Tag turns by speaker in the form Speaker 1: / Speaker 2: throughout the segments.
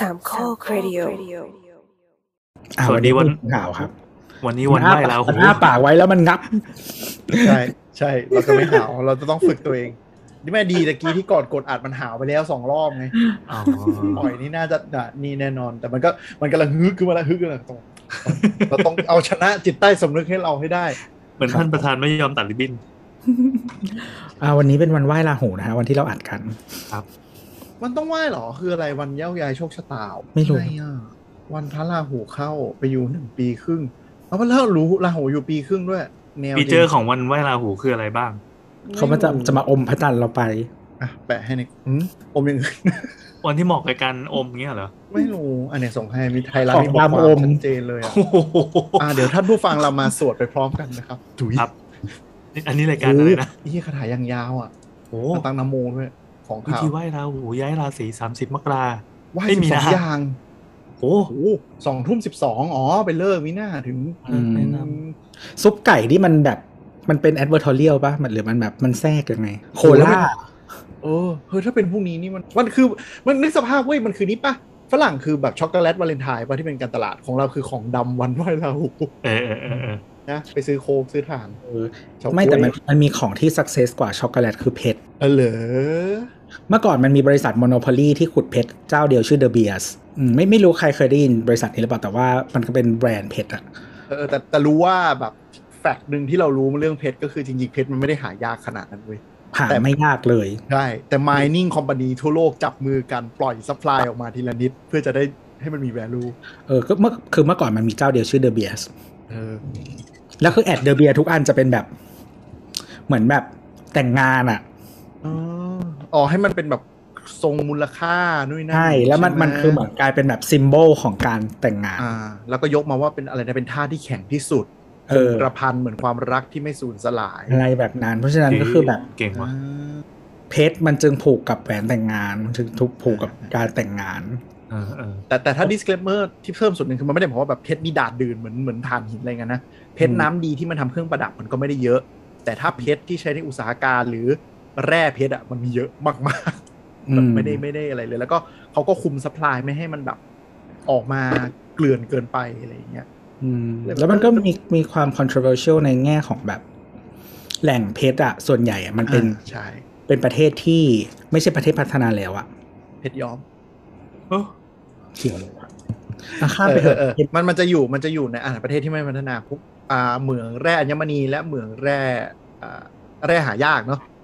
Speaker 1: สามข้อครดิโอ
Speaker 2: อะ
Speaker 3: สวัสดีวัน
Speaker 2: ข่าวครับ
Speaker 3: วันนี้วันไหว้แล้ว
Speaker 2: มันอ้าปากไว้แล้วมันงับ
Speaker 4: ใช่ใช่เราจะไม่หาวเราจะต้องฝึกตัวเองนี่แม่ดีตะกี้ที่ก่อนกดอัดมันหาวไปแล้วสองรอบไง
Speaker 3: อ๋อ
Speaker 4: ปล่อยนี่น่าจะน่ะนี่แน่นอน แต่มันก็มันกำลังฮึกขึ้นมาแล้วฮึกขึ้นมาตรงเราต้องเอาชนะจิตใต้สำนึกให้เราให้ได้
Speaker 3: เหมือนท่านประธานไม่ยอมตัดริบบิ้น
Speaker 2: อ่าวันนี้เป็นวันไหว้ราหูนะฮะวันที่เราอัดกัน
Speaker 4: มันต้องไหว้เหรอ คืออะไรวันเย้ายายโชคชะตา
Speaker 2: ไม่รู้
Speaker 4: ใช่อะวันพระราหูเข้าไปอยู่หนึ่งปีครึ่งเอาว่าแล้วรู้ราหูอยู่ปีครึ่งด้วย แนว
Speaker 3: ฟีเจอร์ของวันไหว้ราหูคืออะไรบ้าง
Speaker 2: เขามาจะจะมาอมพระจันทร์เราไป
Speaker 4: อะแปะให้ในอืมอมยังไง
Speaker 3: วันที่เหมาะกับการอมเงี้ยเหรอ
Speaker 4: ไม่รู้อันเนี้ยส่งให้มีไทยรัฐ
Speaker 2: ของ
Speaker 4: มีบทความ
Speaker 2: ดำอม
Speaker 4: ชัดเจนเลยอะ
Speaker 3: โอ้โห
Speaker 4: อ่าเดี๋ยวท่านผู้ฟังเรามาสวดไปพร้อมกันนะครับถุย
Speaker 3: ครับนี่อันนี้รายการอะไรนะ
Speaker 4: นี่คาถายังยาวอะ
Speaker 3: โอ้
Speaker 4: ตั้งนโมด้วย ของ
Speaker 3: วิ
Speaker 4: ข่าว
Speaker 3: ธีไหว้ราหูย้ายราศีสามสิบมกรา
Speaker 4: ไหว้
Speaker 3: ไม่
Speaker 4: สิ
Speaker 3: มี
Speaker 4: บสอง
Speaker 3: นะ
Speaker 4: อย่าง
Speaker 3: โอ้
Speaker 4: โอ้โหสองทุ่มสิบสองอ๋อไปเลิกมิน่าถึง
Speaker 2: อืม
Speaker 3: แนะน
Speaker 2: ซุปไก่ที่มันแบบ มันเป็นแอดเวอร์ทอเรียลป่ะมันหรือมันแบบมันแทรกยังไง โคล่า
Speaker 4: เออเฮ้ยถ้าเป็นพรุ่งนี้นี่มันมันคือมันนึกสภาพเว้ยมันคือนี่ปะฝรั่งคือแบบช็อกโกแลตวาเลนไทน์ปะที่เป็นการตลาดของเราคือของดำวันไหว้ราหู
Speaker 3: เออเออเออเออ
Speaker 4: นะไปซื้อโค้กซื้อถ่าน
Speaker 2: เออ
Speaker 4: เฉาก๊วย
Speaker 2: ไม่แต่มันมันมีของที่ success กว่าช็อกโกแลตคือเพชร
Speaker 4: เออเหรอ
Speaker 2: เมื่อก่อนมันมีบริษัท monopoly ที่ขุดเพชรเจ้าเดียวชื่อ De Beers ไม่ไม่รู้ใครเคยได้ยินบริษัทนี้หรือเปล่าแต่ว่ามันก็เป็นแบรนด์เพชรอะ
Speaker 4: เออแต่แต่รู้ว่าแบบ fact หนึ่งที่เรารู้เรื่องเพชรก็คือจริงๆเพชรมันไม่ได้หายากขนาดนั้นเว้ย
Speaker 2: หา
Speaker 4: แต่
Speaker 2: ไม่ยากเลย
Speaker 4: ใช่แต่ mining company ทั่วโลกจับมือกันปล่อย supply ออกมาทีละนิด เพื่อจะได้ให้มันมี value
Speaker 2: เออก็เมื่อคือเมื่อก่อนมันมีเจ้าเดียวชื่อ De Beersเอ
Speaker 4: อ
Speaker 2: แล้วคือ ad De Beers ทุกอันจะเป็นแบบ เหมือนแบบแต่งงานอะ
Speaker 4: อ๋ ออ๋อให้มันเป็นแบบทรงมูลค่านู่นนั่น
Speaker 2: ใช่แล้วมัน
Speaker 4: ใช่ไห
Speaker 2: มันคือเหมือนกลายเป็นแบบ symbol ของการแต่งงาน
Speaker 4: อ่าแล้วก็ยกมาว่าเป็นอะไรนะเป็นธาตุที่แข็งที่สุด
Speaker 2: เออ
Speaker 4: กระพันเหมือนความรักที่ไม่สูญสลาย
Speaker 2: อะไรแบบนั้น เพราะฉะนั้นก็คือแบบ
Speaker 3: เก่งว่ะ
Speaker 4: อ่า
Speaker 2: เพชรมันจึงผูกกับแหวนแต่งงานมันจึงถูกผูกกับการแต่งงาน
Speaker 3: เออเออ
Speaker 4: แต่แต่ถ้า disclaimer ที่เพิ่มสุดหนึ่งคือมันไม่ได้บอกว่าแบบเพชรนี่ดาดดื่นเหมือนเหมือนถ่านหินอะไรเงี้ยนะเพชร
Speaker 2: อืม
Speaker 4: น้ำดีที่มันทำเครื่องประดับมันก็ไม่ได้เยอะ แต่ถ้าเพชรที่ใช้ในอุตสาหการหรือ แร่เพชรอะมันมีเยอะมากๆ
Speaker 2: อื
Speaker 4: แบบ
Speaker 2: ม
Speaker 4: ไม่ได้ไม่ได้อะไรเลย แล้วก็เขาก็คุมสป라이ไม่ให้มันแบบออกมาเกลื่อนเกินไปอะไรอย่างเงี้ย
Speaker 2: อืมแล้วมันก็มีมีความ controversial ในแง่ของแบบ แหล่งเพชรอะส่วนใหญ่อะมันเป็น
Speaker 4: อ่าใช่
Speaker 2: เป็นประเทศที่ไม่ใช่ประเทศพัฒนาแล้วอะ
Speaker 4: เพชรย้อม
Speaker 3: โอ้
Speaker 2: เกี่ยวเลยวะอะข้ามไปเถอะ
Speaker 4: เออเออมันมันจะอยู่มันจะอยู่ในอ่าประเทศที่ไม่พัฒนาปุ๊บอ่าเหมืองแร่อัญมณีและเหมืองแร่อ่าแร่หายากเนาะ
Speaker 2: อืม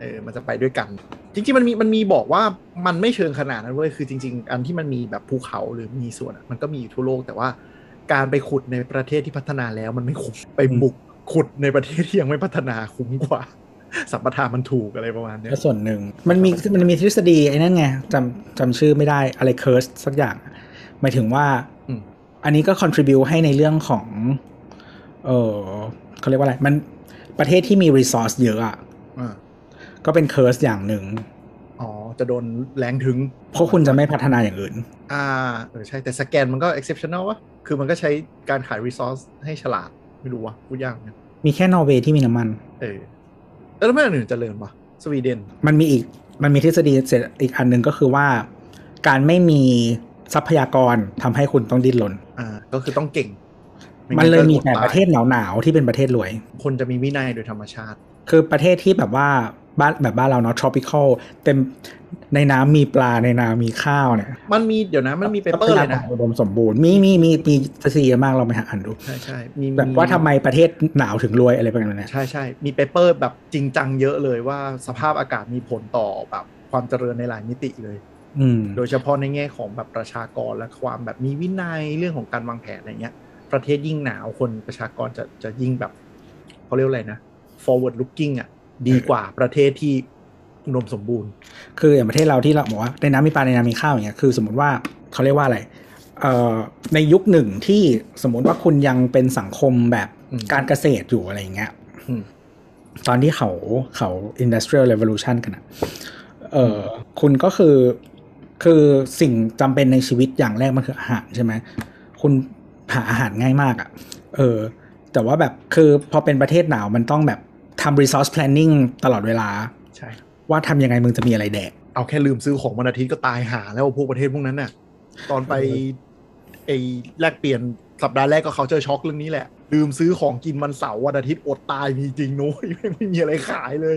Speaker 4: เออมันจะไปด้วยกัน จริงๆมันมีมันมีบอกว่ามันไม่เชิงขนาดนั้นเว้ยคือจริง ๆ อันที่มันมีแบบภูเขาหรือมีส่วนอะมันก็มีอยู่ทั่วโลก แต่ว่าการไปขุดในประเทศที่พัฒนาแล้วมันไม่คุ้มไปบุกขุดในประเทศที่ยังไม่พัฒนาคุ้มกว่าสัมปทานมันถูกอะไรประมาณเนี้ย
Speaker 2: ก็ส่วนหนึ่งมันมีมันมีทฤษฎีไอ้นั่นไงจำจำชื่อไม่ได้อะไร curse สักอย่างหมายถึงว่า
Speaker 4: อืม
Speaker 2: อันนี้ก็ contribute ให้ในเรื่องของ เออเขาเรียกว่าอะไร มันประเทศที่มี resource เยอะอะ
Speaker 4: อ่า
Speaker 2: ก็เป็น curse อย่างหนึ่ง
Speaker 4: อ๋อ จะโดนแรงถึง
Speaker 2: เพราะคุณจะไม่พัฒนาอย่างอื่น
Speaker 4: อ่าเออใช่ แต่สแกนมันก็ exceptional วะคือมันก็ใช้การขาย resource ให้ฉลาด ไม่รู้วะพูดยากเหมือนกัน
Speaker 2: มีแค่นอร์เวย์ที่มีน้ำมัน
Speaker 4: เออแล้วทำไมอันอื่นเจริญวะสวีเดน
Speaker 2: มันมีอีก มันมีทฤษฎีเสร็จอีกอันหนึ่งก็คือว่า การไม่มีทรัพยากรทำให้คุณต้องดิ้นรน
Speaker 4: อ่า ก็คือต้องเก่งไมั
Speaker 2: นเลยมีแต่
Speaker 4: ก็อดตา
Speaker 2: ประเทศหนาวๆที่เป็นประเทศรวย
Speaker 4: คนจะมีวินัยโดยธรรมชาติ
Speaker 2: คือประเทศที่แบบว่าบ้านแบบบ้านเราเนาะ tropical เต็มในน้ำมีปลาในน้ำมีข้าวเนี่ย
Speaker 4: มันมีเดี๋ยวนะมันมี paper เลยนะ
Speaker 2: อุดมสมบูรณ์มีมีมีมีทฤษฎีเยอะมากเราไปหาอ่านดู
Speaker 4: ใช่ใช่มี
Speaker 2: แบบว่าทำไมประเทศหนาวถึงรวยอะไรประมาณเนี้ย
Speaker 4: ใช่ใช่มี paper แบบจริงจังเยอะเลยว่าสภาพอากาศมีผลต่อแบบความเจริญในหลายมิติเลย
Speaker 2: อืม
Speaker 4: โดยเฉพาะในแง่ของแบบประชากรและความแบบมีวินัยเรื่องของการวางแผนอะไรเงี้ย ประเทศยิ่งหนาวคนประชากรจะจะยิ่งแบบเขาเรียกว่าอะไรนะ forward looking อะดีกว่าประเทศที่อุดมสมบูรณ์
Speaker 2: คืออย่างประเทศเราที่เราบอกว่าในน้ำมีปลาในน้ำมีข้าวอย่างเงี้ยคือสมมติว่าเขาเรียกว่าอะไรเอ่อในยุคหนึ่งที่สมมติว่าคุณยังเป็นสังคมแบบ
Speaker 4: อืม
Speaker 2: การเกษตรอยู่อะไรอย่างเงี้ย
Speaker 4: อืม
Speaker 2: ตอนที่เขาเขา industrial revolution กันอะเออคุณก็คือคือสิ่งจำเป็นในชีวิตอย่างแรกมันคืออาหารใช่ไหมคุณหาอาหารง่ายมากอะเออ แต่ว่าแบบคือพอเป็นประเทศหนาวมันต้องแบบ ทำ resource planning ตลอดเวลา
Speaker 4: ใช่
Speaker 2: ว่าทำยังไงมึงจะมีอะไรแดก
Speaker 4: เอาแค่ลืมซื้อของวันอาทิตย์ก็ตายหาแล้วพวกประเทศพวกนั้นน่ะ ตอนไปไอแลกเปลี่ยนสัปดาห์แรกก็เขาเจอช็อกเรื่องนี้แหละ ลืมซื้อของกินวันเสาร์วันอาทิตย์อดตายมีจริงนุ้ยไม่มีอะไรขายเลย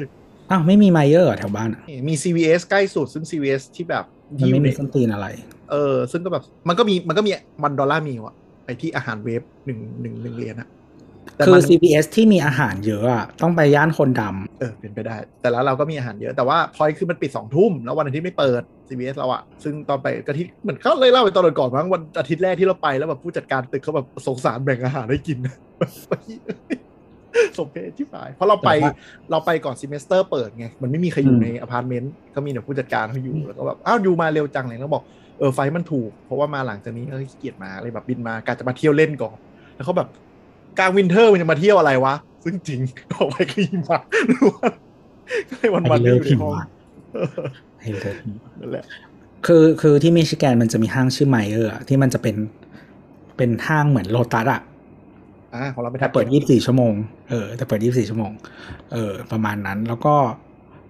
Speaker 2: อ้าวไม่มีไมเยอร์เหรอแถวบ้านอะ
Speaker 4: มี CVS ใกล้สุดซึ่ง CVS ที่แบบ
Speaker 2: มัน
Speaker 4: ที่อ
Speaker 2: ไม่
Speaker 4: ยู่ใน
Speaker 2: มีส้นตีนอะไร
Speaker 4: เออ ซึ่งก็แบบมันก็มีมันก็มีมันดอลลาร์มีวะไอที่อาหารเวฟหนึ่งหนึ่งหนึ่งเหรียญอะแต่
Speaker 2: คือ
Speaker 4: มัน
Speaker 2: CPS ที่มีอาหารเยอะอะต้องไปย่านคนดำ
Speaker 4: เออเป็นไปได้ แต่แล้วเราก็มีอาหารเยอะแต่ว่าพอยคือมันปิดสองทุ่มแล้ววันอาทิตย์ไม่เปิด CBS เราอะซึ่งตอนไปกะทิเหมือนเขาเลยเล่าไปตอนก่อนมั้งวันอาทิตย์แรกที่เราไปแล้วแบบผู้จัดการตึกเขาแบบสงสารแบ่งอาหารให้กินสมเพชที่ฝ่ายเพราะเราไป
Speaker 2: แต่ว่า
Speaker 4: เราไปก่อนซีเมสเตอร์เปิดไง มันไม่มีใครอยู่
Speaker 2: อืม
Speaker 4: ในอพาร์ตเมนต์เขามีแต่ผู้จัดการเขาอยู่แล้วก็แบบอ้าวอยู่มาเร็วจังเลยแล้วบอกเออไฟล์มันถูก เพราะว่ามาหลังจากนี้ก็ขี้เกียจมาเลยแบบบินมากะจะมาเที่ยวเล่นก่อน แล้วเขาแบบ กลาง winter มันจะมาเที่ยวอะไรวะ ซึ่งจริงออกไปก็หิมะล้วนก็เลยวันวันๆ
Speaker 2: ไอ้
Speaker 4: ก็
Speaker 2: เลิ
Speaker 4: อกยู่ใน
Speaker 2: หิ
Speaker 4: ห้อง
Speaker 2: มะ
Speaker 4: เออ
Speaker 2: ไอ้เลิกหิมะ
Speaker 4: นั่นแหละ
Speaker 2: คือคือที่มิชิแกนมันจะมีห้างชื่อไมเออร์ที่มันจะเป็นเป็นห้างเหมือนโลตัสอะ
Speaker 4: อ่าของเราไป
Speaker 2: แต่
Speaker 4: ทำ
Speaker 2: เปิด24ชั่วโมงเออแต่เปิด24ชั่วโมง เออ ประมาณนั้นแล้วก็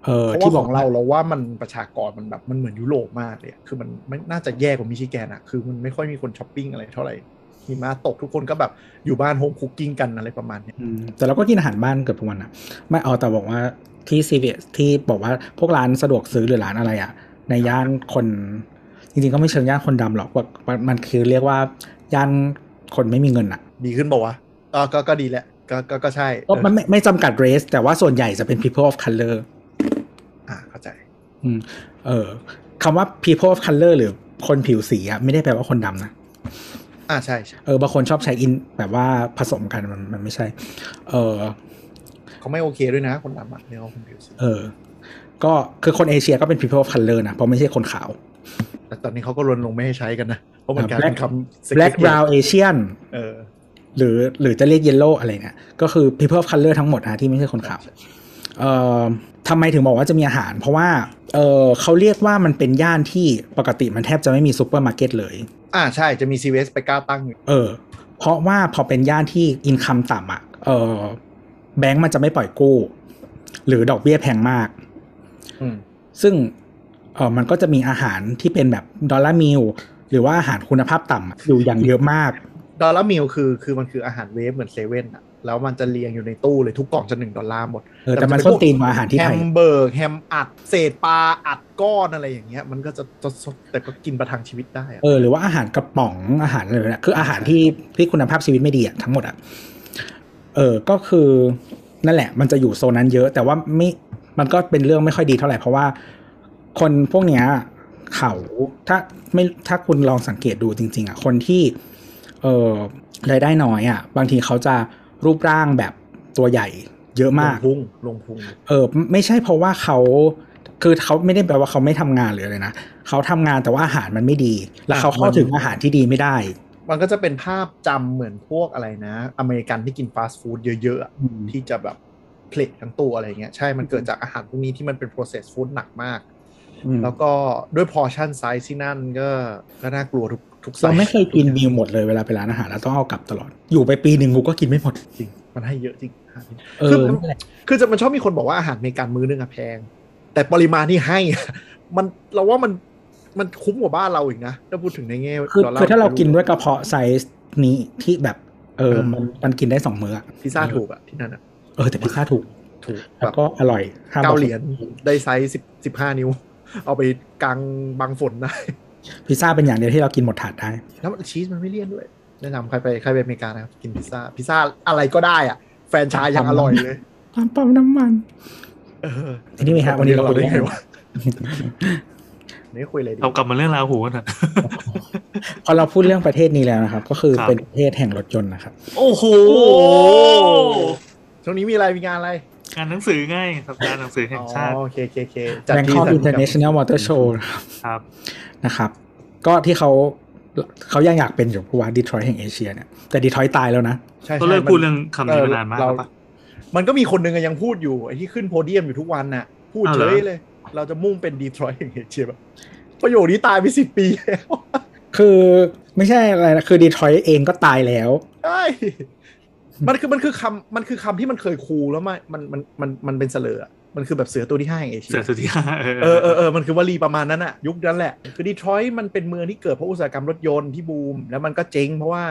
Speaker 2: เออ
Speaker 4: เพราะ
Speaker 2: ที่
Speaker 4: ว่า
Speaker 2: บ
Speaker 4: ข
Speaker 2: อก
Speaker 4: องเราเราว่ามันประชากรมันแบบมันเหมือนยุโรปมากเลยอะคือมันไม่น่าจะแย่กว่ามิชิแกนอะคือมันไม่ค่อยมีคนช้อปปิ้งอะไรเท่าไหร่ หิมะตกทุกคนก็แบบอยู่บ้านโฮมคุกกิ้งกันอะไรประมาณเนี้ย
Speaker 2: อืมแต่เราก็กินอาหารบ้านเกือบทุกวันนะไม่เอาแต่บอกว่าที่ CVS ที่บอกว่าพวกร้านสะดวกซื้อหรือร้านอะไรอะในย่านคนจริงๆก็ไม่เชิงย่านคนดำหรอกว่ามันมันคือเรียกว่าย่านคนไม่มีเงินอะ
Speaker 4: ดีขึ้นบอกว่าวะก็ก็ก็ดีแหละก็ก็ก็ใช่
Speaker 2: ก็มันไม่ไม่จำกัดเรส แต่ว่าส่วนใหญ่จะเป็น people of color
Speaker 4: อ่าเข้าใจ
Speaker 2: อืม เออคำว่า people of color หรือคนผิวสีอะไม่ได้แปลว่าคนดำนะ
Speaker 4: อ่าใช่ใช่
Speaker 2: เออบางคนชอบใช้อินแบบว่าผสมกันมันมันไม่ใช่ เออ
Speaker 4: เขาไม่โอเคด้วยนะคนดำอะไม่เอาคนผิวสี
Speaker 2: เออ ก็คือคนเอเชียก็เป็น people of color นะเพราะไม่ใช่คนขาว
Speaker 4: แต่ตอนนี้เขาก็รณรงค์ไม่ให้ใช้กันนะ เพราะมันกลาย
Speaker 2: Black
Speaker 4: เป็นคำ
Speaker 2: black
Speaker 4: segregate
Speaker 2: brown Asian
Speaker 4: เออ
Speaker 2: หรือหรือจะเรียก yellow อะไรเนี่ยก็คือ people of color ทั้งหมดนะที่ไม่ใช่คนขาว เอ่อ ทำไมถึงบอกว่าจะมีอาหาร เพราะว่าเออเขาเรียกว่ามันเป็นย่านที่ปกติมันแทบจะไม่มีซูเปอร์มาร์เก็ตเลย
Speaker 4: อ่าใช่จะมี CVS ไปกล้าตั้งอยู่
Speaker 2: เออ เพราะว่าพอเป็นย่านที่ income ต่ำอะเออแบงก์มันจะไม่ปล่อยกู้ หรือดอกเบี้ยแพงมาก
Speaker 4: อืม
Speaker 2: ซึ่งเออมันก็จะมีอาหารที่เป็นแบบ dollar meal หรือว่าอาหารคุณภาพต่ำอะอยู่อย่างเยอะมาก
Speaker 4: dollar meal คือคือมันคืออาหารเวฟเหมือนเซเว่นอะ แล้วมันจะเรียงอยู่ในตู้เลยทุกกล่องจะหนึ่งดอลลาร์หมด
Speaker 2: เออแต่มันส้นตีนกว่าอาหารที่
Speaker 4: แฮ
Speaker 2: ไทย
Speaker 4: มเบอร์กแฮมอัดเศษปลาอัดก้อนอะไรอย่างเงี้ย มันก็จะจะจะแต่ก็กินประทังชีวิตได้อะ
Speaker 2: เออหรือว่าอาหารกระป๋องอาหารอะไรแบบเนี้ยคืออาหารที่ที่คุณภาพชีวิตไม่ดีอะทั้งหมดอะเออก็คือนั่นแหละ มันจะอยู่โซนนั้นเยอะ แต่ว่าไม่มันก็เป็นเรื่องไม่ค่อยดีเท่าไหร่เพราะว่าคนพวกเนี้ยเขาถ้าไม่ถ้าคุณลองสังเกตดูจริง ๆอะคนที่ เออรายได้น้อยอะบางทีเขาจะ รูปร่างแบบตัวใหญ่ เยอะมาก
Speaker 4: ลงพุงลงพุง
Speaker 2: เออไม่ใช่เพราะว่าเขาคือเขาไม่ได้แปลว่าเขาไม่ทำงานหรืออะไรนะเขาทำงานแต่ว่าอาหารมันไม่ดี แล้วเขาเข้าถึงอาหารที่ดีไม่ได้
Speaker 4: มันก็จะเป็นภาพจำเหมือนพวกอะไรนะ อเมริกันที่กินฟาสต์ฟู้ดเยอะๆอะ
Speaker 2: อืม
Speaker 4: ที่จะแบบเพลททั้งตัวอะไรเงี้ยใช่มันเกิดจากอาหารพวกนี้ที่มันเป็น processed food หนักมาก
Speaker 2: อืม
Speaker 4: แล้วก็ด้วย portion size ที่นั่นก็ก็น่ากลัวทุก ทุก
Speaker 2: เราไม่เคยกิน
Speaker 4: ทุ
Speaker 2: มิลหมดเลยเวลาไปร้านอาหารแล้วต้องเอากลับตลอด อยู่ไปปีหนึ่งกูก็กินไม่หมด
Speaker 4: จริง มันให้เยอะจริงอาหารที่
Speaker 2: เอ
Speaker 4: คือ
Speaker 2: อ
Speaker 4: มัน
Speaker 2: นั่นแหละ
Speaker 4: คือจะมันชอบมีคนบอกว่าอาหารอเมริกันมื้อนึงอะแพง แต่ปริมาณที่ให้อะมันเราว่ามันมันคุ้มกว่าบ้านเราอีกนะถ้าพูดถึงในแง่
Speaker 2: คือ
Speaker 4: ดลล
Speaker 2: คือถ้าเรากินด้วยกระเพาะไซส์นี้ที่แบบ เออมันมันกินได้สองมื้ออะ
Speaker 4: พิซซ่าถูกอะที่นั่นอะ
Speaker 2: เออแต่พิซซ่าถูก
Speaker 4: ถูกแบ
Speaker 2: แล้ว
Speaker 4: บ
Speaker 2: ก็อร่อยห้ม
Speaker 4: เก้า
Speaker 2: บอก
Speaker 4: เหรียญได้ไซส์สิบสิบห้านิ้ว เอาไปกลางบางฝนได้
Speaker 2: พิซซ่าเป็นอย่างเดียวที่เรากินหมดถาดได้
Speaker 4: แล้วชีสมันไม่เลี่ยนด้วยแนะนำใครไปใครไปอเมริกานะครับกินพิซซ่าพิซซ่าอะไรก็ได้อะแฟรนไชายยังอร่อยเลย
Speaker 2: ปั๊มปั๊มน้ำมัน
Speaker 4: เออ
Speaker 2: ทีนี้ไหมครับวันนี้เรา
Speaker 4: เราได้ไง
Speaker 2: คุย
Speaker 4: วะนี่คุยอะไรดี
Speaker 3: เอากลับมาเรื่องราวหูกันเถอะ
Speaker 2: พอเราพูดเรื่องประเทศนี้แล้วนะครับ ก็คือ
Speaker 3: ครับ
Speaker 2: เป็นประเทศแห่งรถยนต์นะครับ
Speaker 3: โอ้โห
Speaker 4: ช่วงนี้มีอะไรมีงานอะไร
Speaker 3: งานหนังสือไง่ายสัปดาห์หนังสือแห่งชาติ
Speaker 4: อ๋อโอเคโอเคโอเคจัดที่
Speaker 2: Bangkok
Speaker 4: สนุกกับ
Speaker 2: International Motor Show นะครับ
Speaker 3: ครับ
Speaker 2: นะครับ ก็ที่เขาเขายังอยากเป็นอยู่เพราะว่าดีทรอยต์แห่งเอเชียเนี่ยแต่ดีทรอยต์ตายแล้วนะ
Speaker 4: ใช่
Speaker 3: ก็
Speaker 4: ใช่
Speaker 3: เลิก
Speaker 4: มัน
Speaker 3: พูดเรื่องคำนี้มานานมาก
Speaker 4: เออ
Speaker 3: แล้วปะ
Speaker 4: มันก็มีคนหนึ่งอะยังพูดอยู่ไอ้ที่ขึ้นโพเดียมอยู่ทุกวันน่ะ พูด
Speaker 3: อ้าว
Speaker 4: เฉ
Speaker 3: เหรอ
Speaker 4: ยเลย เราจะมุ่งเป็นดีทรอยต์แห่งเอเชียแบบประโยคนี้ตายไปสิบปีแล้ว
Speaker 2: คือไม่ใช่อะไรนะคือดีทรอยต์เองก็ตายแล้ว
Speaker 4: ใช่มันคือมันคือคำมันคือคำที่มันเคย cool แล้วมันมันมันมันมันเป็นเสร่ออะ มันคือแบบเสือตัวที่ห้าแห่งเอเชี
Speaker 3: เสื
Speaker 4: ย
Speaker 3: อสุดที่ห้าเออ
Speaker 4: เออเออเออมันคือวลีประมาณนั้นอะยุคนั้นแหละ คือดีทรอยต์มันเป็นเมืองที่เกิดเพราะอุตสาหกรรมรถยนต์ที่บูม แล้วมันก็เจ๊งเพราะว่า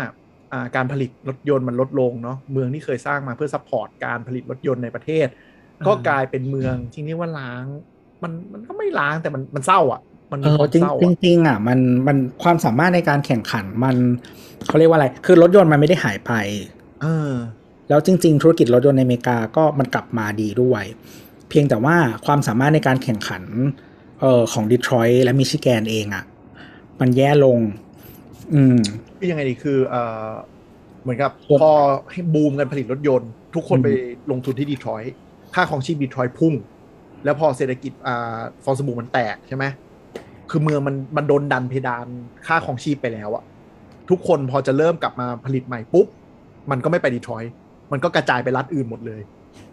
Speaker 4: อ่าการผลิตรถยนต์มันลดลงเนาะเมืองที่เคยสร้างมาเพื่อ support การผลิตรถยนต์ในประเทศ ก็กลายเป็นเมืองที่เรียกว่าร้าง มันมันก็ไม่ร้างแต่มันมันเศร้าอะ มัน
Speaker 2: เอ
Speaker 4: มี
Speaker 2: อ
Speaker 4: ความ
Speaker 2: จริง
Speaker 4: เศร้า
Speaker 2: จ
Speaker 4: อะ
Speaker 2: ริงๆอะมันมันความสามารถในการแข่งขันมันเขาเรียกว่าอะไร คือรถยนต์มันไม่ได้หายไป
Speaker 4: เออ
Speaker 2: แล้วจริง ๆ ธุรกิจรถยนต์ในอเมริกาก็มันกลับมาดีด้วย เพียงแต่ว่าความสามารถในการแข่งขันเอ่อของดีทรอยต์และมิชิแกนเองอะ มันแย่ลง อืม
Speaker 4: คือยังไงดีคือเอ่อเหมือนกับ
Speaker 2: ครับ
Speaker 4: พอให้บูมกันผลิตรถยนต์ ทุกคน
Speaker 2: อืม
Speaker 4: ไปลงทุนที่ดีทรอยต์ค่าของชีพดีทรอยต์พุ่ง แล้วพอเศรษฐกิจอ่าฟองสบู่มันแตกใช่ไหมคือเมืองมันมันโดนดันเพดานค่าของชีพไปแล้วอะทุกคนพอจะเริ่มกลับมาผลิตใหม่ปุ๊บ มันก็ไม่ไปดีทรอยต์มันก็กระจายไปรัฐอื่นหมดเลย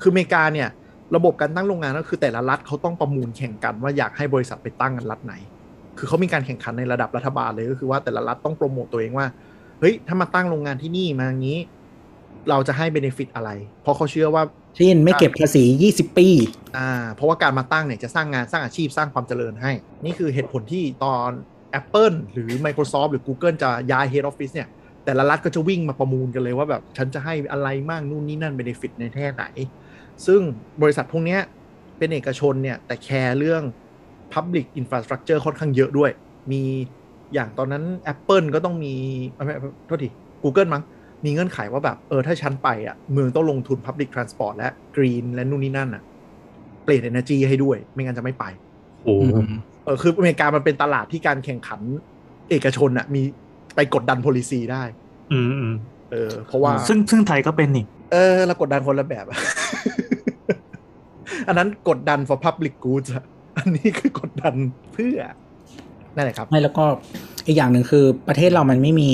Speaker 4: คืออเมริกาเนี่ย ระบบการตั้งโรงงานก็คือแต่ละรัฐเขาต้องประมูลแข่งกันว่าอยากให้บริษัทไปตั้งกันรัฐไหน คือเขามีการแข่งขันในระดับรัฐบาลเลยก็คือว่าแต่ละรัฐต้องโปรโมตตัวเองว่า เฮ้ย ถ้ามาตั้งโรงงานที่นี่มาอย่างนี้ เราจะให้ benefit อะไร เพราะเขาเชื่อว่า
Speaker 2: เช่นไม่เก็บภาษี 20 ปี
Speaker 4: อ่า เพราะว่าการมาตั้งเนี่ยจะสร้างงานสร้างอาชีพสร้างความเจริญให้ นี่คือเหตุผลที่ตอน Apple หรือ Microsoft หรือ Google จะย้าย Head Office เนี่ยแต่ละรัฐก็จะวิ่งมาประมูลกันเลยว่าแบบฉันจะให้อะไรมากนู่นนี่นั่น benefit ในแท่ไหน ซึ่งบริษัทพวกเนี้ยเป็นเอกชนเนี่ยแต่แคร์เรื่อง Public Infrastructure ค่อนข้างเยอะด้วย มีอย่างตอนนั้น Apple ก็ต้องมีไม่ไม่โทษที Google มั้ง มีเงื่อนไขว่าแบบ เออ ถ้าฉันไปอะ เมืองต้องลงทุน Public Transport และ Green และนู่นนี่นั่นอะ เปลี่ยน Energy ให้ด้วย ไม่งั้นจะไม่ไป
Speaker 3: โอ้โห
Speaker 4: เออคืออเมริกามันเป็นตลาดที่การแข่งขันเอกชนอะมีไปกดดัน policy ได้
Speaker 3: อืมอืม
Speaker 4: เออเพราะว่า
Speaker 3: ซึ่งซึ่งไทยก็เป็นนี่
Speaker 4: เออเรากดดันคนละแบบอะอันนั้นกดดัน for public goods อะอันนี้คือกดดันเพื่อนั่นแหละครับ
Speaker 2: ไม่แล้วก็อีกอย่างหนึ่งคือ ประเทศเรามันไม่มี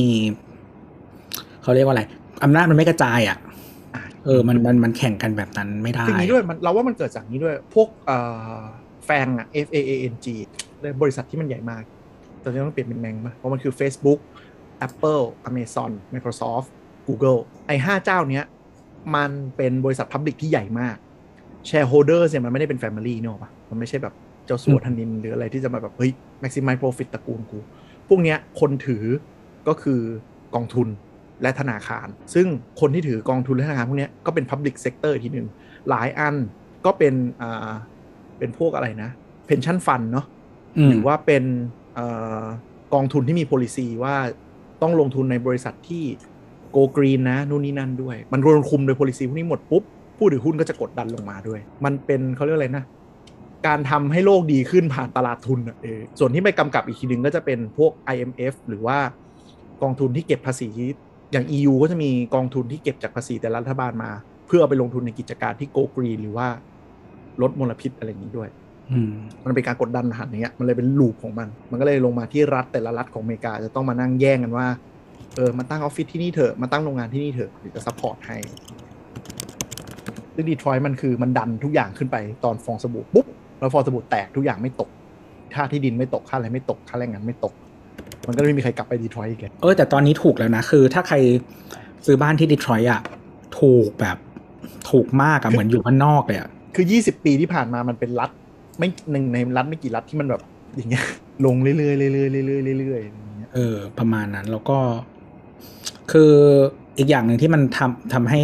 Speaker 2: เขาเรียกว่าอะไรอำนาจมันไม่กระจายอะ
Speaker 4: อะ
Speaker 2: เออมันมันมันแข่งกันแบบนั้นไม่ได้
Speaker 4: คืออย่างนี้ด้วยมันเราว่ามันเกิดจากนี้ด้วย พวกเอ่อแฟงอะ F A A N G เลยบริษัทที่มันใหญ่มากตอนนี้ต้องเปลี่ยนเป็นแมงมาเพราะมันคือ Facebook Apple Amazon Microsoft Google ไอ้ห้าเจ้าเนี้ย มันเป็นบริษัทพับลิกที่ใหญ่มาก shareholders เนี่ยมันไม่ได้เป็น family เนกอะปะมันไม่ใช่แบบเจ้าสัวธนินหรืออะไรที่จะมาแบบเฮ้ย maximize profit ตระกูลกู พวกเนี้ยคนถือก็คือกองทุนและธนาคาร ซึ่งคนที่ถือกองทุนและธนาคารพวกเนี้ยก็เป็น public sector ทีหนึ่งหลายอันก็เป็นอ่าเป็นพวกอะไรนะ pension fund เนาะ
Speaker 2: อืม
Speaker 4: หรือว่าเป็นเออกองทุนที่มี policy ว่าต้องลงทุนในบริษัทที่ go green นะนู่นนี่นั่นด้วย มันรวมคุมโดย policy พวกนี้หมดปุ๊บผู้ถือหุ้นก็จะกดดันลงมาด้วย มันเป็นเขาเรียกอะไรนะ การทำให้โลกดีขึ้นผ่านตลาดทุนอะเออส่วนที่ไปกำกับอีกทีหนึ่งก็จะเป็นพวก IMF หรือว่ากองทุนที่เก็บภาษีอย่าง EU ก็จะมีกองทุนที่เก็บจากภาษีแต่ละรัฐบาลมา เพื่อเอาไปลงทุนในกิจการที่ go green หรือว่าลดมลพิษอะไรอย่างนี้ด้วย
Speaker 2: อืม
Speaker 4: มันเป็นการกดดันหันอย่างเงี้ยมันเลยเป็น loop ของมัน มันก็เลยลงมาที่รัฐแต่ละรัฐของอเมริกาจะต้องมานั่งแย่งกันว่า เออมาตั้งออฟฟิศที่นี่เถอะมาตั้งโรงงานที่นี่เถอะหรือจะ support ให้ซึ่งดีทรอยต์มันคือมันดันทุกอย่างขึ้นไปตอนฟองสบู่ปุ๊บแล้วฟองสบู่แตกทุกอย่างไม่ตก ค่าที่ดินไม่ตกค่าอะไรไม่ตกค่าแรงงานไม่ตก มันก็ไม่มีใครกลับไปดีทรอยต์อีกเลย
Speaker 2: เออแต่ตอนนี้ถูกแล้วนะ คือถ้าใครซื้อบ้านที่ดีทรอยต์อะถูกแบบถูกมากอะเหมือนอยู่ข้างนอกเลยอะ
Speaker 4: คือ20ปีที่ผ่านมามันเป็นรัฐ ไม่หนึ่งในรัฐไม่กี่รัฐที่มันแบบอย่างเงี้ยลงเรื่อยๆเรื่อยๆเรื่อยๆเรื่อยๆอย่างเงี้ย
Speaker 2: เออ ประมาณนั้นแล้วก็ คืออีกอย่างหนึ่งที่มันทำทำให้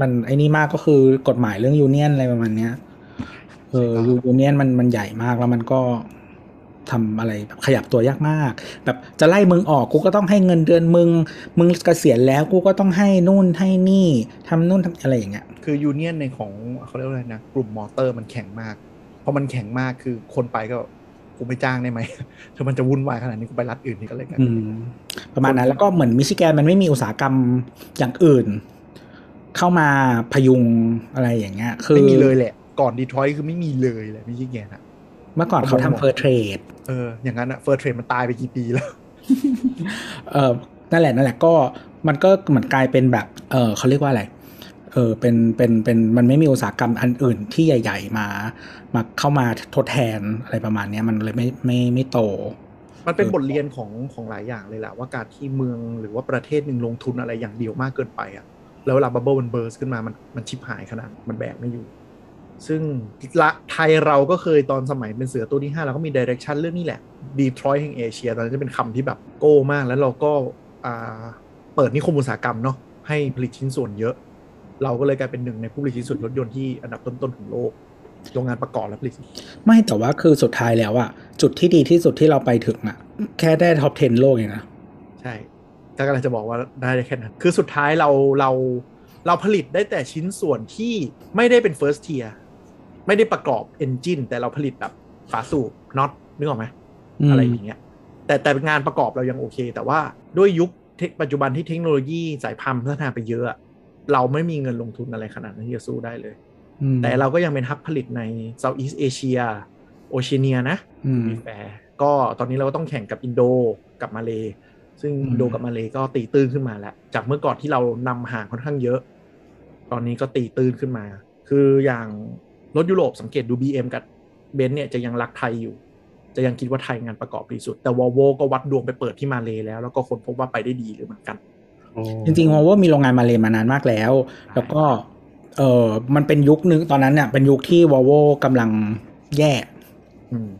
Speaker 2: มันไอ้นี่มากก็คือกฎหมายเรื่องยูเนียนอะไรประมาณเนี้ยเออยูเนียนมันมันใหญ่มากแล้วมันก็ทำอะไรแบบขยับตัวยากมาก แบบจะไล่มึงออกกูก็ต้องให้เงินเดือนมึง มึงเกษียณแล้วกูก็ต้องให้นู่นให้นี่ทำนู่นทำอะไรอย่างเงี้ย
Speaker 4: คือ union ในของเขาเรียกว่าอะไรนะกลุ่มมอเตอร์มันแข็งมากเพราะมันแข็งมากคือคนไปก็ กูไม่จ้างได้ไหมถ้ามันจะวุ่นวายขนาดนี้กูไปรัฐอื่นนี่ก็เลยกัน
Speaker 2: อืมประมาณนั้นแล้วก็เหมือนมิชิแกนมันไม่มีอุตสาหกรรมอย่างอื่น เข้ามาพยุงอะไรอย่างเงี้ย คือ
Speaker 4: ไม่มีเลยแหละ ก่อนดีทรอยต์คือไม่มีเลยแหละไม่ใช่แกนะ
Speaker 2: เมื่อก่อนเขาทำ fur tradeเอ
Speaker 4: ออย่างนั้นอะ fur trade มันตายไปกี่ปีแล้ว
Speaker 2: เออนั่นแหละนั่นแหละก็มันก็เหมือนกลายเป็นแบบ เออเขาเรียกว่าอะไรเออเป็นเป็นเป็นมันไม่มีอุตสาหกรรมอันอื่นที่ใหญ่ ๆ มา มาเข้ามาทดแทนอะไรประมาณเนี้ยมันเลยไม่ไม่ไม่โต
Speaker 4: มันเป็นบทเรียนของของหลายอย่างเลยแหละว่าการที่เมืองหรือว่าประเทศหนึ่งลงทุนอะไรอย่างเดียวมากเกินไปอะแล้วเวลา bubble มัน burst ขึ้นมามันมันชิบหายขนาดมันแบกไม่อยู่ ซึ่งละไทยเราก็เคยตอนสมัยเป็นเสือตัวที่5เราก็มีดิเรกชันเรื่องนี้แหละ Detroit แห่งเอเชียตอนนั้นจะเป็นคำที่แบบโก้มากแล้วเราก็อ่าเปิดนิคมอุตสาหกรรมเนาะให้ผลิตชิ้นส่วนเยอะ เราก็เลยกลายเป็นหนึ่งในผู้ผลิตชิ้นส่วนรถยนต์ที่อันดับต้นๆของโลกโรงงานประกอบและผลิต
Speaker 2: ไม่แต่ว่าคือสุดท้ายแล้วอะจุดที่ดีที่สุดที่เราไปถึงอะแค่ได้ท็อป 10 โลกเองนะ
Speaker 4: ใช่ก็กำลังจะบอกว่าได้แค่นั้น คือสุดท้ายเราเราเราผลิตได้แต่ชิ้นส่วนที่ไม่ได้เป็น first tier ไม่ได้ประกอบ engine แต่เราผลิตแบบฝาสูบน็อตนึกออกไหม
Speaker 2: ม
Speaker 4: อะไรอย่างเงี้ยแต่แต่งานประกอบเรายังโอเค แต่ว่าด้วยยุคเทคปัจจุบันที่เทคโนโลยีสายพันธุ์พัฒนาไปเยอะอะ เราไม่มีเงินลงทุนอะไรขนาดนั้นที่จะสู้ได้เลย
Speaker 2: อืม
Speaker 4: แต่เราก็ยังเป็นฮับผลิตใน Southeast Asia โอเชียเนียนะ
Speaker 2: อืม
Speaker 4: มีแฟร์ก็ตอนนี้เราก็ต้องแข่งกับอินโดกับมาเลซึ่ง
Speaker 2: อืม
Speaker 4: อินโดกับมาเลก็ตีตื้นขึ้นมาแล้ว จากเมื่อก่อนที่เรานำห่างค่อนข้างเยอะ ตอนนี้ก็ตีตื้นขึ้นมา คืออย่างรถยุโรปสังเกตดู BM กับเบนซ์เนี่ยจะยังรักไทยอยู่ จะยังคิดว่าไทยงานประกอบดีสุด แต่วอลโวก็วัดดวงไปเปิดที่มาเลแล้ว แล้วก็คนพบว่าไปได้ดีหรือเหมือนกัน
Speaker 2: จริงๆ Volvo มีโรงงานมาเลยมานานมากแล้ว แล้วก็เออมันเป็นยุคนึงตอนนั้นเนี่ยเป็นยุคที่ Volvo กำลังแย่
Speaker 4: อืม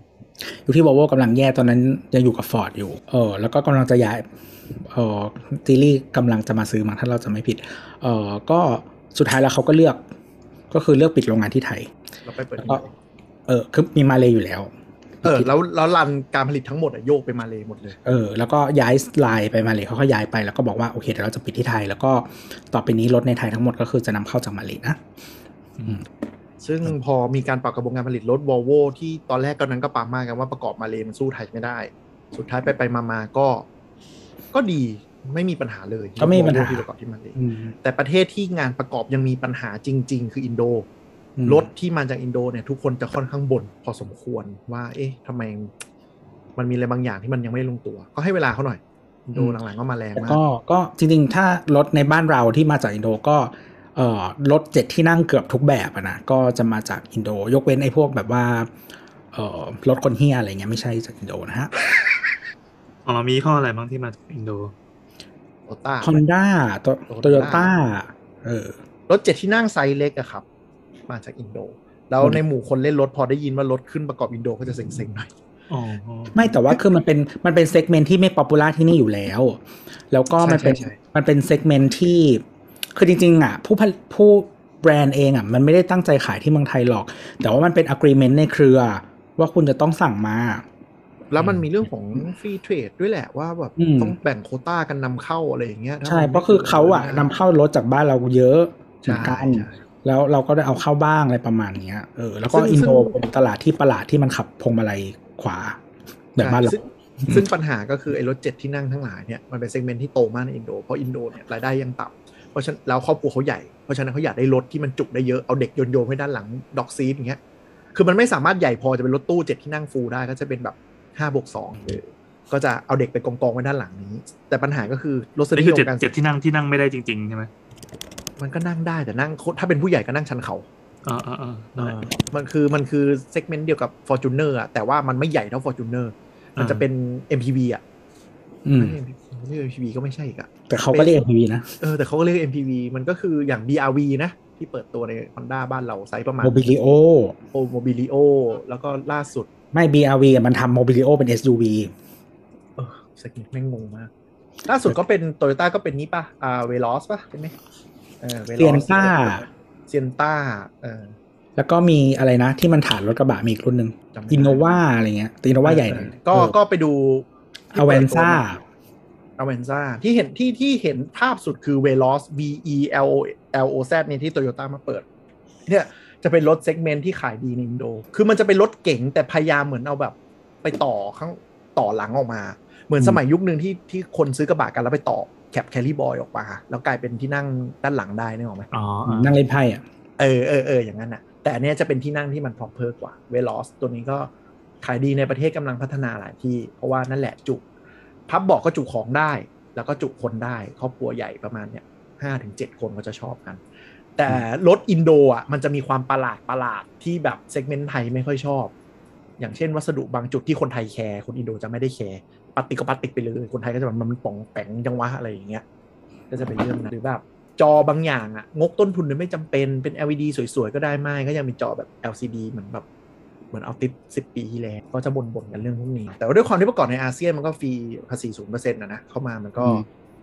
Speaker 2: ยุคที่ Volvo กำลังแย่ตอนนั้นยังอยู่กับ Ford อยู่ เออ แล้วก็กำลังจะย้ายเออซีรีส์กำลังจะมาซื้อมาถ้าเราจะไม่ผิด เออก็สุดท้ายแล้วเขาก็เลือก ก็คือเลือกปิดโรงงานที่ไทย
Speaker 4: เราไปเปิด
Speaker 2: แล้ว
Speaker 4: ที่
Speaker 2: ก็
Speaker 4: มาเล
Speaker 2: เออคือมีมาเลยอยู่แล้ว
Speaker 4: เออแล้วแล้วรันการผลิตทั้งหมดอะโยกไปมาเลหมดเลย
Speaker 2: เออแล้วก็ย้ายไลน์ไปมาเลยเขาก็ย้ายไปแล้วก็บอกว่าโอเคเดี๋ยวเราจะปิดที่ไทย แล้วก็ต่อไปนี้รถในไทยทั้งหมดก็คือจะนำเข้าจากมาเลยนะ
Speaker 4: ซึ่งพอมีการปรับกระบวนการผลิตรถวอลโวที่ตอนแรกก็นั้นก็ปามากันว่าประกอบมาเลมันสู้ไทยไม่ได้ สุดท้ายไปไปมามาก็ ก็ดีไม่มีปัญหาเลย
Speaker 2: ก็ไม่มีปัญหา
Speaker 4: รถ Volvo ที่ประกอบที่มาเล
Speaker 2: อืม
Speaker 4: แต่ประเทศที่งานประกอบยังมีปัญหาจริง ๆ คืออินโด
Speaker 2: อืม
Speaker 4: รถที่มาจากอินโดเนี่ยทุกคนจะค่อนข้างบ่นพอสมควรว่า เอ๊ะทำไมมันมีอะไรบางอย่างที่มันยังไม่ลงตัว ก็ให้เวลาเขาหน่อยอินโดหลังๆก็มาแรง
Speaker 2: แล้ว
Speaker 4: มาก
Speaker 2: ก็ก็จริงๆ ถ้ารถในบ้านเราที่มาจากอินโดก็เอ่อรถเจ็ดที่นั่งเกือบทุกแบบอะนะก็จะมาจากอินโด ยกเว้นไอ้พวกแบบว่าเอ่อรถคนเฮียอะไรเงี้ยไม่ใช่จากอินโดนะฮะ
Speaker 3: อ๋อยี่ห้ออะไรบ้างที่มาจากอินโด
Speaker 4: โตต้า
Speaker 2: ฮอนด้าโต
Speaker 4: Toyota
Speaker 2: โตโยต้าเออ
Speaker 4: รถเจ็ดที่นั่งไซส์เล็กอะครับ มาจากอินโด แล้ว
Speaker 2: อืม
Speaker 4: ในหมู่คนเล่นรถพอได้ยินว่ารถขึ้นประกอบอินโดก็จะเซ็งๆหน่อย
Speaker 3: อ๋อ
Speaker 2: ไม่แต่ว่าคือมันเป็นมันเป็น segment ที่ไม่ popular ที่นี่อยู่แล้ว แล้วก็มันเป็น
Speaker 4: ใช่ใช่ใช่
Speaker 2: มันเป็น segment ที่คือจริงๆอะผู้ผลิตผู้แบรนด์เองอะมันไม่ได้ตั้งใจขายที่เมืองไทยหรอก แต่ว่ามันเป็น agreement ในเครือ ว่าคุณจะต้องสั่งมา
Speaker 4: แล้วมันมีเรื่องของ free trade ด้วยแหละว่าแบบ
Speaker 2: อืม
Speaker 4: ต้องแบ่งโควต้ากันนำเข้าอะไรอย่างเงี้ยถ้
Speaker 2: ใช่
Speaker 4: มัน
Speaker 2: เพราะคือเขาอะนำเข้ารถจากบ้านเราเยอะเหมื
Speaker 4: ใช่
Speaker 2: อนกัน
Speaker 4: ใช่
Speaker 2: แล้วเราก็ได้เอาเข้าบ้างอะไรประมาณเนี้ยเออแล้วก็
Speaker 4: ซึ่ง
Speaker 2: อินโด
Speaker 4: ซึ่ง
Speaker 2: เป็นตลาดที่ประหลาดที่มันขับพวงมาลัยขวาแบบบ้านเรา
Speaker 4: ซึ่งซึ่งปัญหาก็คือไอ้รถเจ็ดที่นั่งทั้งหลายเนี่ยมันเป็น segment ที่โตมากในอินโด เพราะอินโดเนี่ยรายได้ยังต่ำเพราะฉะนั้นแล้วครอบครัวเขาใหญ่ เพราะฉะนั้นเขาอยากได้รถที่มันจุได้เยอะเอาเด็กโยนโยนๆไว้ด้านหลัง dog seat อย่างเงี้ยคือมันไม่สามารถใหญ่พอจะเป็นรถตู้เจ็ดที่นั่ง full ได้ก็จะเป็นแบบห้าบวกสองก็จะเอาเด็กไปกองกองๆไว้ด้านหลังนี้ แต่ปัญหาก็คือรส
Speaker 3: นี่
Speaker 4: นิ
Speaker 3: คื
Speaker 4: ย
Speaker 3: อ
Speaker 4: ม
Speaker 3: เจ็ด
Speaker 4: การ
Speaker 3: เจ็ดที่นั่งที่นั่งไม่ได้จริงๆใช่ไหม
Speaker 4: มันก็นั่งได้แต่นั่งถ้าเป็นผู้ใหญ่ก็นั่งชันเข่า
Speaker 3: อ่าอ่าอ่า
Speaker 4: เออมันคือมันคือ segment เดียวกับ Fortuner อะแต่ว่ามันไม่ใหญ่เท่า Fortuner มันจะเป็น MPV อะ
Speaker 2: อืม
Speaker 4: ไม่ใช่ MPV ก็ไม่ใช่อีกอะ
Speaker 2: แต่เขาก็เรียก MPV นะ
Speaker 4: เออแต่เขาก็เรียก MPV มันก็คืออย่าง BRV นะที่เปิดตัวใน Honda บ้านเราไซส์ประมาณ
Speaker 2: Mobilio โอ
Speaker 4: Mobilio แล้วก็ล่าสุด
Speaker 2: ไม่ BRV อะมันทำ Mobilio เป็น SUV
Speaker 4: เออ skin แม่งงงมาก ล่าสุดก็เป็นโตโยต้าก็เป็นนี้ป่ะอ่า Veloz ป่ะใช่ไหม เออ Veloz
Speaker 2: Sienta Sienta
Speaker 4: เออ
Speaker 2: แล้วก็มีอะไรนะ ที่มันฐานรถกระบะมีอีกรุ่นหนึ่ง
Speaker 4: จำไม่ได้
Speaker 2: Innova อะไรเงี้ยแต่ Innova ใหญ่หน่อย
Speaker 4: ก็ก็ไปดู Avanza Avanza ที่เห็นที่ที่เห็นภาพสุดคือ Veloz V E L O L O Z เนี่ยที่โตโยต้ามาเปิด เนี่ยจะเป็นรถ segment ที่ขายดีในอินโด คือมันจะเป็นรถเก๋งแต่พยายามเหมือนเอาแบบ ไปต่อข้างต่อหลังออกมา เหมือน
Speaker 2: อืม
Speaker 4: สมัยยุคหนึ่งที่ที่คนซื้อกระบะกันแล้วไปต่อ แคป carry boy ออกมา แล้วกลายเป็นที่นั่งด้านหลังได้นึกออกไหม
Speaker 3: อ๋ออ่า
Speaker 2: นั่งเล่นไพ่อะ
Speaker 4: เออเออเอออย่างนั้นอะ แต่อันเนี้ยจะเป็นที่นั่งที่มันพอเพอกว่า Veloz ตัวนี้ก็ขายดีในประเทศกำลังพัฒนาหลายที่ เพราะว่านั่นแหละจุพับเบาะก็จุของได้ แล้วก็จุคนได้ ครอบครัวใหญ่ประมาณเนี้ยห้าถึงเจ็ดคนก็จะชอบกัน แต่รถอินโดอะมันจะมีความประหลาดประหลาดที่แบบ segment ไทยไม่ค่อยชอบ อย่างเช่นวัสดุบางจุดที่คนไทยแคร์คนอินโดจะไม่ได้แคร์ ปฏิกก็ปฏิกไปเลย คนไทยก็จะแบบมันป่องแปงจังวะอะไรอย่างเงี้ย ก็จะเป็นเรื่องนั้นหรือแบบจอบางอย่างอะงกต้นทุนเนี่ยไม่จำเป็นเป็น LED สวยๆ ก็ได้ไม่ก็ยังมีจอแบบ LCD เหมือนแบบเหมือนเอาติดสิปีที่แล้วก็จะบ่นๆกันเรื่องพวกนี้ แต่ว่าด้วยความที่ประกอบในอาเซียนมันก็ฟรีภาษีศูนย์เปอร์เซ็นต์นะนะเข้ามามันก็
Speaker 2: อืม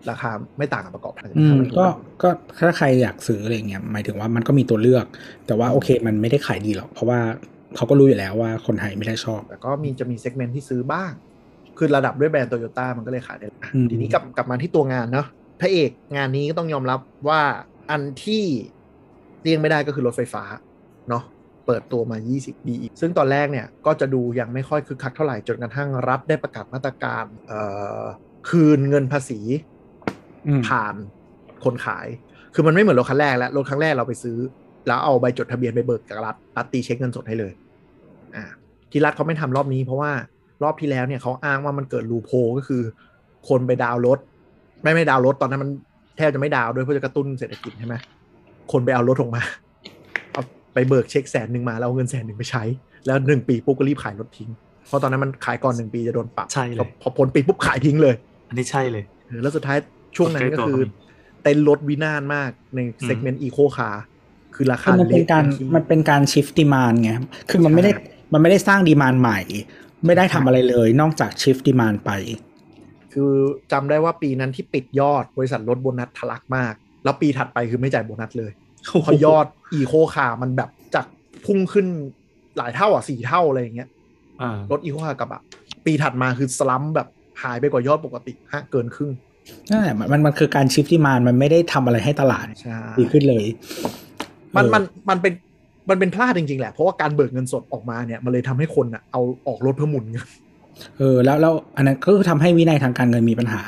Speaker 4: ราคาไม่ต่างกับประกอบไทย
Speaker 2: อืม
Speaker 4: ถ้าถู
Speaker 2: ก็ก็ถ้าใครอยากซื้ออะไรเงี้ยหมายถึงว่ามันก็มีตัวเลือก แต่ว่าโอเคมันไม่ได้ขายดีหรอกเพราะว่าเขาก็รู้อยู่แล้วว่าคนไทยไม่ได้ชอบ
Speaker 4: แต่ก็มีจะมีเซกเมนต์ที่ซื้อบ้าง คือระดับด้วยแบรนด์โตโยต้ามันก็เลยขายได้อะ
Speaker 2: อืม
Speaker 4: ทีนี้กลับกลับมาที่ตัวงานเนาะพระเอกงานนี้ก็ต้องยอมรับว่าอันที่เลี่ยงไม่ได้ก็คือรถไฟฟ้าเนาะเปิดตัวมา 20 ปีซึ่งตอนแรกเนี่ยก็จะดูยังไม่ค่อยคึกคักเท่าไหร่จนกระทั่งรัฐได้ประกาศมาตรการเอ่อคืนเงินภาษี
Speaker 2: อืม
Speaker 4: ผ่านคนขาย คือมันไม่เหมือนรถคันแรกแล้ว รถครั้งแรกเราไปซื้อ แล้วเอาใบจดทะเบียนไปเบิกกับรัฐรัฐตีเช็คเงินสดให้เลย อ่าที่รัฐเขาไม่ทำรอบนี้เพราะว่า รอบที่แล้วเนี่ยเขาอ้างว่ามันเกิด loophole ก็คือ คนไปดาวน์รถ ไม่ไม่ดาวน์รถตอนนั้นมันแทบจะไม่ดาวน์ด้วยเพื่อจะกระตุ้นเศรษฐกิจใช่ไหมคนไปเอารถออกมา เอาไปเบิกเช็คแสนหนึ่งมาแล้วเอาเงินแสนหนึ่งไปใช้ แล้วหนึ่งปีปุ๊บก็รีบขายรถทิ้ง เพราะตอนนั้นมันขายก่อนหนึ่งปีจะโดนปรับ
Speaker 3: ใช่เลย
Speaker 4: พอพ้นปีปุ๊บขายทิ้งเลย
Speaker 3: อันนี้ใช่เลย
Speaker 4: เออแล้วสุดท้ายช่วงนั้นก็คือ
Speaker 3: ใกล้ตัวก็มี
Speaker 4: เต็นท์รถวินาศมากใน segment อีโคคาร์คือราคา
Speaker 2: คือมันเป็นการ
Speaker 4: ละที่
Speaker 2: มันเป็นการ shift demand ไง คือมันไม่ได้
Speaker 4: ใช่
Speaker 2: มันไม่ได้สร้าง demand ใหม่ ไม่ได้ทำอะไรเลย นอกจาก shift demand ไป
Speaker 4: คือจำได้ว่าปีนั้นที่ปิดยอดบริษัทรถโบนัสทะลักมาก แล้วปีถัดไปคือไม่จ่ายโบนัสเลยเพราะยอดอีโคคาร์มันแบบจากพุ่งขึ้นหลายเท่าอะสี่เท่าอะไรอย่างเงี้ย
Speaker 3: อ่าร
Speaker 4: ถอีโคคาร์กับอะปีถัดมาคือ slump แบบหายไปกว่ายอดปกติฮะเกินครึ่ง
Speaker 2: นั่นแหละมันมันมันคือการ shift demand มันไม่ได้ทำอะไรให้ตลาด
Speaker 4: ใช่
Speaker 2: ดีขึ้นเลย
Speaker 4: มัน
Speaker 2: เออ
Speaker 4: มันมันเป็น มันเป็นพลาดจริงๆแหละ เพราะว่าการเบิกเงินสดออกมาเนี่ยมันเลยทำให้คนอะเอาออกรถเพื่อหมุนเงิน
Speaker 2: เออแล้วแล้วอันนั้นก็คือทำให้วินัยทางการเงินมีปัญหา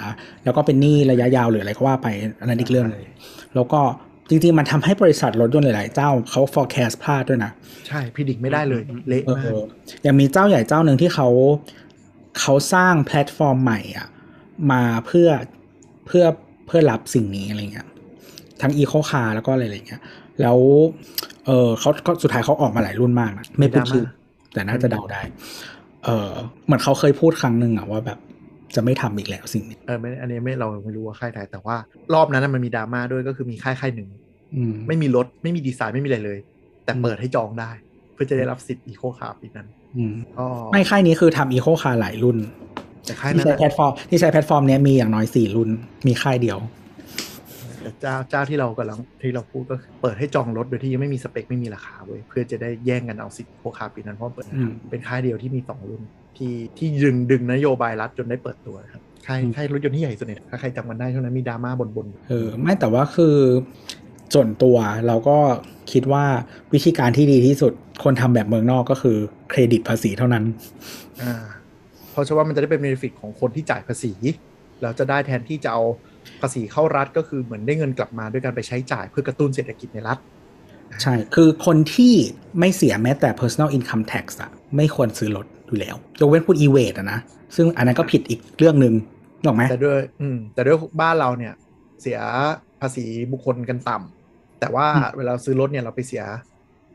Speaker 2: แล้วก็เป็นหนี้ระยะยาวหรืออะไรก็ว่าไปอันนั้นอีกเรื่องหนึงแล้วก็จริงๆ มันทำให้บริษัทรถยนต์หลาย ๆ เจ้าเขา forecast พลาดด้วยนะ
Speaker 4: ใช่ predict ไม่ได้เลย
Speaker 3: อืม
Speaker 4: เละ
Speaker 2: เอ
Speaker 4: มาก
Speaker 2: อยังมีเจ้าใหญ่เจ้าหนึ่งที่เขาเขาสร้างแพลตฟอร์มใหม่อะมาเพื่อเพื่อเพื่อรับสิ่งนี้อะไรเงี้ยทั้งอีโคคาร์แล้วก็อะไรอะไรเงี้ย แล้วเออเขาก็สุดท้ายเขาออกมาหลายรุ่นมากนะไม่พูดชื่อแต่น่าจะเดาได้ เออเหมือนเขาเคยพูดครั้งหนึ่งอะว่าแบบจะไม่ทำอีกแล้วสิ่งนี้
Speaker 4: เออไม่อันนี้ไม่เราไม่รู้ว่าค่ายไหนแต่ว่ารอบนั้นนะมันมีดราม่าด้วยก็คือมีค่ายค่ายหนึ่ง
Speaker 2: อืม
Speaker 4: ไม่มีรถไม่มีดีไซน์ไม่มีอะไรเลย แต่
Speaker 2: อืม
Speaker 4: เปิดให้จองได้ เพื่อจะได้รับสิทธิ์อีโคคาร์ปีนั้น
Speaker 2: อืม
Speaker 4: ก็
Speaker 2: ไม่ค่ายนี้คือทำอีโคคาร์หลายรุ่น
Speaker 4: แต่ค่าย
Speaker 2: ที่
Speaker 4: นั้น
Speaker 2: ใช้
Speaker 4: อะ
Speaker 2: แพลตฟอร์มที่ใช้แพลตฟอร์มเนี้ยมีอย่างน้อยสี่รุ่นมีค่ายเดียว
Speaker 4: แต่เจ้าเจ้าที่เรากำลังที่เราพูดก็คือเปิดให้จองรถโดยที่ยังไม่มีสเปคไม่มีราคาเว้ยเพื่อจะได้แย่งกันเอาสิทธิ์อีโคคาร์ปีนั้นเพราะเปิด
Speaker 2: อืม
Speaker 4: เป็นค่ายเดียวที่มีสองรุ่นที่ที่ดึงดึงนโยบายรัฐจนได้เปิดตัวนะครับค่าย
Speaker 2: อืม
Speaker 4: ค่ายรถยนต์ที่ใหญ่สุดเนี่ยถ้าใครจำกันได้ช่วงนั้นมีดราม่าบนบน
Speaker 2: เออไม่แต่ว่าคือส่วนตัวเราก็คิดว่าวิธีการที่ดีที่สุดคนทำแบบเมืองนอกก็คือเครดิตภาษีเท่านั้น
Speaker 4: อ่าเพราะเชื่อว่ามันจะได้เป็นเบนฟิตของคนที่จ่ายภาษีแล้วจะได้แทนที่จะเอา ภาษีเข้ารัฐก็คือเหมือนได้เงินกลับมาด้วยการไปใช้จ่ายเพื่อกระตุ้นเศรษฐกิจในรัฐ
Speaker 2: ใช่ คือคนที่ไม่เสียแม้แต่ personal income tax อะไม่ควรซื้อรถอยู่แล้วยกเว้นพูด e w a t อะนะ ซึ่งอันนั้นก็ผิดอีกเรื่องหนึ่งหรอกไหม
Speaker 4: แต่ด้วยอืมแต่ด้วยบ้านเราเนี่ยเสียภาษีบุคคลกันต่ำแต่ว่า
Speaker 2: อืม
Speaker 4: เวลาซื้อรถเนี่ยเราไปเสีย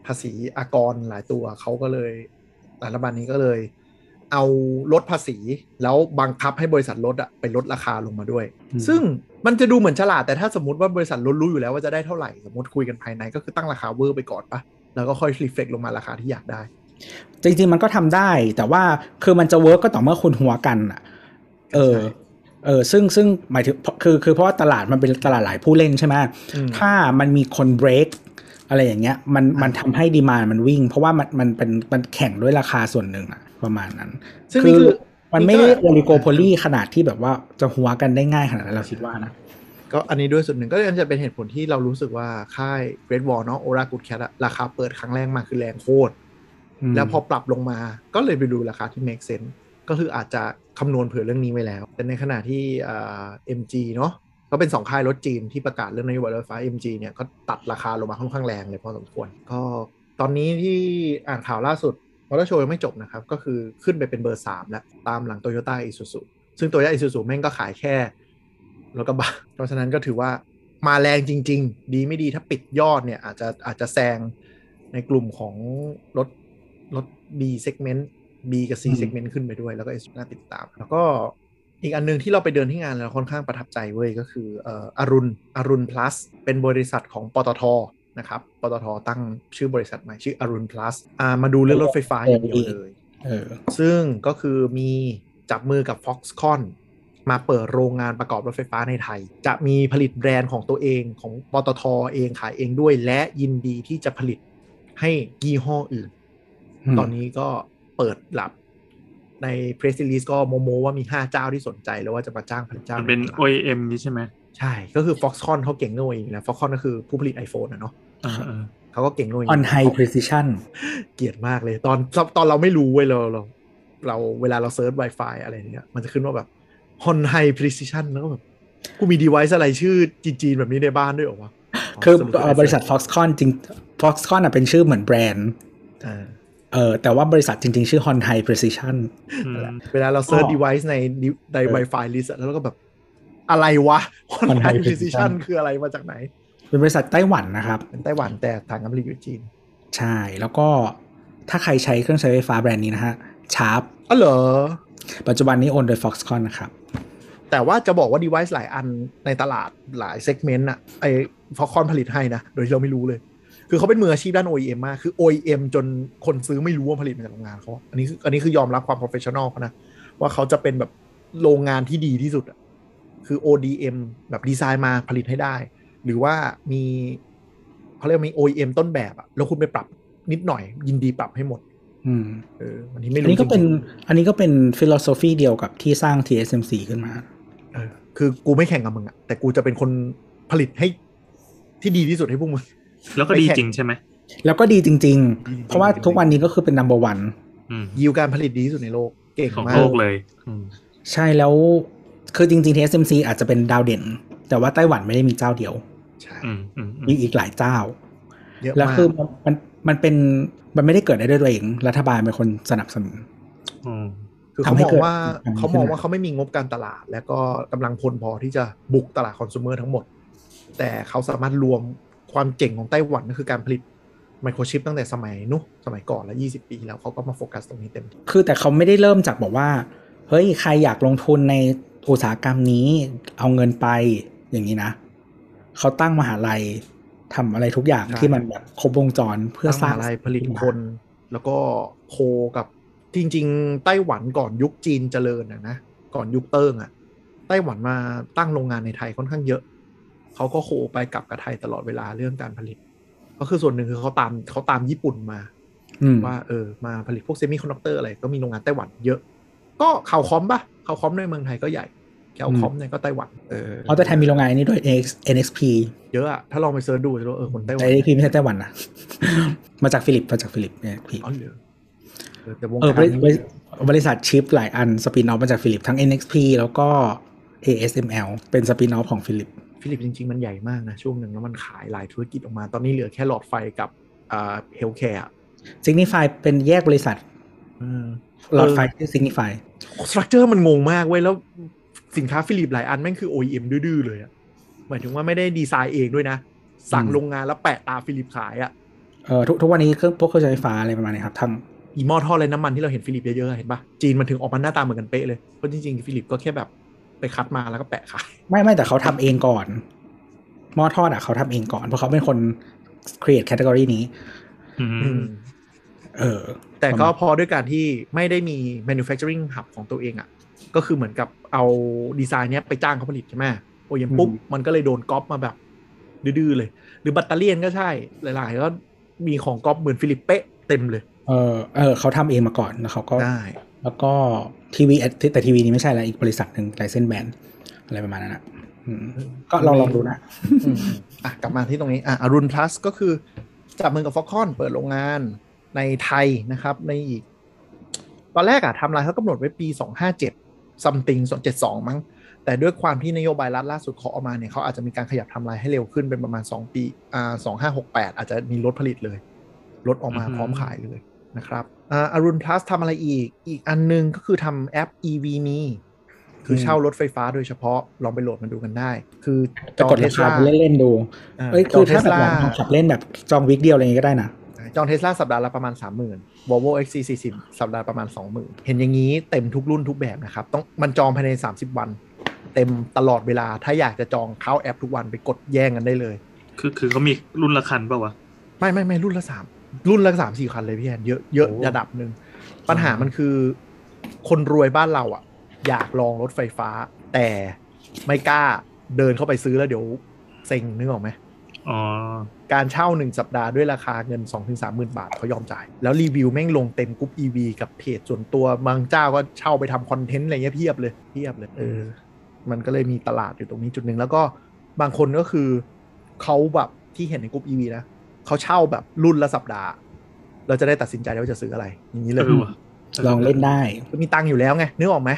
Speaker 4: ภาษีอากรหลายตัวเขาก็เลยรัฐบาลนี้ก็เลย เอาลดภาษี แล้วบังคับให้บริษัทรถอะไปลดราคาลงมาด้วย
Speaker 2: อืม
Speaker 4: ซึ่งมันจะดูเหมือนฉลาดแต่ถ้าสมมติว่าบริษัทรถรู้อยู่แล้วว่าจะได้เท่าไหร่สมมติคุยกันภายในก็คือตั้งราคาเวอร์ไปก่อนปะแล้วก็ค่อยรีเฟกลงมาราคาที่อยากได้
Speaker 2: จริงๆมันก็ทำได้ แต่ว่าคือมันจะ work ก็ต่อเมื่อคุณฮั้วกันอะเออ
Speaker 4: ใช่
Speaker 2: เออซึ่งซึ่งหมายถึงคือคือเพราะว่าตลาดมันเป็นตลาดหลายผู้เล่นใช่ไหม
Speaker 4: อืม
Speaker 2: ถ้ามันมีคนเบรกอะไรอย่างเงี้ยมันมันทำให้ demand มันวิ่ง เพราะว่ามันมันเป็นมันแข่งด้วยราคาส่วนหนึ่งอะ ประมาณนั้น
Speaker 4: ซึ่งนี่คือ
Speaker 2: มันไม่ได้
Speaker 4: นี่ก็
Speaker 2: oligopoly ขนาดที่แบบว่าจะฮั้วกันได้ง่ายขนาดนั้นเราคิดว่านะ
Speaker 4: ก็อันนี้ด้วยส่วนหนึ่งก็จะเป็นเหตุผลที่เรารู้สึกว่าค่าย Great Wall เนาะ Ora Good Cat อะราคาเปิดครั้งแรกมาคือแรงโคตร
Speaker 2: ม
Speaker 4: แล้วพอปรับลงมาก็เลยไปดูราคาที่ make sense ก็คืออาจจะคำนวณเผื่อเรื่องนี้ไว้แล้ว แต่ในขณะที่อ่า MG เนาะก็เป็นสองค่ายรถจีนที่ประกาศเรื่องนโยบายรถไฟฟ้า MG เนี่ยก็ตัดราคาลงมาค่อนข้างแรงเลยพอสมควร ก็ตอนนี้ที่อ่านข่าวล่าสุดม อเตอร์โชว์ยังไม่จบนะครับ ก็คือขึ้นไปเป็นเบอร์3แล้วตามหลัง Toyota Isuzu ซึ่ง Toyota Isuzu แม่งก็ขายแค่รถกระบะเพราะฉะนั้นก็ถือว่ามาแรงจริง ๆ ดีไม่ดีถ้าปิดยอดเนี่ย อาจจะอาจจะแซงในกลุ่มของรถรถ B segment B กับ C
Speaker 2: อืม
Speaker 4: segment ขึ้นไปด้วย แล้วก็ S น่าติดตาม แล้วก็อีกอันหนึงที่เราไปเดินที่งานแล้วค่อนข้างประทับใจเว้ย ก็คือเอ่ออรุณอรุณ plus เป็นบริษัทของปตท นะครับปตทตั้งชื่อบริษัทใหม่ชื่ออรุณ plus อ่ามาดูเรื่องรถไฟฟ้าอย่างเดียวเลย
Speaker 2: เออ
Speaker 4: ซึ่งก็คือมีจับมือกับ Foxconn มาเปิดโรงงานประกอบรถไฟฟ้าในไทย จะมีผลิตแบรนด์ของตัวเองของปตทเองขายเองด้วย และยินดีที่จะผลิตให้ยี่ห้ออื่น
Speaker 2: อืม
Speaker 4: ตอนนี้ก็เปิดหลับใน press release ก็โมโมว่ามี5เจ้าที่สนใจแล้วว่าจะมาจ้างผลิตเจ้า
Speaker 3: มันเป็น
Speaker 4: หง
Speaker 3: OEM นี่ใช่ไหม
Speaker 4: ใช่ ก็คือ Foxconn เขาเก่งเรื่อง OEM แล้ว Foxconn ก็คือผู้ผลิต iPhone นะเนาะ
Speaker 3: อ่าอ่า
Speaker 4: เขาก็เก่งเรื่อง OEM
Speaker 2: on high precision
Speaker 4: เกลียดมากเลย ตอนตอนเราไม่รู้เว้ยเราเราเราเวลาเราเซิร์ช Wi-Fi อะไรเนี่ยมันจะขึ้นว่าแบบ on high precision แล้วก็แบบกูมี device อะไรชื่อจีนๆแบบนี้ในบ้านด้วยเหรอวะ
Speaker 2: คือ
Speaker 4: สรุป
Speaker 2: เอ่อบริษัท Foxconn จริง Foxconn อะเป็นชื่อเหมือนแบรนด์
Speaker 4: อ่า
Speaker 2: เออแต่ว่าบริษัทจริง ๆ ชื่อ Hon Hai Precision
Speaker 3: อืม
Speaker 4: นั่นแหละเวลาเรา search
Speaker 2: อ๋อ
Speaker 4: device ในใน
Speaker 2: เออ
Speaker 4: Wi-Fi list อะแล้วเราก็แบบ อะไรวะ Hon
Speaker 2: Hon
Speaker 4: Hai
Speaker 2: Hai
Speaker 4: precision
Speaker 2: precision
Speaker 4: คืออะไรมาจากไหน
Speaker 2: เป็นบริษัทไต้หวันนะครับ
Speaker 4: เป็นไต้หวันแต่ฐานการผลิตอยู่จีน
Speaker 2: ใช่แล้วก็ถ้าใครใช้เครื่องใช้ไฟฟ้าแบรนด์นี้นะฮะ Sharp
Speaker 4: อ๋อเหรอ
Speaker 2: ปัจจุบันนี้โอนโดย Foxconn นะครับ
Speaker 4: แต่ว่าจะบอกว่า device หลายอันในตลาดหลาย segment อะไอฟอคอนผลิตให้นะ โดยที่เราไม่รู้เลย คือเขาเป็นมืออาชีพด้าน OEM มาก คือ OEM จนคนซื้อไม่รู้ว่าผลิตมาจากโรงงานเขาอันนี้คืออันนี้คือยอมรับความ professional เขานะ ว่าเขาจะเป็นแบบโรงงานที่ดีที่สุดอะ คือ ODM แบบดีไซน์มาผลิตให้ได้ หรือว่ามีเขาเรียกว่ามี OEM ต้นแบบอะแล้วคุณไปปรับนิดหน่อยยินดีปรับให้หมด
Speaker 2: อืม
Speaker 4: เอออันนี้ไม่
Speaker 2: อัน
Speaker 4: รู้
Speaker 2: นี้ก็เป็น
Speaker 4: จริง
Speaker 2: อันนี้ก็เป็น philosophy เดียวกับที่สร้าง TSMC ขึ้นมา
Speaker 4: ๆเออคือกูไม่แข่งกับมึงอะแต่กูจะเป็นคนผลิตให้ที่ดีที่สุดให้พวกมึง
Speaker 3: แล้วก็ดีจริงใช่ไหม
Speaker 2: แล้วก็ดีจริง
Speaker 4: ดี
Speaker 2: ๆเพราะว่าทุกวันนี้ก็คือเป็น number one
Speaker 3: อืม
Speaker 4: ยิวการผลิตดีที่สุดในโลก เก่ง
Speaker 3: ของ
Speaker 4: มาก
Speaker 3: โลกเลยอืม
Speaker 2: ใช่แล้ว คือจริงๆ TSMC อาจจะเป็นดาวเด่น แต่ว่าไต้หวันไม่ได้มีเจ้าเดียว
Speaker 4: ใช่
Speaker 3: อืมอืมอืม
Speaker 2: มีอีกหลายเจ้า
Speaker 4: เยอะ
Speaker 2: แล้ว
Speaker 4: มาก
Speaker 2: คือมันมันมันเป็นมันไม่ได้เกิดได้ด้วยตัวเอง รัฐบาลเป็นคนสนับสนุน
Speaker 3: อืม
Speaker 4: คือเขา
Speaker 2: ทำให้
Speaker 4: มอง
Speaker 2: เกิด
Speaker 4: ว่า
Speaker 2: การ
Speaker 4: เขามอง
Speaker 2: ขึ้นมา
Speaker 4: ว่าเขาไม่มีงบการตลาด แล้วก็กำลังพลพอที่จะบุกตลาดคอน sumer ทั้งหมด แต่เขาสามารถรวมความเจ๋งของไต้หวันก็คือการผลิตไมโครชิปตั้งแต่สมัยนู้นสมัยก่อนแล้ว 20 ปีแล้วเขาก็มาโฟกัสตรงนี้เต็มที่
Speaker 2: คือแต่เขาไม่ได้เริ่มจากบอกว่า เฮ้ย ใครอยากลงทุนใน อุตสาหกรรมนี้เอาเงินไปอย่างนี้นะเขาตั้งมหาลัยทำอะไรทุกอย่างที่มันแบบครบวงจรเพื่อ
Speaker 4: ตั้ง
Speaker 2: สร้าง
Speaker 4: มหาลัยผลิตคน แล้วก็ co กับจริง ๆ ไต้หวันก่อนยุคจีนเจริญนะนะก่อนยุคเติ้งอะไต้หวันมาตั้งโรงงานในไทยค่อนข้างเยอะเขาก็ co ไปกลับกับไทยตลอดเวลาเรื่องการผลิต ก็คือส่วนหนึ่งคือเขาตามเขาตามญี่ปุ่นมา
Speaker 2: อืม
Speaker 4: ว่าเออมาผลิตพวกเซมิคอนดักเตอร์อะไรก็มีโรงงานไต้หวันเยอะ ก็ Cal-Comp ปะ Cal-Comp ในเมืองไทยก็ใหญ่ Cal-Comp เนี่ยก็ไต้หวัน เออ
Speaker 2: เอาแต่ไทยมีโรงงานนี้ด้วย NX NXP
Speaker 4: เยอะอะถ้าลองไปเซิร์ชดูจะรู้เออคนไต้หวั
Speaker 2: แต่
Speaker 4: น
Speaker 2: NXP ไม่ใช่ไต้หวันนะ มาจากฟิลิป มาจากฟิลิป NXP
Speaker 4: อ๋อเหรอเออแต่วง
Speaker 2: เออ
Speaker 4: การ
Speaker 2: บริ
Speaker 4: นี้
Speaker 2: บริบริษัทชิปหลายอัน spin-off มาจาก Philips ทั้ง NXP แล้วก็ ASML เป็น spin-off ของ
Speaker 4: Philips Philips จริง ๆ มันใหญ่มากนะ ช่วงหนึ่งแล้วมันขายหลายธุรกิจออกมา ตอนนี้เหลือแค่หลอดไฟกับอ่า healthcare
Speaker 2: Signify เป็นแยกบริษัท หลอดไฟที่ Signify
Speaker 4: structure มันงงมากเว้ย แล้วสินค้า Philips หลายอันแม่งคือ OEM ดื้อๆเลยอะหมายถึงว่าไม่ได้ดีไซน์เองด้วยนะ สั่ง
Speaker 2: อืม
Speaker 4: โรงงานแล้วแปะตรา Philips ขายอะ
Speaker 2: เออทุกทุกวันนี้เครื่องพวกเครื่องใช้ไฟฟ้าอะไรประมาณนี้ครับทั้ง
Speaker 4: อีหม้อทอดไร้น้ำมันที่เราเห็น Philips เยอะๆเห็นปะจีนมันถึงออกมาหน้าตาเหมือนกันเป๊ะเลยเพราะจริงๆ Philips ก็แค่แบบไปคัดมาแล้วก็แปะขาย
Speaker 2: ไม่ไม่แต่เขาทำเองก่อนหม้อทอดอะเขาทำเองก่อนเพราะเขาเป็นคน create category นี้
Speaker 3: อืม
Speaker 4: อืม
Speaker 2: เออ
Speaker 4: แต่ก็พอด้วยการที่ไม่ได้มี manufacturing hub ของตัวเองอะ่ะ ก็คือเหมือนกับเอาดีไซน์เนี้ยไปจ้างเขาผลิตใช่ไหม OEM ปุ๊บ
Speaker 2: อืม
Speaker 4: มันก็เลยโดนก๊อปมาแบบ ดื้อๆเลย หรือแบัตเตอรี่ยนก็ใช่ หลาย ๆ ก็มีของก๊อปเหมือน Philips เป๊ะเต็มเลย
Speaker 2: เออเออเขาทำเองมาก่อนแล้วเขาก็
Speaker 4: ได้
Speaker 2: แล้วก็ทีวีแต่ทีวีนี้ไม่ใช่แล้วอีกบริษัทหนึ่ง license brand อะไรประมาณนั้นนะอืมก็ลองลองดูนะ
Speaker 4: อืมอะกลับมาที่ตรงนี้อะอรุณพลัสก็คือจับมือกับฟอคคอนเปิดโรงงาน ในไทยนะครับ ในอีก ตอนแรกอะทำลายเขากำหนดไว้ปี 257 something 272 มั้ง แต่ด้วยความที่นโยบายรัฐล่าสุดเขาออกมาเนี่ยเขาอาจจะมีการขยับทำลายให้เร็วขึ้นเป็นประมาณ 2 ปีอ่า2568 อาจจะมีรถผลิตเลยรถออกมา
Speaker 3: อือฮึ
Speaker 4: พร้อมขายเลยนะครับอ่าอรุณพลัสทำอะไรอีก อีกอันนึงก็คือทำแอป EV มีคือเช่ารถไฟฟ้าโดยเฉพาะ ลองไปโหลดมาดูกันได้ คือจ
Speaker 2: จะ
Speaker 4: อก
Speaker 2: ด
Speaker 4: เท
Speaker 2: รา
Speaker 4: ส
Speaker 2: คา
Speaker 4: ลา
Speaker 2: ไปเล่นๆดู เอ้ยคือถ้าแบบ
Speaker 4: จ
Speaker 2: อยากขับเล่นแบบจองวิกเดียวอะไรอย่างงี้ก็ได้นะ
Speaker 4: อ จองเทสลาสัปดาห์ละประมาณ 30,000 Volvo XC40 สัปดาห์ประมาณ 20,000 เห็นอย่างนี้เต็มทุกรุ่นทุกแบบนะครับ ต้องมันจองภายใน 30 วัน เต็มตลอดเวลา ถ้าอยากจะจองเข้าแอปทุกวันไปกดแย่งกันได้เลย
Speaker 3: คือคือเขามีรุ่นละคันเปล่าวะ
Speaker 4: ไม่ไม่ไม่รุ่นละสามรุ่นละสามสี่คันเลยพี่แอนเยอะเยอะ
Speaker 3: โอ้
Speaker 4: ระดับหนึ่งปัญหามันคือ คนรวยบ้านเราอะ อยากลองรถไฟฟ้า แต่ไม่กล้าเดินเข้าไปซื้อแล้วเดี๋ยวเซ็งนึกออกไหม
Speaker 3: อ๋อ
Speaker 4: การเช่าหนึ่งสัปดาห์ด้วยราคาเงิน 2-3ถึงหมื่นบาทเขายอมจ่าย แล้วรีวิวแม่งลงเต็มกรุ๊ป EV กับเพจส่วนตัวบางเจ้าก็เช่าไปทำคอนเทนต์อะไรเงี้ยเพียบเลยเพียบเลยเออมันก็เลยมีตลาดอยู่ตรงนี้จุดหนึ่งแล้วก็บางคนก็คือเขาแบบที่เห็นในกลุ่ม EV นะเขาเช่าแบบรุ่นละสัปดาห์ เราจะได้ตัดสินใจได้ว่าจะซื้ออะไร อย่างนี้เลย
Speaker 3: เออว่ะ
Speaker 2: ลองเล่นได้
Speaker 4: คือมีตังค์อยู่แล้วไงนึกออกไหม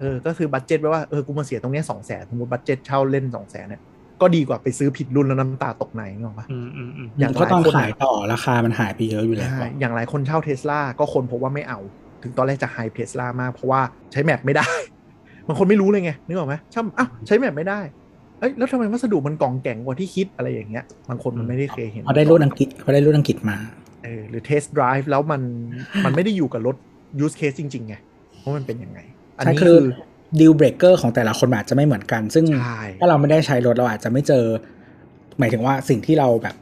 Speaker 4: เออก็คือ budget ไว้ว่าเออกูมาเสียตรงเนี้สองแสนสมมติ budget เช่าเล่นสองแสนเนี่ย ก็ดีกว่าไปซื้อผิดรุ่นแล้วน้ำตาตกในนึกออกปะ
Speaker 3: อืมอืมอืม
Speaker 4: อย่าง
Speaker 2: เพราะตอน
Speaker 4: หลายคน
Speaker 2: ขายต่อราคามันหายไปเยอะอยู่แล้ว
Speaker 4: ใช่อย่างหลายคนเช่าเทสลาก็คนพบว่าไม่เอา ถึงตอนแรกจะ hype Tesla มากเพราะว่าใช้ map ไม่ได้บางคนไม่รู้เลยไงนึกออกไหมช่างอ้าวใช้ map ไม่ได้เอ้ยแล้วทำไมวัสดุมันก๊องแก๊งกว่าที่คิดอะไรอย่างเงี้ยบางคนมันไม่ได้เคยเห็น
Speaker 2: เขาได้รุ่นอังกฤษเขาได้รุ่นอังกฤษมา
Speaker 4: เออหรือ test drive แล้วมันมันไม่ได้อยู่กับรถ use case จริงๆไงว่ามันเป็นยังไง อัน
Speaker 2: ใช่
Speaker 4: นี้
Speaker 2: คื
Speaker 4: คืออ
Speaker 2: deal breaker ของแต่ละคนอาจจะไม่เหมือนกัน ซึ่ง
Speaker 4: ใช่
Speaker 2: ถ้าเราไม่ได้ใช้รถเราอาจจะไม่เจอ หมายถึงว่าสิ่งที่เราแบบ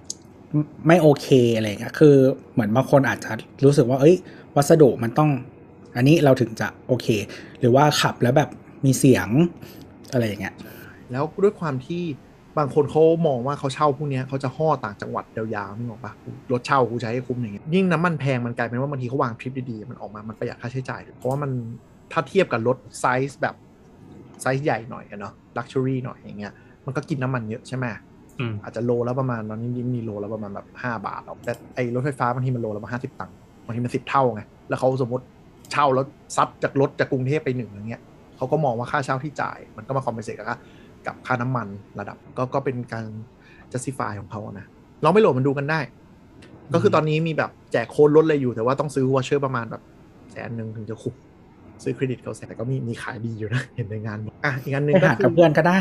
Speaker 2: ไม่ไม่โอเคอะไรเงี้ยคือเหมือนบางคนอาจจะรู้สึกว่า เอ้ย วัสดุมันต้อง อันนี้เราถึงจะโอเค หรือว่าขับแล้วแบบมีเสียงอะไรอย่างเงี้ย
Speaker 4: แล้วด้วยความที่บางคนเขามองว่าเขาเช่าพวกเนี้ยเขาจะห้อต่างจังหวัดยาวๆนึกออกปะรถเช่ากูใช้ให้คุ้มอย่างเงี้ยยิ่งน้ำมันแพงมันกลายเป็นว่าบางทีเขาวางทริปดีๆมันออกมามันประหยัดค่าใช้จ่ายเพราะว่ามัน ถ้าเทียบกับรถไซส์แบบไซส์ใหญ่หน่อยอะเนาะ luxury หน่อยอย่างเงี้ยมันก็กินน้ำมันเยอะใช่ไหม
Speaker 3: อืม
Speaker 4: อาจจะโลแล้วประมาณตอนนี้มีโลแล้วประมาณแบบห้าบาทหรอกแต่ไอรถไฟฟ้าบางทีมันโลละมาห้าสิบตังค์บางทีมันสิบเท่าไงแล้วเขาสมมติเช่าแล้วซัดจากรถจากกรุงเทพไปหนึ่งอย่างเงี้ยเขาก็มองว่าค่าเช่าที่จ่าย มันก็มา compensate กับค่ากับค่าน้ำมันระดับก็ก็เป็นการ justify ของเขานะลองไปโหลดมันดูกันได้ ก็คือตอนนี้มีแบบแจกโค้ดลดอะไรอยู่แต่ว่าต้องซื้อ voucher ประมาณแบบแสนหนึ่งถึงจะคุ้ม ซื้อเครดิตเขาแสนแต่ก็มีมีขายดีอยู่นะเห็นในงานอะอีกอันหนึ่ง
Speaker 2: ไป
Speaker 4: ก็
Speaker 2: หา
Speaker 4: คื
Speaker 2: กับ
Speaker 4: อ
Speaker 2: เพื่อนก็ได้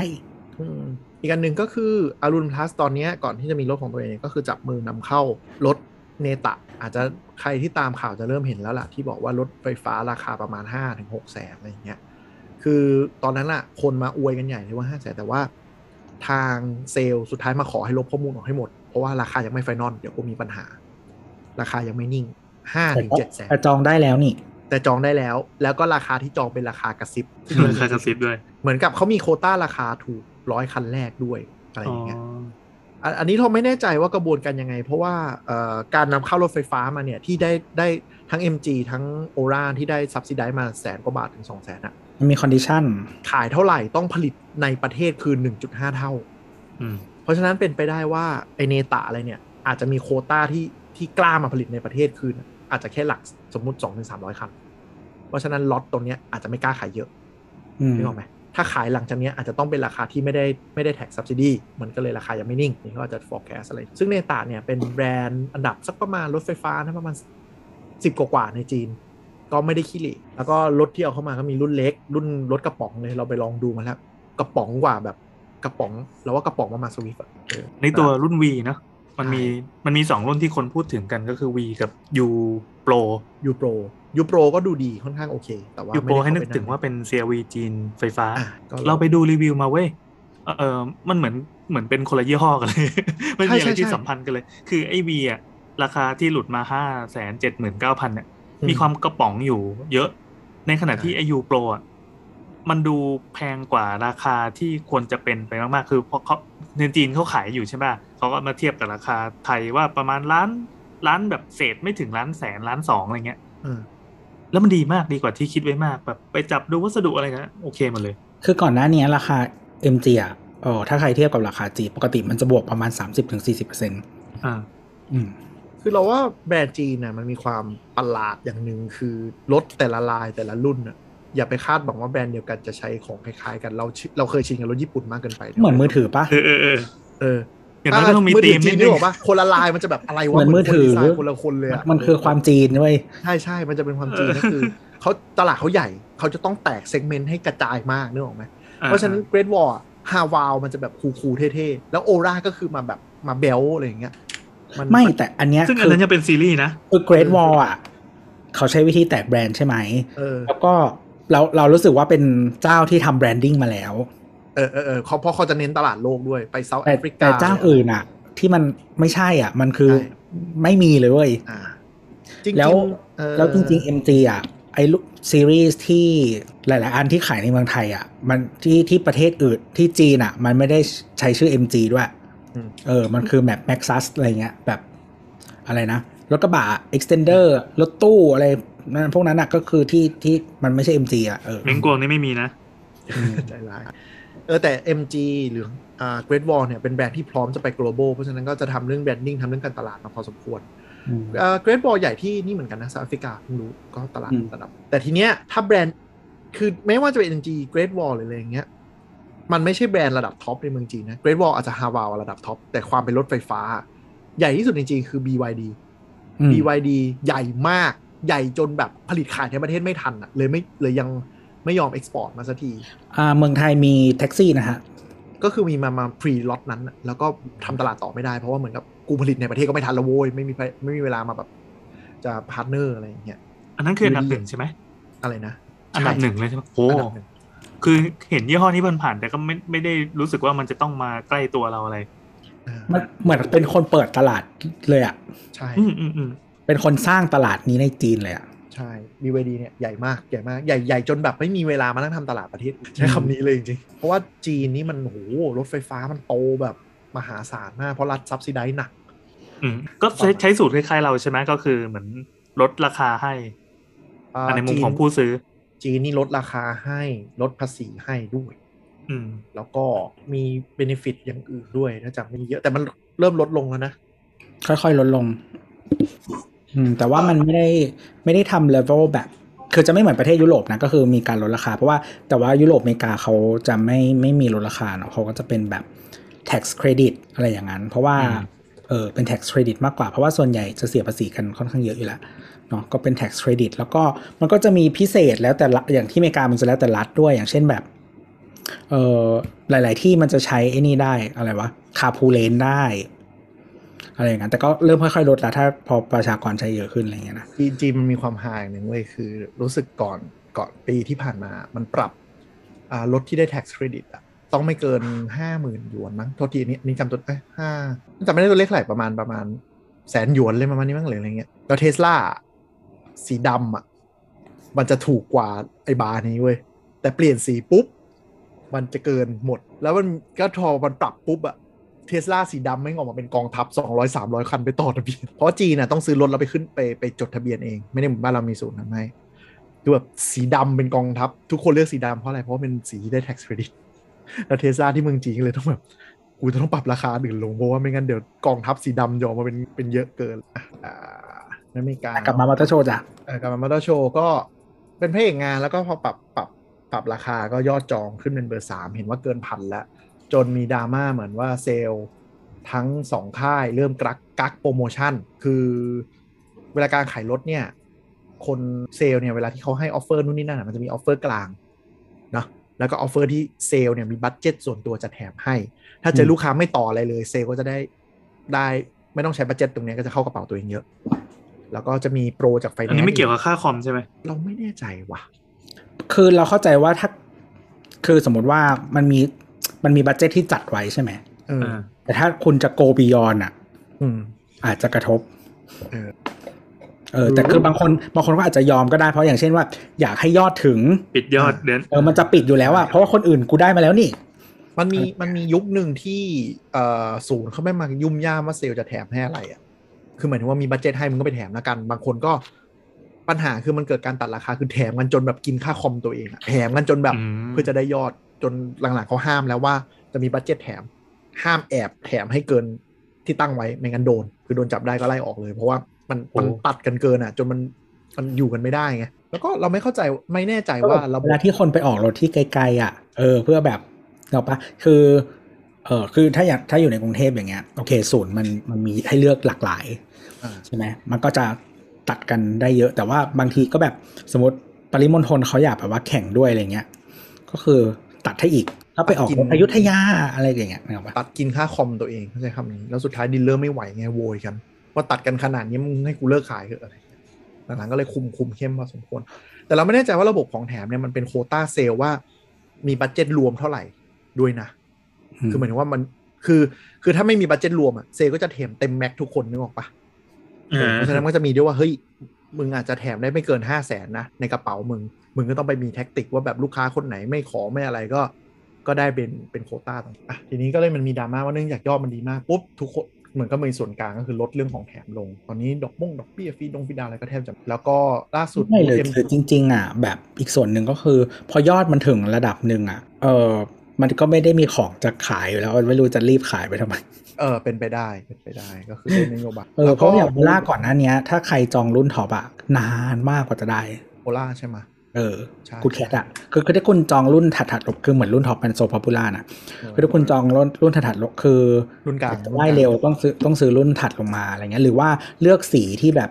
Speaker 4: อืมอีกอันหนึ่งก็คือ Arun Plus ตอนเนี้ยก่อนที่จะมีรถของตัวเองก็คือจับมือนำเข้ารถเนตะ อาจจะใครที่ตามข่าวจะเริ่มเห็นแล้วล่ะ ที่บอกว่ารถไฟฟ้าราคาประมาณ 5-6ถึง6แสนอะไรอย่างเงี้ยคือตอนนั้นอะคนมาอวยกันใหญ่เลยว่า5แสนแต่ว่าทางเซลล์สุดท้ายมาขอให้ลบข้อมูลออกให้หมด เพราะว่าราคายังไม่ไฟนอลเดี๋ยวก็มีปัญหา ราคายังไม่นิ่ง5ถึง7แสน
Speaker 2: แต่จองได้แล้วนี่
Speaker 4: แต่จองได้แล้ว แล้วก็ราคาที่จองเป็นราคากระซิบ
Speaker 3: ราคากระซิบด้วย
Speaker 4: เหมือนกับเขามีโควต้าราคาถูกร้อยคันแรกด้วยอะไรอ
Speaker 3: อ๋อย่าง
Speaker 4: เงี้ยอันอันนี้เราไม่แน่ใจว่ากระบวนการยังไง เพราะว่าเอ่อการนำเข้ารถไฟฟ้ามาเนี่ยที่ได้ได้ทั้ง MG ทั้ง ORA ที่ได้ subsidy มาแสนกว่าบาทถึง2 0 0แสนอะ
Speaker 2: มันมี condition
Speaker 4: ขายเท่าไหร่ต้องผลิตในประเทศคือ1.5เท่า
Speaker 3: อืม
Speaker 4: เพราะฉะนั้นเป็นไปได้ว่าไอ Neta อะไรเนี่ย อาจจะมีโควต้าที่ที่กล้ามาผลิตในประเทศคือ อาจจะแค่หลักสมมุติ2-300ถึง300คัน เพราะฉะนั้นล็อตตรงเนี้ยอาจจะไม่กล้าขายเยอะ
Speaker 2: อืม
Speaker 4: นึกออกไหมถ้าขายหลังจากเนี้ยอาจจะต้องเป็นราคาที่ไม่ได้ไม่ได้แท็กซับซิดีมันก็เลยราคายังไม่นิ่ง นี่เขาอาจจะ forecast อะไร ซึ่งเนตาเนี่ยเป็นแบรนด์อันดับสักประมาณรถไฟฟ้านะประมาณ10กว่าๆในจีน ก็ไม่ได้ขี้เหร่แล้วก็รถที่เอาเข้ามาก็มีรุ่นเล็ก รุ่นรถกระป๋องเลยเราไปลองดูมาแล้ว กระป๋องกว่าแบบกระป๋องเราว่ากระป๋องประมาณสวิฟต์
Speaker 3: ในตัวรุ่น V เนอะ มันมี
Speaker 4: ใช่
Speaker 3: มันมีสองรุ่นที่คนพูดถึงกันก็คือ V กับ U Pro
Speaker 4: ยูโปรยูโปรก็ดูดีค่อนข้างโอเค แต่ว่า
Speaker 3: U
Speaker 4: ไม่
Speaker 3: Pro
Speaker 4: ได้
Speaker 3: ให้นึก
Speaker 4: เข้ไป
Speaker 3: ถึงว่าเป็น CRV จีนไฟฟ้า
Speaker 4: อะก็
Speaker 3: เราไปดูรีวิวมาเว้ยเออเออมันเหมือนเหมือนเป็นคนละยี่ห้อกันเลยไม่มีอะไรที่สัมพันธ์กันเลย คือไอ้ V อะราคาที่หลุดมาห้าแสนเจ็ดหมื่นเก้าพันเนี่ยมีความกระป๋องอยู่เยอะ ในขณะที่ไอยูโปรอะมันดูแพงกว่าราคาที่ควรจะเป็นไปมากๆ คือเพราะเขาในจีนเขาขายอยู่ใช่ป่ะ เขาก็มาเทียบกับราคาไทยว่าประมาณล้านล้านแบบเศษไม่ถึงล้านแสนล้านสองอะไรเงี้ย
Speaker 4: อืม
Speaker 3: แล้วมันดีมากดีกว่าที่คิดไว้มากแบบไปจับดูวัสดุอะไรกันโอเคหมดเลย
Speaker 2: คือก่อนหน้านี้ราคา MG อะเออถ้าใครเทียบกับราคาจีปกติมันจะบวกประมาณ30-40%
Speaker 3: อ่า
Speaker 2: อืม
Speaker 4: คือเราว่าแบรนด์จีนน่ะมันมีความประหลาดอย่างหนึ่งคือรถแต่ละลายแต่ละรุ่นน่ะอย่าไปคาดหวังว่าแบรนด์เดียวกันจะใช้ของคล้ายๆกันเราชิเราเคยชินกับรถญี่ปุ่นมากเกินไป
Speaker 2: เหมือนมือถือปะ
Speaker 3: เออเออเออ
Speaker 4: เออ
Speaker 3: อย่างนั้นก็ต้องมี
Speaker 4: มือ
Speaker 3: ธี
Speaker 4: ถื
Speaker 3: ม
Speaker 4: อจี
Speaker 3: นิ
Speaker 4: น
Speaker 3: ด
Speaker 4: นึ
Speaker 3: นึ
Speaker 4: ก
Speaker 3: ง
Speaker 4: ออกปะคนละลายมันจะแบบอะไรวะ
Speaker 2: เหมือนมือถือ
Speaker 4: คนดีไซน์คนละคนเลยอะ
Speaker 2: มันคือความจีนด้วย
Speaker 4: ใช่ใช่มันจะเป็นความจีนก็คือเขาตลาดเขาใหญ่เขาจะต้องแตกเซกเมนต์ให้กระจายมากนึกออกไหมเพราะฉะนั้นเกรดวอลฮาวาวมันจะแบบคูลๆเท่ๆ แล้วโอราก็คือมาแบบมาเบลอะไรอย่างเงี้ยมัน
Speaker 2: ไม่แต่อันเนี้ย
Speaker 3: ซึ่งอั
Speaker 2: คื
Speaker 3: น
Speaker 2: อ
Speaker 3: นั้นยังเป็นซีรีส์นะ
Speaker 2: คือ Great Wall อะเขาใช้วิธีแตกแบรนด์ใช่ไหม
Speaker 4: เออ
Speaker 2: แล้วก็เราเรารู้สึกว่าเป็นเจ้าที่ทำแบรนดิ้งมาแล้ว
Speaker 4: เออเออเออเขาเพราะเขาจะเน้นตลาดโลกด้วยไปเซาท์
Speaker 2: แต่
Speaker 4: แอฟริกา
Speaker 2: แต่เจ้าอื่นอะ ที่มันไม่ใช่อะ มันคือ
Speaker 4: ใช่
Speaker 2: ไม่มีเลยเว้ย
Speaker 4: อ่าจริงๆ
Speaker 2: แล้ว
Speaker 4: เออ
Speaker 2: แล้วจริงๆ MG อะไอ้ลูกซีรีส์ที่หลาย ๆ อันที่ขายในเมืองไทยอะ มันที่ที่ประเทศอื่นที่จีนอะ มันไม่ได้ใช้ชื่อ MG ด้วย
Speaker 4: อืม
Speaker 2: เออ มันคือแบบ Maxus อะไรเงี้ย แบบอะไรนะ รถกระบะ extender รถตู้อะไรนั่นพวกนั้นอะก็คือที่ที่มันไม่ใช่ MG อะเออ
Speaker 3: เม้งกวงนี่ไม่มีนะ
Speaker 4: ใจร้าย เออแต่ MG หรืออ่า Great Wall เนี่ยเป็นแบรนด์ที่พร้อมจะไป global เพราะฉะนั้นก็จะทำเรื่อง branding ทำเรื่องการตลาดมาพอสมควร
Speaker 2: อืม
Speaker 4: เอ่อ Great Wall ใหญ่ที่นี่เหมือนกันนะ South Africa เพิ่งรู้ก็ตลาด
Speaker 2: อืม
Speaker 4: ระดับ แต่ทีเนี้ยถ้าแบรนด์คือแม้ว่าจะเป็น MG Great Wall หรืออะไรอย่างเงี้ยมันไม่ใช่แบรนด์ระดับท็อปในเมืองจีนนะ Great Wall อาจจะฮาวาวระดับท็อปแต่ความเป็นรถไฟฟ้า ใหญ่ที่สุดในจีนคือ BYD
Speaker 2: อืม
Speaker 4: BYD ใหญ่มากใหญ่จนแบบผลิตขายในประเทศไม่ทันอะเลยไม่เลยยัง ไม่ยอม export มาสักที
Speaker 2: อ่าเมืองไทยมีแท็กซี่นะฮะ
Speaker 4: ก็คือมีมามาพรีล็อตนั้นน่ะแล้วก็ทำตลาดต่อไม่ได้เพราะว่าเหมือนกับกูผลิตในประเทศก็ไม่ทันและโว้ยไม่มีใครไม่มีเวลามาแบบจะ partner อะไรอย่างเงี้ย
Speaker 3: อันนั้นคืออันดับหนึ่งใช่ไหม
Speaker 4: อะไรนะ
Speaker 3: อันดับหนึ่งเลยใช่ไหมโอ้
Speaker 4: อันดับหนึ่ง
Speaker 3: คือเห็นยี่ห้อนี้ผ่านๆแต่ก็ไม่ไม่ได้รู้สึกว่ามันจะต้องมาใกล้ตัวเราอะไร
Speaker 4: อ่า
Speaker 2: มันเหมือนเป็นคนเปิดตลาดเลยอะ
Speaker 4: ใช่
Speaker 3: อืมอืมอืม
Speaker 2: เป็นคนสร้างตลาดนี้ในจีนเลยอะ
Speaker 4: ใช่ BYD เนี่ยใหญ่มากใหญ่มากใหญ่ใหญ่จนแบบไม่มีเวลามานั่งทำตลาดประเทศใช้คำนี้เลยจริงๆ เพราะว่าจีนนี่มันโหรถไฟฟ้ามันโตแบบมหาศาลมาก เพราะรัฐซับซิไดหนัก
Speaker 3: อืมก็ใช้ใช้สูตรคล้ายๆเราใช่ไหมก็คือเหมือนลดราคาให้
Speaker 4: อ่า
Speaker 3: อันในมุม
Speaker 4: จีน
Speaker 3: ของผู้ซื้อ
Speaker 4: จีนนี่ลดราคาให้ลดภาษีให้ด้วย
Speaker 3: อืม
Speaker 4: แล้วก็มี benefit อย่างอื่นด้วยถ้าจำไม่เยอะแต่มันเริ่มลดลงแล้วนะ
Speaker 2: ค่อยๆ ลดลง อืมแต่ว่ามันไม่ได้ไม่ได้ทำเลเวลแบบ คือจะไม่เหมือนประเทศยุโรปนะก็คือมีการลดราคา เพราะว่าแต่ว่ายุโรปอเมริกาเขาจะไม่ไม่มีลดราคาเนาะเขาก็จะเป็นแบบ tax credit อะไรอย่างนั้น เพราะว่า
Speaker 3: อืม
Speaker 2: เออเป็น tax credit มากกว่าเพราะว่าส่วนใหญ่จะเสียภาษีกันค่อนข้างเยอะอยู่แล้วเนาะก็เป็น tax credit แล้วก็มันก็จะมีพิเศษแล้วแต่ละอย่างที่อเมริกามันจะแล้วแต่รัฐด้วยอย่างเช่นแบบเออหลาย ๆ ที่มันจะใช้ไอ้นี่ได้อะไรวะคาพูเลนได้ อะไรอย่างนั้นแต่ก็เริ่มค่อยๆลดแล้วถ้าพอประชากรใช้เยอะขึ้นอะไรอย่างเงี้ยนะ
Speaker 4: จีนจีมันมีความหายอย่างหนึ่งเว้ยคือรู้สึกก่อนก่อนปีที่ผ่านมามันปรับรถที่ได้ tax credit อะต้องไม่เกินห้าหมื่นหยวนมั้งโทษทีนี่นี่จำตัวเอ้ห้าจำไม่ได้ตัวเลขเท่าไหร่ประมาณประมาณแสนหยวนเลยประมาณนี้มั้งหรืออะไรเงี้ยแล้วเทสลาสีดำอะมันจะถูกกว่าไอ้บาร์นี้เว้ยแต่เปลี่ยนสีปุ๊บ มันจะเกินหมด แล้วมันก็ทอมันปรับปุ๊บอะ เทสลาสีดำไม่งออกมาเป็นกองทัพ 200 300 คันไปต่อทะเบียน เพราะจีนน่ะต้องซื้อรถแล้วไปขึ้นไปไปจดทะเบียนเอง ไม่ได้เหมือนบ้านเรามีศูนย์นั้นให้คือแบบสีดำเป็นกองทัพ ทุกคนเลือกสีดำเพราะอะไร เพราะว่าเป็นสีที่ได้ tax credit แล้วเทสลาที่เมืองจีนเลยต้องแบบกูจะต้องปรับราคาอื่นลงเพราะว่าไม่งั้นเดี๋ยวกองทัพสีดำจะออกมาเป็นเป็นเยอะเกินอะอ่านั่นไม่การ
Speaker 2: กลับมามอเตอร์โชว์จ้ะ
Speaker 4: เอ่อกลับมามอเตอร์โชว์ก็เป็นพระเอกงานแล้วก็พอปรับปรับปรับราคาก็ยอดจองขึ้นเป็นเบอร์สามเห็นว่าเกินพันแล้ว จนมีดราม่าเหมือนว่าเซลล์ทั้งสองค่ายเริ่มกักกักโปรโมชั่น คือเวลาการขายรถเนี่ย คนเซลล์เนี่ยเวลาที่เขาให้ offer นู่นนี่นั่นอะมันจะมี offer กลางเนาะแล้วก็ offer ที่เซลล์เนี่ยมี budget ส่วนตัวจะแถมให้ ถ้าเจอลูกค้าไม่ต่ออะไรเลยเซลล์ก็จะได้ได้ไม่ต้องใช้ budget ตรงเนี้ยก็จะเข้ากระเป๋าตัวเองเยอะ แล้วก็จะมีโปรจากไฟแน
Speaker 3: อั
Speaker 4: น
Speaker 3: น
Speaker 4: ซ์
Speaker 3: นี้ไม่เกี่ยวกับค่าคอมใช่ไหม
Speaker 4: เราไม่แน่ใจว่ะ
Speaker 2: คือเราเข้าใจว่าถ้าคือสมมติว่ามันมี มันมี budget ที่จัดไว้ใช่ไหม
Speaker 4: เออ
Speaker 3: อ่า
Speaker 2: แต่ถ้าคุณจะ go beyond อะ
Speaker 4: อืม
Speaker 2: อาจจะกระทบ
Speaker 4: เออ
Speaker 2: เออแต่คือบางคนบางคนก็อาจจะยอมก็ได้เพราะอย่างเช่นว่า อยากให้ยอดถึง
Speaker 3: ปิดยอดเดือน
Speaker 2: เออมันจะปิดอยู่แล้วอะเพราะว่าคนอื่นกูได้มาแล้วนี่
Speaker 4: มันมีมันมียุคหนึ่งที่เอ่อศูนย์เขาไม่มายุ่มย่ามว่าเซลล์จะแถมให้อะไรอะคือหมายถึงว่ามีบัตเจ็ตให้มึงก็ไปแถมแล้วกัน บางคนก็ปัญหาคือมันเกิดการตัดราคาคือแถมกันจนแบบกินค่าคอมตัวเองอะแถมกันจนแบบ
Speaker 3: อืม
Speaker 4: เพื่อจะได้ยอด จนหลังๆเขาห้ามแล้วว่าจะมีบัตเจ็ตแถม ห้ามแอบแถมให้เกินที่ตั้งไว้ไม่งั้นโดน คือโดนจับได้ก็ไล่ออกเลย เพราะว่ามันมันตัดกันเกินอะ จนมันมันอยู่กันไม่ได้ไงแล้วก็เราไม่เข้าใจไม่แน่ใจว่าระบ
Speaker 2: เว
Speaker 4: บ
Speaker 2: ลาที่คนไปออกรถที่ไกลๆอะเออเพื่อแบบเราปะคือเออคือถ้าอยากถ้าอยู่ในกรุงเทพอย่างเงี้ยโอเคศูนย์มันมันมีให้เลือกหลากหลาย
Speaker 4: อ่า
Speaker 2: ใช่ไหมมันก็จะตัดกันได้เยอะ แต่ว่าบางทีก็แบบสมมติปริมณฑลเขาอยากแบบว่าแข่งด้วยอะไรเงี้ย ก็คือ ตัดให้อีกก็ไปออก
Speaker 4: กิน
Speaker 2: รถอยุธยาอะไรอย่างเงี้ยนะครับ
Speaker 4: ตัดกินค่าคอมตัวเองเข้าใจคำนี้ แล้วสุดท้าย dealer ไม่ไหวไงโวยกัน ว่าตัดกันขนาดนี้มึงให้กูเลิกขายเถอะอะไรอย่างเงี้ยหลังๆก็เลยคุมคุมเข้มพอสมควร แต่เราไม่แน่ใจว่าระบบของแถมเนี่ยมันเป็นโควต้าเซลว่ามี budget รวมเท่าไหร่ด้วยนะ คือหมายถึงว่ามันคือ คือถ้าไม่มี budget รวมอะเซลก็จะแถมเต็ม max ทุกคนนึกออกปะเพราะฉะนั้นมันก็จะมีด้วยว่าเฮ้ยมึงอาจจะแถมได้ไม่เกินห้าแสนนะในกระเป๋ามึง มึงก็ต้องไปมี tactic ว่าแบบลูกค้าคนไหนไม่ขอไม่อะไรก็ ก็ได้เป็นเป็นโควต้าตรงอะทีนี้ก็เลยมันมีดราม่าว่าเนื่องจากยอดมันดีมากปุ๊บทุกคนเหมือนก็มีส่วนกลางก็คือลดเรื่องของแถมลง ตอนนี้ดอกบ้งดอกเบี้ยฟรีดงฟรีดาวน์อะไรก็แทบจะแล้วก็ล่าสุด
Speaker 2: ไม่เลย
Speaker 4: M
Speaker 2: คือจริง ๆ อะ แบบอีกส่วนหนึ่งก็คือ พอยอดมันถึงระดับหนึ่งอะ เออมันก็ไม่ได้มีของจะขายอยู่แล้วไม่รู้จะรีบขายไปทำไม
Speaker 4: เออเป็นไปได้เป็นไปได้ก็คือเป็นนโยบาย
Speaker 2: เออเพราะอย่าง Ora ก่อนหน้าเนี้ยถ้าใครจองรุ่นท็อปอะนานมากกว่าจะได้
Speaker 4: Ora ใช่ไหม
Speaker 2: เออ
Speaker 4: ใช่
Speaker 2: กูแคทอะคือคือถ้าคุณจองรุ่นถัดถัดๆลบคือเหมือนรุ่นท็อปเป็นโซพ o ปูล่านะคือถ้าคุณจองรุ่นรุ่นถัดถัดๆลบคือ
Speaker 4: รุ่นกลาง
Speaker 2: จะได้เร็วต้องซื้อต้องซื้อรุ่นถัดลงมาอะไรเงี้ย หรือว่าเลือกสีที่แบบ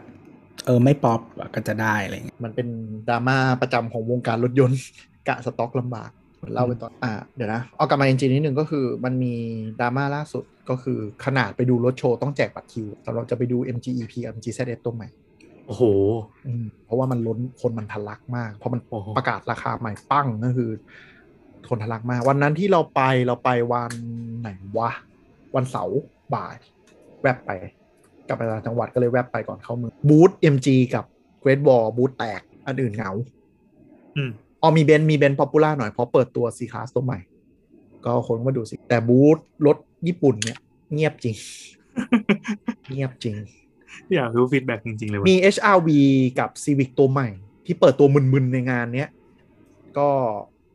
Speaker 2: เออไม่ป๊อปก็จะได้อะไรเงี้ย
Speaker 4: มันเป็นดราม่าประจำของวงการรถยนต์กะสต็อกลำบากเล่าไปตอนอ่าเดี๋ยวนะเอากลับมาจริงๆนิดนึงก็คือมันมีดราม่าล่าสุดก็คือขนาดไปดูรถโชว์ต้องแจกบัตรคิวแต่เราจะไปดู MG EP กับ MG ZS ตัวใหม่
Speaker 3: โอ้โห
Speaker 4: อืมเพราะว่ามันล้นคนมันทะลักมาก เพราะมัน
Speaker 3: โอ้โห
Speaker 4: ประกาศราคาใหม่ปั้งก็คือ คนทะลักมาก วันนั้นที่เราไปเราไปวันไหนวะ วันเสาร์บ่าย แวบไปกลับไปต่างจังหวัดก็เลยแวบไปก่อนเข้าเมืองบูธ MG กับ Great Wall บูธแตก อันอื่นเหงา
Speaker 3: อืม
Speaker 4: อ๋อมีเบนซ์มีเบนซ์ popular หน่อยเพราะเปิดตัว C Class ตัวใหม่ ก็คนมาดูสิ แต่บูธรถญี่ปุ่นเนี่ย เงียบจริง เงียบจริง
Speaker 3: อยากรู้ feedback จริง ๆ เลยว่ะ
Speaker 4: มี HRV กับ Civic ตัวใหม่ ที่เปิดตัวมึนๆในงานเนี้ย ก็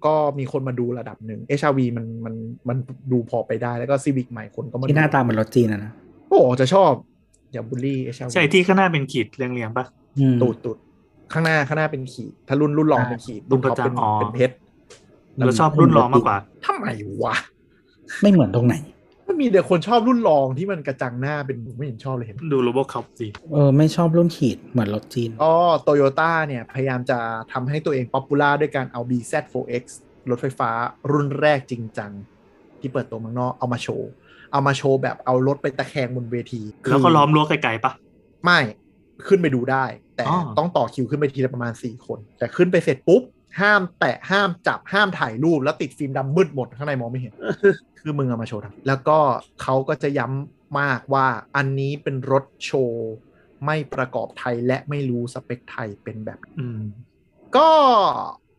Speaker 4: ก็มีคนมาดูระดับหนึ่ง HRV มันมันมันดูพอไปได้แล้วก็ Civic ใหม่คนก็มา
Speaker 2: ที่หน้า
Speaker 4: ดู
Speaker 2: ตาเหมือนรถจีนนะนะ
Speaker 4: โอ้จะชอบอย่าบูลลี่ HRV
Speaker 3: ใช่ที่ข้างหน้าเป็นขีดเรียงๆปะ
Speaker 2: อืม
Speaker 4: ตูดตูดข้างหน้าข้างหน้าเป็นขีด ถ้ารุ่นรุ่นรองเป็นขีด
Speaker 3: รุ่
Speaker 4: รุ่นรุ่
Speaker 3: น
Speaker 4: ท็อปเป็น
Speaker 3: อ๋อ
Speaker 4: เป็นเพชร
Speaker 3: เราชอบรุ่นรองมากกว่า
Speaker 4: ทำไมวะ
Speaker 2: ไม่เหมือนตรงไหน
Speaker 4: มันมีแต่คนชอบรุ่นรองที่มันกระจังหน้าเป็นไม่เห็นชอบเลยเห็น
Speaker 3: ดูโรบอคับสิ
Speaker 2: เออไม่ชอบรุ่นขีดเหมือนรถจีน
Speaker 4: ก็โตโยต้าเนี่ย พยายามจะทำให้ตัวเอง popular ด้วยการเอา BZ4X รถไฟฟ้ารุ่นแรกจริงจัง ที่เปิดตัวเมืองนอกเอามาโชว์ เอามาโชว์แบบเอารถไปตะแคงบนเวที
Speaker 3: แล้วก็ล้อมรั้วไกลๆปะ
Speaker 4: ไม่ขึ้นไปดูได้ แต่
Speaker 3: อ๋อ
Speaker 4: ต้องต่อคิวขึ้นไปทีละประมาณ 4 คน แต่ขึ้นไปเสร็จปุ๊บ ห้ามแตะห้ามจับห้ามถ่ายรูปแล้วติดฟิล์มดำมืดหมดข้างในมองไม่เห็น คือมึงเอามาโชว์ทำแล้วก็เขาก็จะย้ำมากว่าอันนี้เป็นรถโชว์ไม่ประกอบไทยและไม่รู้สเปคไทยเป็นแบบ
Speaker 3: อืม
Speaker 4: ก็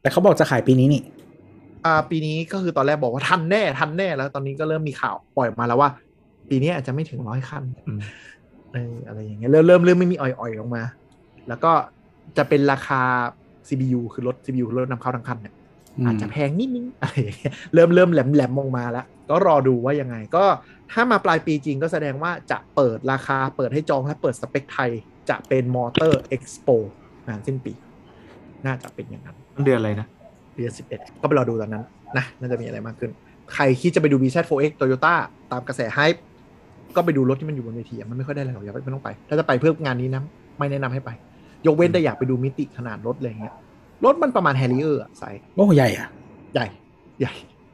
Speaker 2: แต่เขาบอกจะขายปีนี้นี่
Speaker 4: อ่าปีนี้ก็คือตอนแรกบอกว่าทันแน่ทันแน่แล้วตอนนี้ก็เริ่มมีข่าวปล่อยออกมาแล้วว่า ปีนี้อาจจะไม่ถึงร้อยคัน
Speaker 3: อืม
Speaker 4: เอออะไรอย่างเงี้ยเริ่มเริ่มเริ่มไม่มีอ่อยๆออกมา แล้วก็จะเป็นราคา CPU คือรถ CPU คือรถนำเข้าทั้งคันเนี่ย
Speaker 2: อืม
Speaker 4: อาจจะแพงนิดนึงอะไรอย่างเงี้ยเริ่มเริ่มแหลมแหลมออกมาแล้ว ก็รอดูว่ายังไง ก็ถ้ามาปลายปีจริงก็แสดงว่าจะเปิดราคาเปิดให้จองและเปิดสเปคไทย จะเป็นมอเตอร์เอ็กซ์โปงานสิ้นปี น่าจะเป็นอย่างนั้น
Speaker 3: เดือนอะไรนะ
Speaker 4: เดือน11ก็ไปรอดูตอนนั้นนะน่าจะมีอะไรมากขึ้น ใครคิดจะไปดู BZ4X Toyota ตามกระแส hypeก็ไปดูรถที่มันอยู่บนเวทีอะมันไม่ค่อยได้อะไรหรอกอย่าไปไม่ต้องไป ถ้าจะไปเพื่องานนี้นะไม่แนะนำให้ไป ยกเว้นแต่อยากไปดูมิติขนาดรถอะไรเงี้ยรถมันประมาณ Harrier size
Speaker 2: โอ้ใหญ่อะ
Speaker 4: ใหญ่ ใหญ่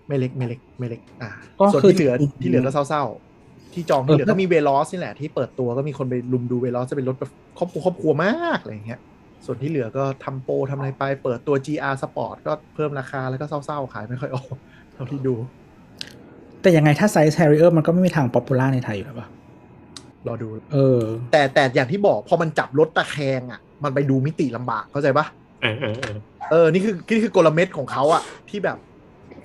Speaker 4: ไม่เล็กไม่เล็กไม่เล็ก อ่า
Speaker 2: ก็
Speaker 4: ส่วน
Speaker 2: คือ
Speaker 4: ที่เหลือ
Speaker 2: จริงๆ
Speaker 4: ที่เหลือก็เศร้าๆ ที่จองที่เหลือ
Speaker 2: เออ
Speaker 4: ก็มี Veloz นี่แหละ ที่เปิดตัวก็มีคนไปรุมดู Veloz จะเป็นรถแบบครอบครัวครอบครัวมากอะไรเงี้ย ส่วนที่เหลือก็ทำโปรทำอะไรไป เปิดตัว GR Sport ก็เพิ่มราคาแล้วก็เศร้าๆ ขายไม่ค่อยออกเท่าที่ดู
Speaker 2: แต่ยังไงถ้าไซส์ Harrier มันก็ไม่มีทาง popular ในไทยอยู่แล้วป่ะ
Speaker 4: รอดู
Speaker 2: เออ
Speaker 4: แต่แต่อย่างที่บอกพอมันจับรถตะแคงอะ มันไปดูมิติลำบากเข้าใจปะ
Speaker 3: เออเออเออ
Speaker 4: เออนี่คือนี่คือกลเม็ดของเขาอะที่แบบ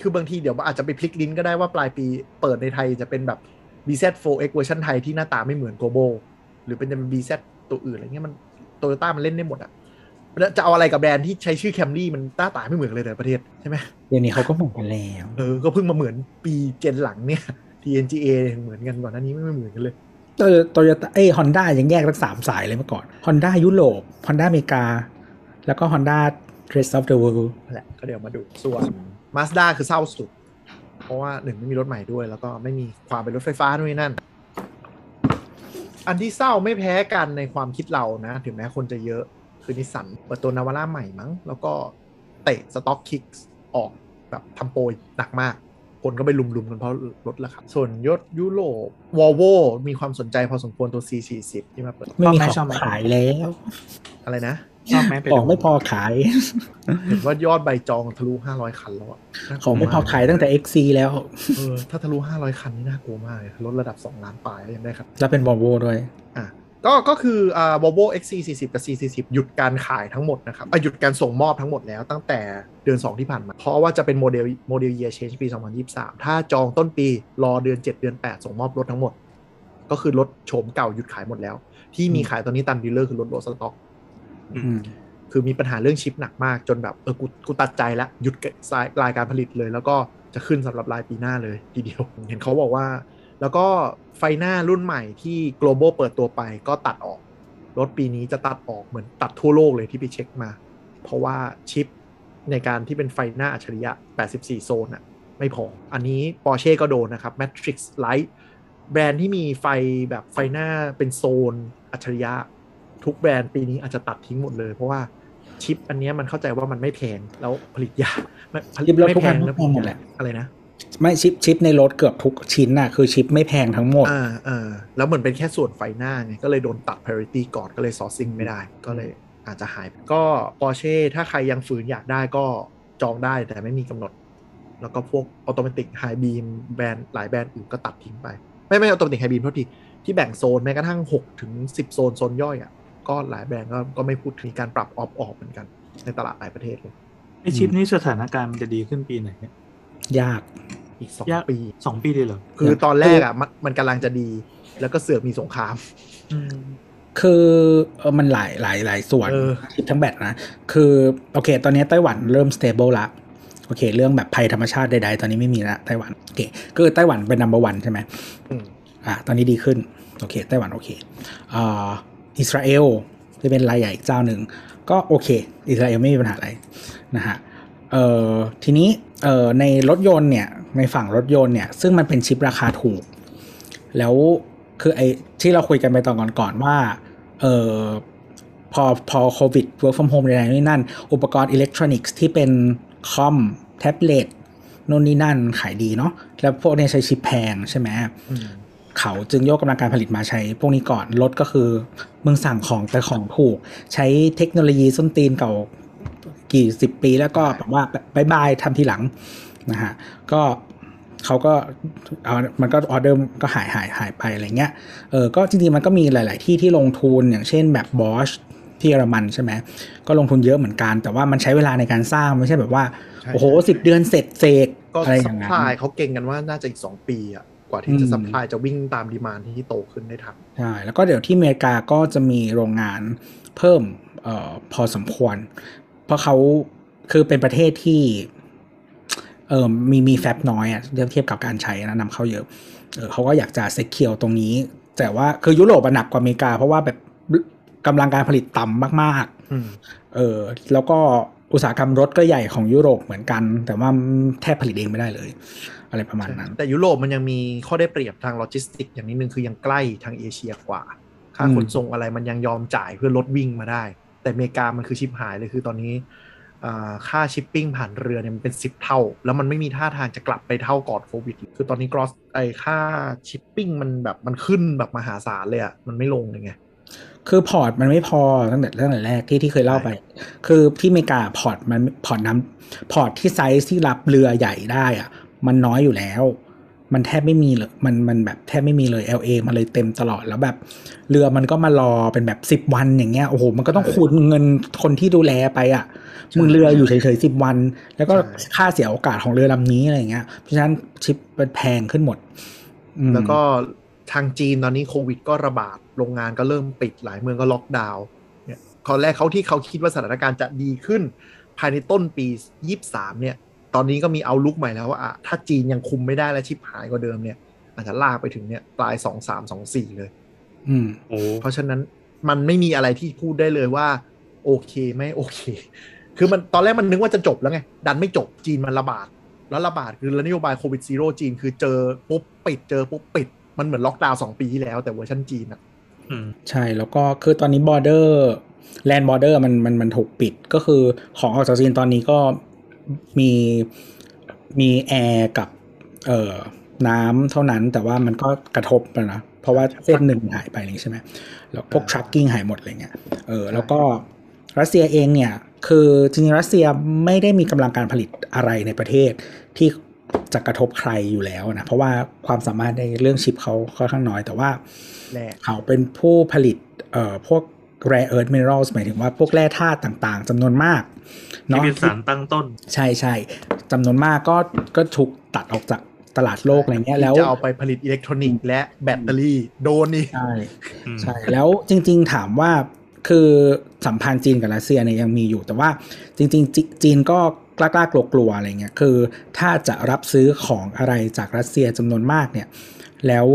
Speaker 4: คือบางทีเดี๋ยวมันอาจจะไปพลิกลิ้นก็ได้ว่าปลายปีเปิดในไทยจะเป็นแบบ BZ4X เวอร์ชันไทยที่หน้าตาไม่เหมือน Global หรือเป็นจะเป็น BZ ตัวอื่นอะไรเงี้ยมันโตโยต้ามันเล่นได้หมดอะจะเอาอะไรกับแบรนด์ที่ใช้ชื่อ Camry มันหน้าตาไม่เหมือนกันเลยในประเทศใช่ไหม
Speaker 2: เดี๋ยวนี้เขาก็เหมือนกันแล้ว
Speaker 4: เออ ก็เพิ่งมาเหมือนปีเจนหลังเนี่ย TNGA เหมือนกันก่อนหน้านี้ไม่เหมือนกันเลย
Speaker 2: โตโตโยต้าเอ้ฮอนด้ายังแยกทั้งสามสายเลยเมื่อก่อนฮอนด้ายุโรปฮอนด้าอเมริกา แล้วก็ฮอนด้า rest of the world
Speaker 4: นั่นแหละก็เดี๋ยวมาดูส่วน Mazda คือเศร้าสุด เพราะว่าหนึ่งไม่มีรถใหม่ด้วย แล้วก็ไม่มีความเป็นรถไฟฟ้าด้วยนั่น อันที่เศร้าไม่แพ้กันในความคิดเรานะ ถึงแม้คนจะเยอะคือนิสสันเปิดตัวนาวาร่าใหม่มั้ง แล้วก็เตะสต็อกคิกออกแบบทำโปรยหนักมาก คนก็ไปลุมๆกันเพราะลดราคาส่วนยศยุโรปวอลโวมีความสนใจพอสมควรตัว C40 ที่มาเปิด
Speaker 2: ไม่มี
Speaker 3: ชอบไหม
Speaker 2: ของขายแล้ว
Speaker 4: อะไรนะ
Speaker 3: ชอบไหมไป
Speaker 2: ข
Speaker 3: ดู
Speaker 2: องไม่พอขาย
Speaker 4: เห็นว่ายอดใบจองทะลุ500คันแล้วอะน่าก
Speaker 2: ข
Speaker 4: ลัว
Speaker 2: องไม่พอขายตั้งแต่ XC แล้ว
Speaker 4: เออถ้าทะลุ500คันนี่น่ากลัวมากเลยรถระดับ2ล้านปลายแล้วยังได้ครับ
Speaker 2: แล้วเป็น Volvo ด้วย
Speaker 4: อะ ก็ก็คืออ่า Volvo XC40 กับ C40 หยุดการขายทั้งหมดนะครับอะหยุดการส่งมอบทั้งหมดแล้วตั้งแต่เดือน 2 ที่ผ่านมา เพราะว่าจะเป็นโมเดลโมเดล year change ปี 2023 ถ้าจองต้นปีรอเดือน 7 เดือน 8 ส่งมอบรถทั้งหมด ก็คือรถโฉมเก่าหยุดขายหมดแล้ว ที่มีขายตอนนี้ตาม dealer คือรถโละสต็อก
Speaker 3: อื
Speaker 2: ออื
Speaker 3: ม
Speaker 2: ม
Speaker 4: คือมีปัญหาเรื่องชิปหนักมากจนแบบเออกูกูตัดใจแล้วหยุดรายการผลิตเลย แล้วก็จะขึ้นสำหรับรายปีหน้าเลยทีเดียว เห็นเขาบอกว่า แล้วก็ไฟหน้ารุ่นใหม่ที่ global เปิดตัวไปก็ตัดออก รถปีนี้จะตัดออกเหมือนตัดทั่วโลกเลยที่ไปเช็คมา เพราะว่าชิปในการที่เป็นไฟหน้าอัจฉริยะ 84 โซนอะไม่พอ อันนี้ Porsche ก็โดนนะครับ Matrix Light แบรนด์ที่มีไฟแบบไฟหน้าเป็นโซนอัจฉริยะ ทุกแบรนด์ปีนี้อาจจะตัดทิ้งหมดเลย เพราะว่าชิปอันเนี้ยมันเข้าใจว่ามันไม่แพงแล้วผลิตยากไม่ผลิ
Speaker 2: ชิ
Speaker 4: ต
Speaker 2: ปรถ
Speaker 4: ไม่
Speaker 2: ทุก
Speaker 4: แพ
Speaker 2: อั
Speaker 4: ง
Speaker 2: น
Speaker 4: แล้ว
Speaker 2: แพงหมดแหละ
Speaker 4: อะไรนะ
Speaker 2: ไม่ชิปชิปในรถเกือบทุกชิ้นน่ะคือชิปไม่แพงทั้งหมด
Speaker 4: อ่าอ่าแล้วเหมือนเป็นแค่ส่วนไฟหน้าไงก็เลยโดนตัด parity ก่อนก็เลย sourcing ไม่ได้ก็เลยอาจจะหาย ก็ Porsche ถ้าใครยังฝืนอยากได้ก็จองได้แต่ไม่มีกำหนด แล้วก็พวก automatic high beam แบรนด์หลายแบรนด์อื่นก็ตัดทิ้งไป ไม่ไม่ automatic high beam โทษทีที่แบ่งโซนแม้กระทั่ง6ถึง10 โซน โซนย่อยอะก็หลายแบรนด์ก็ก็ไม่พูดถึงการปรับออฟออกเหมือนกัน ในตลาดหลายประเทศเลย
Speaker 3: ไอชิปนี้สถานการณ์มันจะดีขึ้นปีไหนเนี่ย
Speaker 2: ยาก
Speaker 4: อีก
Speaker 3: ยาก
Speaker 4: 2ปี
Speaker 3: สองปีเลยเหรอ
Speaker 4: คือตอนแรกอะมันมันกำลังจะดี แล้วก็เสือกมีสงคราม
Speaker 3: อืม
Speaker 2: คือเออมันหลายหลายหลายส่วน
Speaker 4: เออ
Speaker 2: ชิปทั้งแบตนะ คือโอเค ตอนนี้ไต้หวันเริ่ม stable ละ โอเค เรื่องแบบภัยธรรมชาติใดๆ ตอนนี้ไม่มีละไต้หวัน โอเค คือไต้หวันเป็น number one ใช่ไหม
Speaker 4: อืม
Speaker 2: อะตอนนี้ดีขึ้น โอเคไต้หวันโอเคอ่าอิสราเอลจะเป็นรายใหญ่อีกเจ้าหนึ่ง ก็โอเค อิสราเอลไม่มีปัญหาอะไรนะฮะเอ่อทีนี้ เอ่อในรถยนต์เนี่ยในฝั่งรถยนต์เนี่ยซึ่งมันเป็นชิปราคาถูก แล้วคือไอ้ที่เราคุยกันไปตอนก่อนๆว่าเอ่อพอพอโควิด work from home ใดๆนี่นั่น อุปกรณ์อิเล็กทรอนิกส์ที่เป็นคอมแท็บเล็ตนู่นนี่นั่นขายดีเนาะแล้วพวกเนี้ใช้ชิปแพงใช่ไหม
Speaker 4: อืม
Speaker 2: เขาจึงโยกกำลังการผลิตมาใช้พวกนี้ก่อนรถก็คือ มึงสั่งของแต่ของถูก ใช้เทคโนโลยีส้นตีนเก่า กี่สิบปีแล้วก็แบบว่าบายบายทำทีหลังนะฮะก็เขาก็เอามันก็ออเดอร์ก็หายหายหายไปอะไรเงี้ยเออก็จริงๆมันก็มีหลาย ๆ ที่ที่ลงทุนอย่างเช่นแบบบอชที่เยอรมันใช่ไหมก็ลงทุนเยอะเหมือนกันแต่ว่ามันใช้เวลาในการสร้างไม่ใช่แบบว่า
Speaker 4: ใช่
Speaker 2: โอ้โหสิบเดือนเสร็จเสก
Speaker 4: ก็
Speaker 2: อะไรอ
Speaker 4: สั
Speaker 2: ย่างนั้น supply
Speaker 4: เขาเก็งกันว่าน่าจะอีก2ปีอะกว่าที่
Speaker 2: อื
Speaker 4: จะ supply จะวิ่งตาม demand ที่โตขึ้นได้ทัน
Speaker 2: ใช่แล้วก็เดี๋ยวที่อเมริกาก็จะมีโรงงานเพิ่มเอ่อพอสมควรเพ ราะเขาคือเป็นประเทศที่เออมีมี fab น้อยอะเทียบเทียบกับการใช้นะนำเข้าเยอะเออเขาก็อยากจะ secure ตรงนี้ แต่ว่าคือยุโรปอะหนักกว่าอเมริกา เพราะว่าแบบกำลังการผลิตต่ำมาก
Speaker 4: อืม
Speaker 2: ๆเออแล้วก็อุตสาหกรรมรถก็ใหญ่ของยุโรปเหมือนกัน แต่ว่าแทบผลิตเองไม่ได้เลย อะไรประมาณนั้น
Speaker 4: แต่ยุโรปมันยังมีข้อได้เปรียบทางโลจิสติก อย่างนิดนึงคือยังใกล้ทางเอเชียกว่า ค่า
Speaker 2: อืม
Speaker 4: ขนส่งอะไรมันยังยอมจ่ายเพื่อรถวิ่งมาได้ แต่อเมริกามันคือชิปหายเลยคือตอนนี้ค่าชิปปิ้งผ่านเรือเนี่ยมันเป็น 10 เท่า แล้วมันไม่มีท่าทางจะกลับไปเท่าก่อนโควิด คือตอนนี้ gross ไอค่าชิปปิ้งมันแบบมันขึ้นแบบมหาศาลเลยอะมันไม่ลงเลยไง
Speaker 2: คือ port มันไม่พอตั้งแต่ตั้งแต่แรกที่ที่เคยเล่าไป คือที่อเมริกา port มัน port น้ำ port ที่ไซส์ที่รับเรือใหญ่ได้อะมันน้อยอยู่แล้ว มันแทบไม่มีเลยมันมันแบบแทบไม่มีเลย LA มาเลยเต็มตลอดแล้วแบบ เรือมันก็มารอเป็นแบบสิบ10วันอย่างเงี้ยโอ้โหมันก็ต้องคูณเงินคนที่ดูแลไปอะมึงเรืออยู่เฉยๆสิบวัน แล้วก็
Speaker 4: ใช่
Speaker 2: ค่าเสียโอกาสของเรือลำนี้อะไรเงี้ยเพราะฉะนั้นชิปมันแพงขึ้นหมดอืม
Speaker 4: แล้วก็ทางจีนตอนนี้โควิดก็ระบาดโรงงานก็เริ่มปิดหลายเมืองก็ล็อกดาวน์เนี่ยตอนแรกเขาที่เขาคิดว่าสถานการณ์จะดีขึ้น ภายในต้นปี 23เนี่ย ตอนนี้ก็มีเอาลุกใหม่แล้วว่าอะถ้าจีนยังคุมไม่ได้และชิปหายกว่าเดิมเนี่ย อาจจะลากไปถึงเนี่ยปลาย2 3 2 4เลย
Speaker 2: อืม
Speaker 3: โอ้
Speaker 4: เพราะฉะนั้นมันไม่มีอะไรที่พูดได้เลยว่า โอเคไม่โอเค คือมันตอนแรกมันนึกว่าจะจบแล้วไง ดันไม่จบจีนมันระบาด แล้วระบาดคือแล้วนโยบาย COVID zero จีนคือเจอปุ๊บปิดเจอปุ๊บปิด มันเหมือนล็อกดาวน์สองปีที่แล้วแต่เวอร์ชันจีนอะ
Speaker 3: อืม
Speaker 2: ใช่แล้วก็คือตอนนี้ border land border มันมันมันถูกปิดก็คือของออกจากจีนตอนนี้ก็ มีมีแอร์กับ เอ่อน้ำเท่านั้นแต่ว่ามันก็กระทบนะเพราะว่าเส้นหนึ่งหายไปเลยใช่ไหมแล้วพวก trucking หายหมดอะไรเงี้ยเออแล้วก็รัสเซียเองเนี่ย คือจริงๆรัสเซียไม่ได้มีกำลังการผลิตอะไรในประเทศที่จะกระทบใครอยู่แล้วนะ เพราะว่าความสามารถในเรื่องชิปเขาค่อนข้างน้อย แต่ว่า
Speaker 4: แร่
Speaker 2: เขาเป็นผู้ผลิตเอ่อพวก rare earth minerals หมายถึงว่าพวกแร่ธาตุต่างๆจำนวนมาก
Speaker 3: ที่
Speaker 2: เนาะ
Speaker 3: เป็นสารตั้งต้น
Speaker 2: ใช่ใช่จำนวนมากก็ก็ถูกตัดออกจากตลาดโลกอะไรเงี้ยแล้ว
Speaker 4: ที่จะเอาไปผลิตอิเล็กทรอนิกส์และแบตเตอรี่โดนนี่
Speaker 2: ใช่
Speaker 3: อืม
Speaker 2: ใช่แล้วจริง ๆถามว่าคือสัมพันธ์จีนกับรัสเซียเนี่ยยังมีอยู่แต่ว่าจริง ๆจจีนก็กล้าๆกลัวๆอะไรเงี้ยคือ ถ้าจะรับซื้อของอะไรจากรัสเซียจำนวนมากเนี่ย แล้ว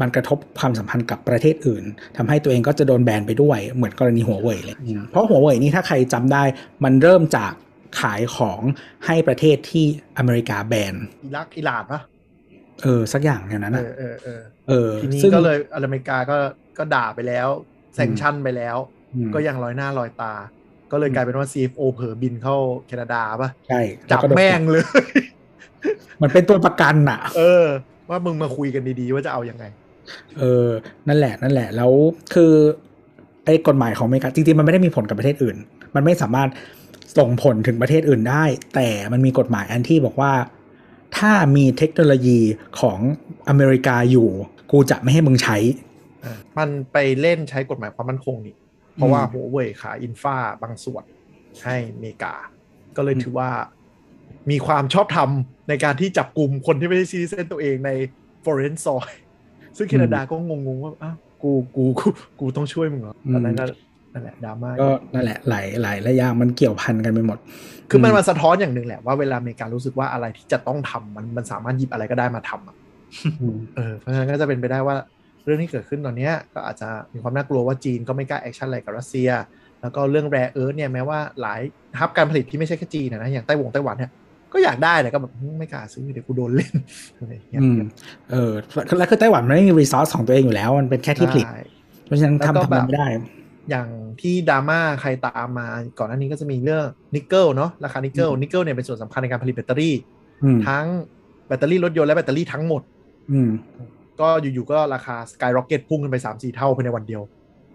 Speaker 2: มันกระทบความสัมพันธ์กับประเทศอื่นทำให้ตัวเองก็จะโดนแบนไปด้วยเหมือนกรณีหัวเว่ยเลย เพราะหัวเว่ยนี่ถ้าใครจำได้มันเริ่มจากขายของให้ประเทศที่อเมริกาแบน
Speaker 4: อิรักอิหร่านปะ
Speaker 2: เออ สักอย่างอย่างนั้น
Speaker 4: เอ
Speaker 2: นะ
Speaker 4: อเออเออ
Speaker 2: เออ
Speaker 4: ทีนี้
Speaker 2: ซึ่ง
Speaker 4: ก็เลยอเมริกาก็ก็ด่าไปแล้วแซงชั่นไปแล้ว
Speaker 2: อืม
Speaker 4: ก็ยังลอยหน้าลอยตา ก็เลยกลายเป็นว่า CFO เผลอบินเข้าแคนาดาปะ
Speaker 2: ใช่
Speaker 4: จับ
Speaker 2: ล้วก็โดน
Speaker 4: แม่งเลย
Speaker 2: มันเป็นตัวประกันอะ
Speaker 4: เออ ว่ามึงมาคุยกันดีๆว่าจะเอายังไง
Speaker 2: เออนั่นแหละนั่นแหละ แล้วคือไอ้กฎหมายของอเมริกาจริงๆมันไม่ได้มีผลกับประเทศอื่น มันไม่สามารถส่งผลถึงประเทศอื่นได้ แต่มันมีกฎหมายอันที่บอกว่า ถ้ามีเทคโนโลยีของอเมริกาอยู่ กูจะไม่ให้มึงใช้
Speaker 4: อะมันไปเล่นใช้กฎหมายความมั่นคงนี่ เพราะว่า
Speaker 2: อืม
Speaker 4: หัวเว่ยขายอินฟาบางส่วนให้อเมริกา ก็เลย
Speaker 2: อืม
Speaker 4: ถือว่ามีความชอบธรรมในการที่จับกลุ่มคนที่ไม่ใช่ซีเซนตัวเองใน foreign soil ซึ่ งแคนาดาก็งงๆว่าอ้าวกูกูกูกูต้องช่วยมึงเหรอตอนนั้นก็นั่นแหละดราม่า
Speaker 2: ก็นั่นแหละหลายหลายหลายอย่างมันเกี่ยวพันกันไปหมด
Speaker 4: คือมันมาสะท้อนอย่างหนึ่งแหละว่าเวลาอเมริการู้สึกว่าอะไรที่จะต้องทำมันมันสามารถหยิบอะไรก็ได้มาทำอะ
Speaker 2: อืม
Speaker 4: เออเพราะฉะนั้นก็จะเป็นไปได้ว่าเรื่องที่เกิดขึ้นตอนเนี้ยก็อาจจะมีความน่ากลัวว่าจีนก็ไม่กล้า action อะไรกับรัสเซีย แล้วก็เรื่อง rare earth เนี่ยแม้ว่าหลาย hub การผลิตที่ไม่ใช่แค่จีนนะนะอย่างไต้หวงไต้หวันเนี่ย ก็อยากได้แต่ก็แบบอืมไม่กล้าซื้อเดี๋ยวกูโดนเล่นอะไรอย่างเงี้ย
Speaker 2: อืมเออแล้วคือไต้หวันมันไม่มี resource ของตัวเองอยู่แล้วมันเป็นแค่ที่ผลิต
Speaker 4: ใช่
Speaker 2: เพราะฉะนั้น
Speaker 4: แล้วก็
Speaker 2: ทำทำ
Speaker 4: แบ
Speaker 2: มันไม่ได้
Speaker 4: อย่างที่ดราม่าใครตามมาก่อนหน้านี้ก็จะมีเรื่องนิกเกิลเนาะราคานิกเกิล
Speaker 2: อืม
Speaker 4: นิกเกิลเนี่ยเป็นส่วนสำคัญในการผลิตแบตเตอรี่
Speaker 2: อืม
Speaker 4: ทั้งแบตเตอรี่รถยนต์และแบตเตอรี่ทั้งหมด
Speaker 2: อืม
Speaker 4: ก็อยู่ๆก็ราคา skyrocket พุ่งขึ้นไป3 4เท่าภายในวันเดียว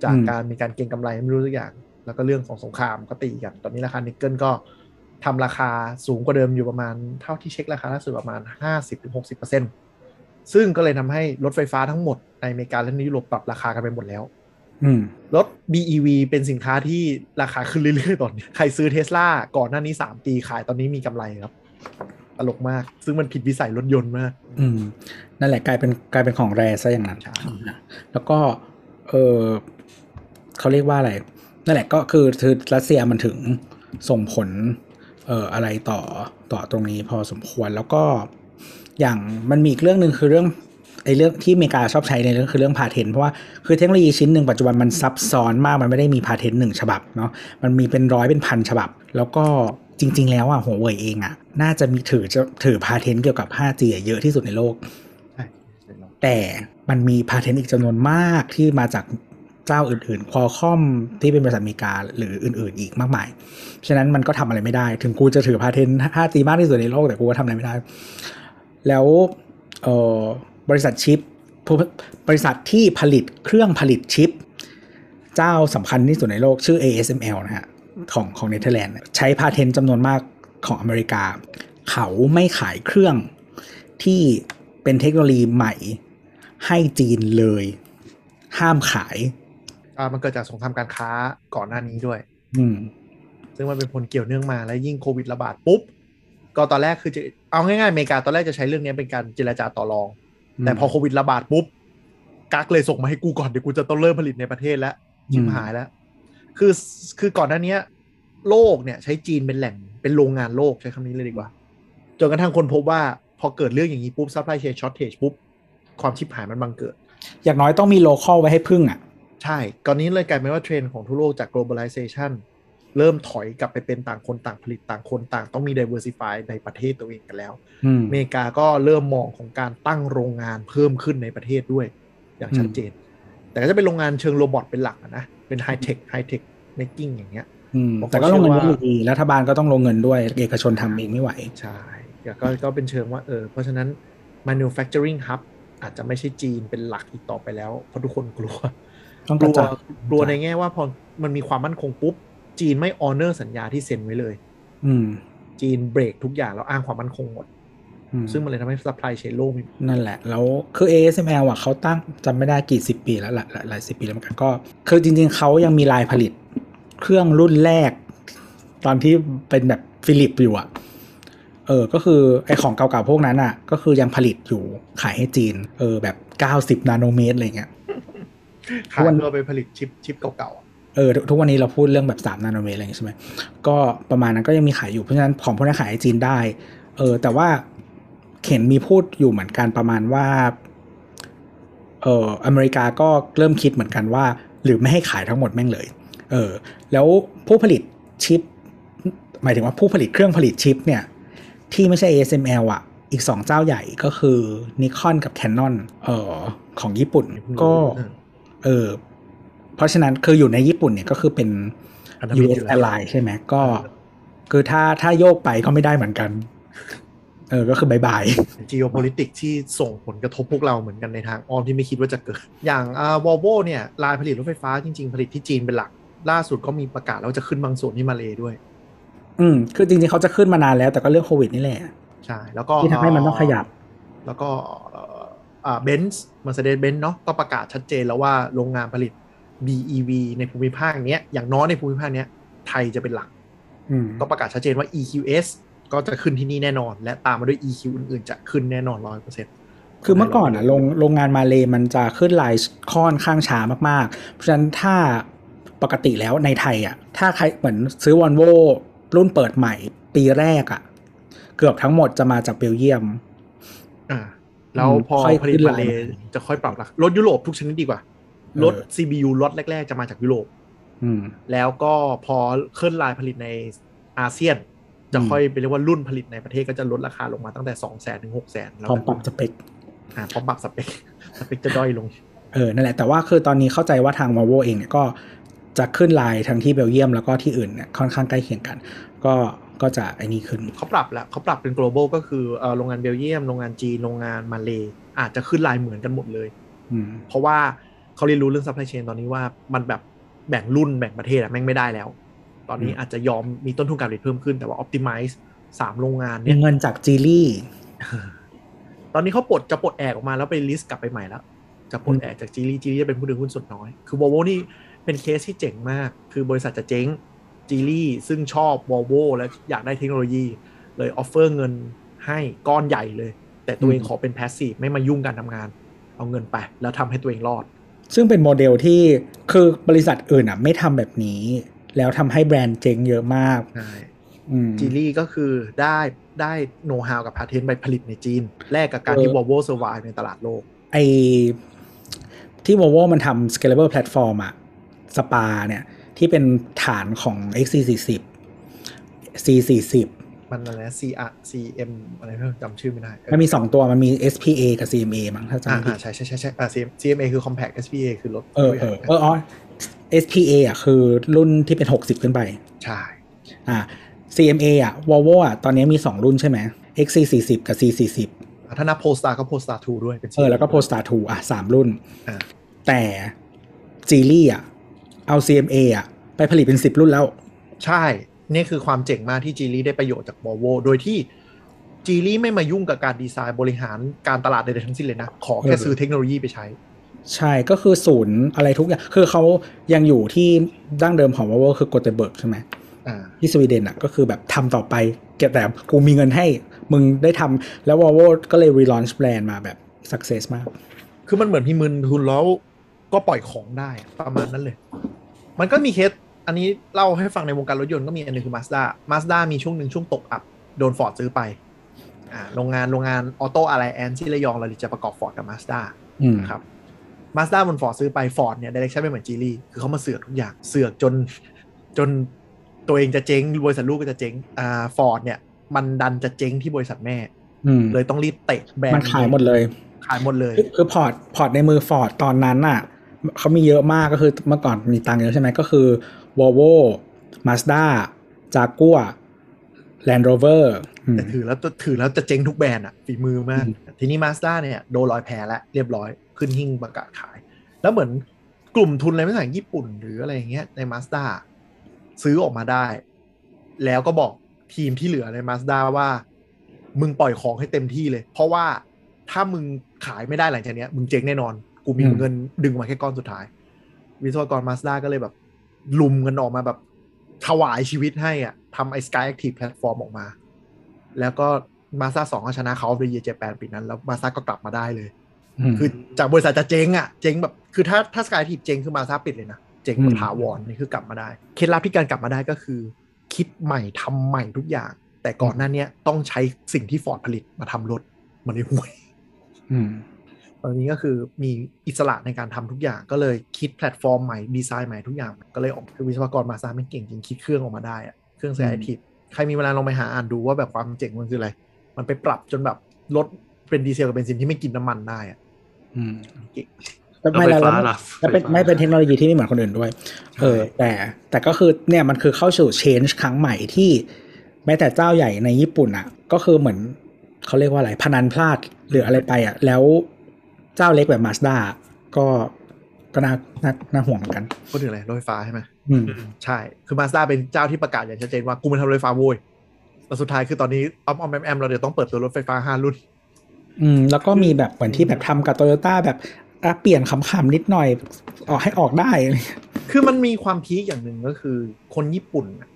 Speaker 4: จาก
Speaker 2: อืม
Speaker 4: การมีการเก็งกำไรไม่รู้สักอย่าง แล้วก็เรื่องของสงครามก็ตีกัน ตอนนี้ราคานิกเกิลก็ ทำราคาสูงกว่าเดิมอยู่ประมาณเท่าที่เช็คราคาล่าสุดประมาณ 50-60%ซึ่งก็เลยทำให้รถไฟฟ้าทั้งหมดในอเมริกาและในยุโรปปรับราคากันไปหมดแล้ว
Speaker 2: อืม
Speaker 4: รถ BEV เป็นสินค้าที่ราคาขึ้นเรื่อยๆตอนนี้ ใครซื้อเทสลาก่อนหน้านี้ 3 ปีขายตอนนี้มีกำไรครับ ตลกมาก ซึ่งมันผิดวิสัยรถยนต์มาก
Speaker 2: อืม นั่นแหละกลายเป็นกลายเป็นของแรซะอย่างนั้น
Speaker 4: ใช่
Speaker 2: นะแล้วก็ เออเขาเรียกว่าอะไร นั่นแหละก็คือคือรัสเซียมันถึงส่งผล เอ่ออะไรต่อต่อตรงนี้พอสมควรแล้วก็อย่างมันมีอีกเรื่องหนึ่งคือเรื่องไอ้เรื่องที่อเมริกาชอบใช้ในเรื่องคือเรื่องพาเทนเพราะว่าคือเทคโนโลยีชิ้นหนึ่งปัจจุบันมันซับซ้อนมากมันไม่ได้มีพาเทนหนึ่งฉบับเนาะมันมีเป็นร้อยเป็นพันฉบับ แล้วก็จริง ๆ แล้วอะหัวเว่ยเองอะน่าจะมีถือจะถือพาเทนเกี่ยวกับ 5G อะเยอะที่สุดในโลก
Speaker 4: ใช่
Speaker 2: แต่มันมีพาเทนต์อีกจำนวนมากที่มาจาก เจ้าอื่นๆ คอคอมที่เป็นบริษัทอเมริกาหรืออื่นๆ อีกมากมาย ฉะนั้นมันก็ทำอะไรไม่ได้ ถึงกูจะถือพาเทนต์ 5G มากที่สุดในโลกแต่กูก็ทำอะไรไม่ได้ แล้วเอ่อบริษัทชิป บริษัทที่ผลิตเครื่องผลิตชิป เจ้าสำคัญที่สุดในโลกชื่อ ASML นะฮะของของเนเธอร์แลนด์ใช้พาเทนจำนวนมากของอเมริกา เขาไม่ขายเครื่องที่เป็นเทคโนโลยีใหม่ให้จีนเลย ห้ามขาย
Speaker 4: มันเกิดจากสงครามการค้าก่อนหน้านี้ด้วย
Speaker 2: อืม
Speaker 4: ซึ่งมันเป็นผลเกี่ยวเนื่องมาแล้วยิ่งโควิดระบาดปุ๊บ ก็ตอนแรกคือจะเอาง่ายๆอเมริกาตอนแรกจะใช้เรื่องนี้เป็นการเจรจาต่อรอง แต่พอโควิดระบาดปุ๊บกักเลยส่งมาให้กูก่อนเดี๋ยวกูจะต้องเริ่มผลิตในประเทศแล้วชิมหายแล้ว คือคือก่อนหน้านี้โลกเนี่ยใช้จีนเป็นแหล่งเป็นโรงงานโลกใช้คำนี้เลยดีกว่าจนกระทั่งคนพบว่าพอเกิดเรื่องอย่างนี้ปุ๊บ supply chain shortage ปุ๊บ ความชิบหายมันบังเกิด
Speaker 2: อย่างน้อยต้องมี local ไว้ให้พึ่งอะ
Speaker 4: ใช่ ตอนนี้เลยกลายเป็นว่าเทรนด์ของทั่วโลกจาก globalization เริ่มถอยกลับไปเป็นต่างคนต่างผลิตต่างคนต่างต้องมี diversify ในประเทศตัวเองกันแล้ว
Speaker 2: อืม
Speaker 4: อเมริกาก็เริ่มมองของการตั้งโรงงานเพิ่มขึ้นในประเทศด้วย อย่างชัดเจน แต่ก็จะเป็นโรงงานเชิง robot เป็นหลักอะนะ เป็น high-tech high-tech making อย่างเงี้ย
Speaker 2: อืม
Speaker 4: ผม
Speaker 2: แต่ก็ลงเงิน
Speaker 4: เชื่อว่า
Speaker 2: ด้วยอยู่ดีรัฐบาลก็ต้องลงเงินด้วย เอกชนทำเองไม่ไหว
Speaker 4: ใช่ก็ก็ก็เป็นเชิงว่าเออ เพราะฉะนั้น manufacturing hub อาจจะไม่ใช่จีนเป็นหลักอีกต่อไปแล้ว เพราะทุกคนกลัว
Speaker 2: ต้อง
Speaker 4: ก
Speaker 2: ระจาย
Speaker 4: กลัวกลัวในแง่ว่าพอมันมีความมั่นคงปุ๊บ จีนไม่ honor สัญญาที่เซ็นไว้เลย
Speaker 2: อืม
Speaker 4: จีนเบรกทุกอย่างแล้วอ้างความมั่นคงหมด
Speaker 2: อืม
Speaker 4: ซึ่งมันเลยทำให้ supply chain โลกมี
Speaker 2: นั่นแหละ แล้วคือ ASML อะเขาตั้งจำไม่ได้กี่สิบปีแล้วหลายหลายหลายสิบปีแล้วเหมือนกันก็ คือจริง ๆเขายังมีลายผลิต เครื่องรุ่นแรก ตอนที่เป็นแบบฟิลิปอยู่อะ เออ ก็คือไอของเก่าๆพวกนั้นอะ ก็คือยังผลิตอยู่ขายให้จีน เออแบบ 90 นาโนเมตรอะไรเงี้ย
Speaker 4: ขาย
Speaker 2: วัน
Speaker 4: เพื่อไปผลิตชิปชิปเก่า
Speaker 2: เออทุทุกวันนี้เราพูดเรื่องแบบ3นาโนเมตรอะไรอย่างงี้ใช่ไหมก็ประมาณนั้นก็ยังมีขายอยู่เพราะฉะนั้นของพวกนั้นขายให้จีนได้ เออ แต่ว่าเข็นมีพูดอยู่เหมือนกันประมาณว่า เอออเมริกาก็เริ่มคิดเหมือนกันว่า หรือไม่ให้ขายทั้งหมดแม่งเลย เออ แล้วผู้ผลิตชิป หมายถึงว่าผู้ผลิตเครื่องผลิตชิปเนี่ย ที่ไม่ใช่ ASML อะอีกสองเจ้าใหญ่ก็คือ Nikon กับ Canon เอ่อของญี่ปุ่น
Speaker 4: ๆ
Speaker 2: ก็
Speaker 4: เออ
Speaker 2: เออเพราะฉะนั้นคืออยู่ในญี่ปุ่นเนี่ยก็คือเป็น
Speaker 4: อันนั้นมี
Speaker 2: US
Speaker 4: อยู่แล้ว
Speaker 2: ally ใช่ไหมก็ คือถ้าถ้าโยกไปก็ไม่ได้เหมือนกัน เออก็คือบายบาย
Speaker 4: geopolitics ที่ส่งผลกระทบพวกเราเหมือนกันในทางอ้อมที่ไม่คิดว่าจะเกิด อย่างอ่าวอลโวเนี่ยลายผลิตรถไฟฟ้าจริง ๆ ผลิตที่จีนเป็นหลัก ล่าสุดก็มีประกาศแล้ววาจะขึ้นบางส่วนที่มาเลด้วย
Speaker 2: อืมคือจริงๆเขาจะขึ้นมานานแล้วแต่ก็เรื่องโควิดนี่แหละ
Speaker 4: ใช่แล้วก็
Speaker 2: ที่ทำให้มันต้องขยับ
Speaker 4: แล้วก็ เอ่ออ่าเบนซ์ Mercedes-Benz เนาะก็ประกาศชัดเจนแล้วว่าโรงงานผลิต BEV ในภูมิภาคเนี้ยอย่างน้อยในภูมิภาคเนี้ยไทยจะเป็นหลัก
Speaker 2: อืม
Speaker 4: ก็ประกาศชัดเจนว่า EQS ก็จะขึ้นที่นี่แน่นอน และตามมาด้วย EQ อื่นๆ จะขึ้นแน่นอนร้อยเปอร์เซ็นต์
Speaker 2: คือเมื่อก่อนอะโรงโรงงานมาเลมันจะขึ้นลายค่อนข้างช้ามากๆ เพราะฉะนั้นถ้าปกติแล้วในไทยอะถ้าใครเหมือนซื้อวอลโวรุ่นเปิดใหม่ปีแรกอะเกือบทั้งหมดจะมาจากเบลเยียม
Speaker 4: อ่า แล้วพอ
Speaker 2: ค่อย
Speaker 4: ผลิต
Speaker 2: ขึ้น
Speaker 4: มา
Speaker 2: ลาย
Speaker 4: เล
Speaker 2: มา
Speaker 4: จะค่อยปรับราคารถยุโรปทุกชนิดดีกว่า
Speaker 2: เออ
Speaker 4: รถ CBU รถแรก ๆ จะมาจากยุโรป
Speaker 2: อืม
Speaker 4: แล้วก็พอเคลื่อนลายผลิตในอาเซียน จะ
Speaker 2: อืม
Speaker 4: ค่อยไปเรียกว่ารุ่นผลิตในประเทศก็จะลดราคาลงมาตั้งแต่2 0 0 0 0 0ถึง6 0 0 0 0 0แล้ว
Speaker 2: พร้อมปรับสเปค
Speaker 4: อ่าพร้อมปรับสเปคสเปคจะด้อยลง
Speaker 2: เออนั่นแหละแต่ว่าคือตอนนี้เข้าใจว่าทาง Volvo เองเนี่ยก็จะขึ้นลายทั้งที่เบลเยียมแล้วก็ที่อื่นเนี่ยค่อนข้างใกล้เคียงกัน ก็ ก็จะไอ้นี่ขึ้น
Speaker 4: เขาปรับแล้วเขาปรับเป็น global ก็คือเอ่อโรงงานเบลเยียมโรงงานจีนโรงงานมาเลอาจจะขึ้นลายเหมือนกันหมดเลย
Speaker 2: อืม
Speaker 4: เพราะว่าเขาเรียนรู้เรื่อง supply chain ตอนนี้ว่ามันแบบแบ่งรุ่นแบ่งประเทศอะแม่งไม่ได้แล้ว ตอนนี้
Speaker 2: อืม
Speaker 4: อาจจะยอมมีต้นทุนการผลิตเพิ่มขึ้นแต่ว่า optimize สามโรงงาน
Speaker 2: มี
Speaker 4: เนี่ย
Speaker 2: เงินจากจีลี่
Speaker 4: ตอนนี้เขาปลดจะปลดแอกออกมาแล้วไปลิสต์กลับไปใหม่แล้วจะปลด
Speaker 2: อืม
Speaker 4: แอกจากจีลี่จีลี่จะเป็นผู้ถือหุ้นส่วนน้อย คือ Volvo นี่เป็นเคสที่เจ๋งมาก คือบริษัทจะเจ๊ง Geely ซึ่งชอบ Volvo และอยากได้เทคโนโลยี เลย offer เงินให้ก้อนใหญ่เลย แต่ตัวเองขอเป็น passive ไม่มายุ่งการทำงาน เอาเงินไป แล้วทำให้ตัวเองรอด
Speaker 2: ซึ่งเป็นโมเดลที่คือบริษัทอื่นอะไม่ทำแบบนี้ แล้วทำให้แบรนด์เจ๊งเยอะมาก
Speaker 4: ใช่
Speaker 2: อืม
Speaker 4: Geely ก็คือได้ได้โน้ตฮาวกับ patent ไปผลิตในจีน แลกกับการที่
Speaker 2: เออ
Speaker 4: Volvo survive ในตลาดโลก
Speaker 2: ไอที่ Volvo มันทำ scalable platform อะสปาเนี่ย ที่เป็นฐานของ XC40 C40
Speaker 4: มันอะไรนะ CR CM อะไรไม่รู้จำชื่อไม่ได้เออ
Speaker 2: มันมี2ตัวมันมี SPA กับ CMA มั้งถ้าจำ
Speaker 4: อ่า
Speaker 2: ไม่ผิ
Speaker 4: อ่า
Speaker 2: ด
Speaker 4: ใช่ใช่ใช่ใช่อ่า CM CMA คือ compact SPA คือรถ
Speaker 2: เออเออเอออ๋อ SPA อะคือรุ่นที่เป็น60ขึ้นไป
Speaker 4: ใช่
Speaker 2: อ่า CMA อะ Volvo อะตอนนี้มี2รุ่นใช่ไหม XC40 กับ C40
Speaker 4: อ่าถ้านับ Polestar ก็ Polestar 2 ด้วยเป็น
Speaker 2: เออแล้วก็ Polestar 2 อะ3รุ่น
Speaker 4: อ่า
Speaker 2: แต่ Geely อะ เอา CMA อะไปผลิตเป็น10รุ่นแล้ว
Speaker 4: ใช่ นี่คือความเจ๋งมากที่ Geely ได้ประโยชน์จาก Volvo โดยที่ Geely ไม่มายุ่งกับการดีไซน์บริหารการตลาดใดๆทั้งสิ้นเลยนะ ขอแค่
Speaker 2: เออ
Speaker 4: ซื้อเทคโนโลยีไปใช้
Speaker 2: ใช่ก็คือศูนย์อะไรทุกอย่าง คือเขายังอยู่ที่ดั้งเดิมของ Volvo คือโกเตเบิร์กใช่ไหม
Speaker 4: อ่า
Speaker 2: ที่สวีเดนอะก็คือแบบทำต่อไปเก็บแต่กูมีเงินให้มึงได้ทำแล้ว Volvo ก็เลย relaunch แบรนด์มาแบบ success มาก
Speaker 4: คือมันเหมือนพี่มีทุนแล้วก็ปล่อยของได้อะประมาณนั้นเลย มันก็มีเคสอันนี้เล่าให้ฟังในวงการรถยนต์ก็มีอันหนึ่งคือ Mazda Mazda มีช่วงหนึ่งช่วงตกอับ โดนฟอร์ดซื้อไป อ่าโรงงานโรงงาน Auto Alliance ที่ระยองเราจะประกอบฟอร์ดกับ Mazda
Speaker 2: อืม
Speaker 4: นะครับ Mazda โดนฟอร์ดซื้อไปฟอร์ดเนี่ย direction ไม่เหมือน Geely คือเขามาเสือกทุกอย่างเสือกจนจนตัวเองจะเจ๊งบริษัทลูกก็จะเจ๊งอ่าฟอร์ดเนี่ย มันดันจะเจ๊งที่บริษัทแม่
Speaker 2: อืม
Speaker 4: เลยต้องรีบเตะแบรนด์
Speaker 2: มันขายหมดเลย
Speaker 4: ขายหมดเลย
Speaker 2: คือคือ port port ในมือฟอร์ดตอนนั้นน่ะ เขามีเยอะมากก็คือเมื่อก่อนมีตังค์เยอะใช่ไหมก็คือ Volvo Mazda Jaguar Land Rover อืม
Speaker 4: แต่ถือแล้วถือแล้วจะเจ๊งทุกแบรนด์อะฝีมือมาก
Speaker 2: อืม
Speaker 4: ทีนี้มาสด้าเนี่ยโดนลอยแพแล้วเรียบร้อยขึ้นหิ้งประกาศขาย แล้วเหมือนกลุ่มทุนอะไรไม่ต่างญี่ปุ่น หรืออะไรอย่างเงี้ยในมาสด้าซื้อออกมาได้ แล้วก็บอกทีมที่เหลือในมาสด้าว่า มึงปล่อยของให้เต็มที่เลย เพราะว่าถ้ามึงขายไม่ได้หลังจากเนี้ยมึงเจ๊งแน่นอน กูมี
Speaker 2: อืม
Speaker 4: เงินดึงมาแค่ก้อนสุดท้าย วิศวกรมาสด้าก็เลยแบบ ลุมกันออกมาแบบถวายชีวิตให้อะทำไอ้ Sky Active Platform ออกมา แล้วก็มาซาสองก็ชนะเขาในเยเจแปนปีนั้น แล้วมาซาก็กลับมาได้เลย
Speaker 2: อืม
Speaker 4: คือจากบริษัทจะเจ๊งอะ เจ๊งแบบ คือถ้าถ้า Skyactiv เจ๊งคือมาสด้าปิดเลยนะ เจ๊งแบ
Speaker 2: อื
Speaker 4: บ
Speaker 2: ม
Speaker 4: ถาวรนี่คือกลับมาได้ เคล็ดลับที่การกลับมาได้ก็คือ คิดใหม่ทำใหม่ทุกอย่าง แต่ก่อนหน้าเนี้ยต้องใช้สิ่งที่ฟอร์ดผลิตมาทำรถมันเลยห่วย
Speaker 2: อืม
Speaker 4: ตอนนี้ก็คือมีอิสระในการทำทุกอย่างก็เลยคิดแพลตฟอร์มใหม่ดีไซน์ใหม่ทุกอย่าง ก็เลยออกคือวิศวกรมาสด้าไม่เก่งจริงคิดเครื่องออกมาได้อะเครื่อง
Speaker 2: อืม
Speaker 4: Skyactiv ใครมีเวลาลองไปหาอ่านดูว่าแบบความเจ๋งมันคืออะไร มันไปปรับจนแบบรถเป็นดีเซลกับเบนซินที่ไม่กินน้ำมันได้อะ
Speaker 2: อืม
Speaker 4: เก่ง
Speaker 2: แต่ไม่
Speaker 3: แล้ว
Speaker 2: แล้ว
Speaker 3: ไฟฟ้า
Speaker 2: แล้ว
Speaker 3: ล่ะ
Speaker 2: แล้วเป็น
Speaker 3: ไฟฟ้า
Speaker 2: ไม่เป็นเทคโนโลยีที่ไม่เหมือนคนอื่นด้วย เออ แต่แต่ก็คือเนี่ยมันคือเข้าสู่ change ครั้งใหม่ที่ แม้แต่เจ้าใหญ่ในญี่ปุ่นอะ ก็คือเหมือนเขาเรียกว่าอะไรพนันพลาดหรืออะไรไปอะ แล้ว เจ้าเล็กแบบมาสด้าก็ก็น่าน่าน่าห่วงเหมือนกัน
Speaker 4: พูดถึงอะไรรถไฟฟ้าใช่ไหม
Speaker 2: อืม
Speaker 3: อืม
Speaker 4: ใช่ คือมาสด้าเป็นเจ้าที่ประกาศอย่างชัดเจนว่ากูไม่ทำรถไฟฟ้าโว้ยแล้วสุดท้ายคือตอนนี้ออมออมแอมแอมเราเดี๋ยวต้องเปิดตัวรถไฟฟ้าห้ารุ่น
Speaker 2: อืม แล้วก็มีแบบเหมือนที่แบบทำกับโตโยต้าแบบอะเปลี่ยนคำๆนิดหน่อย ออกให้ออกได้อะไรเงี้ย
Speaker 4: คือมันมีความพีคอย่างหนึ่งก็คือ คนญี่ปุ่นน่ะ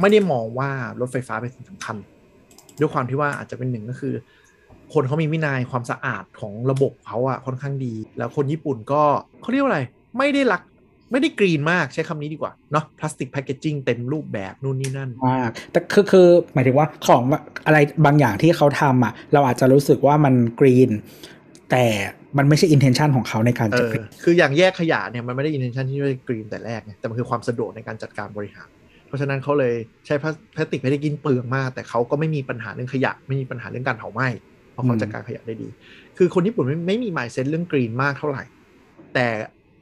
Speaker 4: ไม่ได้มองว่ารถไฟฟ้าเป็นสิ่งสำคัญ ด้วยความที่ว่าอาจจะเป็นหนึ่งก็คือ คนเขามีวินัยความสะอาดของระบบเขาอะค่อนข้างดี แล้วคนญี่ปุ่นก็เขาเรียกว่าอะไร ไม่ได้รักไม่ได้กรีนมากใช้คำนี้ดีกว่า เนาะพลาสติกแพคเกจิ้งเต็มรูปแบบนู่นนี่นั่น
Speaker 2: มากแต่คือคือหมายถึงว่าของอะไรบางอย่างที่เขาทำอะ เราอาจจะรู้สึกว่ามันกรีน แต่มันไม่ใช่ intention ของเขาในการ
Speaker 4: เอ
Speaker 2: จะ
Speaker 4: อ
Speaker 2: กรีน
Speaker 4: คืออย่างแยกขยะเนี่ยมันไม่ได้อินเทนชันที่จะกรีนแต่แรกไงแต่มันคือความสะดวกในการจัดการบริหาร เพราะฉะนั้นเขาเลยใช้พลาพลาสติกไม่ได้กินเปลืองมาก แต่เขาก็ไม่มีปัญหาเรื่องขยะ ไม่มีปัญหาเรื่องการเผาไหม้ เพราะเขาจัดการขยะได้ดี คือคนญี่ปุ่นไม่ไม่มีหมายเซนเรื่องกรีนมากเท่าไหร่ แต่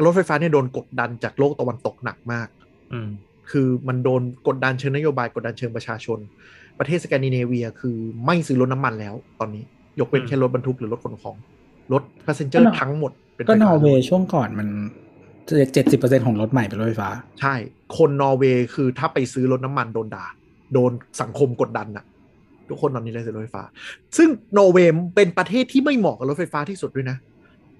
Speaker 4: รถไฟฟ้าเนี่ยโดนกดดันจากโลกตะวันตกหนักมาก
Speaker 3: อืม
Speaker 4: คือมันโดนกดดันเชิงนโยบายกดดันเชิงประชาชน ประเทศสแกนดิเนเวียคือไม่ซื้อรถน้ำมันแล้ว ตอนนี้ ยกเว้น
Speaker 3: อืม
Speaker 4: แค่รถบรรทุกหรือรถขนของ รถ passenger ทั้งหมดเป็นไฟฟ้าก็น
Speaker 2: อร์เวย์ช่วงก่อนมันเจ็ดสิบเปอร์เซ็นของรถใหม่เป็นรถไฟฟ้า
Speaker 4: ใช่ คนนอร์เวย์คือถ้าไปซื้อรถน้ำมันโดนด่า โดนสังคมกดดันน่ะ ทุกคนตอนนี้เลยซื้อรถไฟฟ้า ซึ่งนอร์เวย์เป็นประเทศที่ไม่เหมาะกับรถไฟฟ้าที่สุดด้วยนะ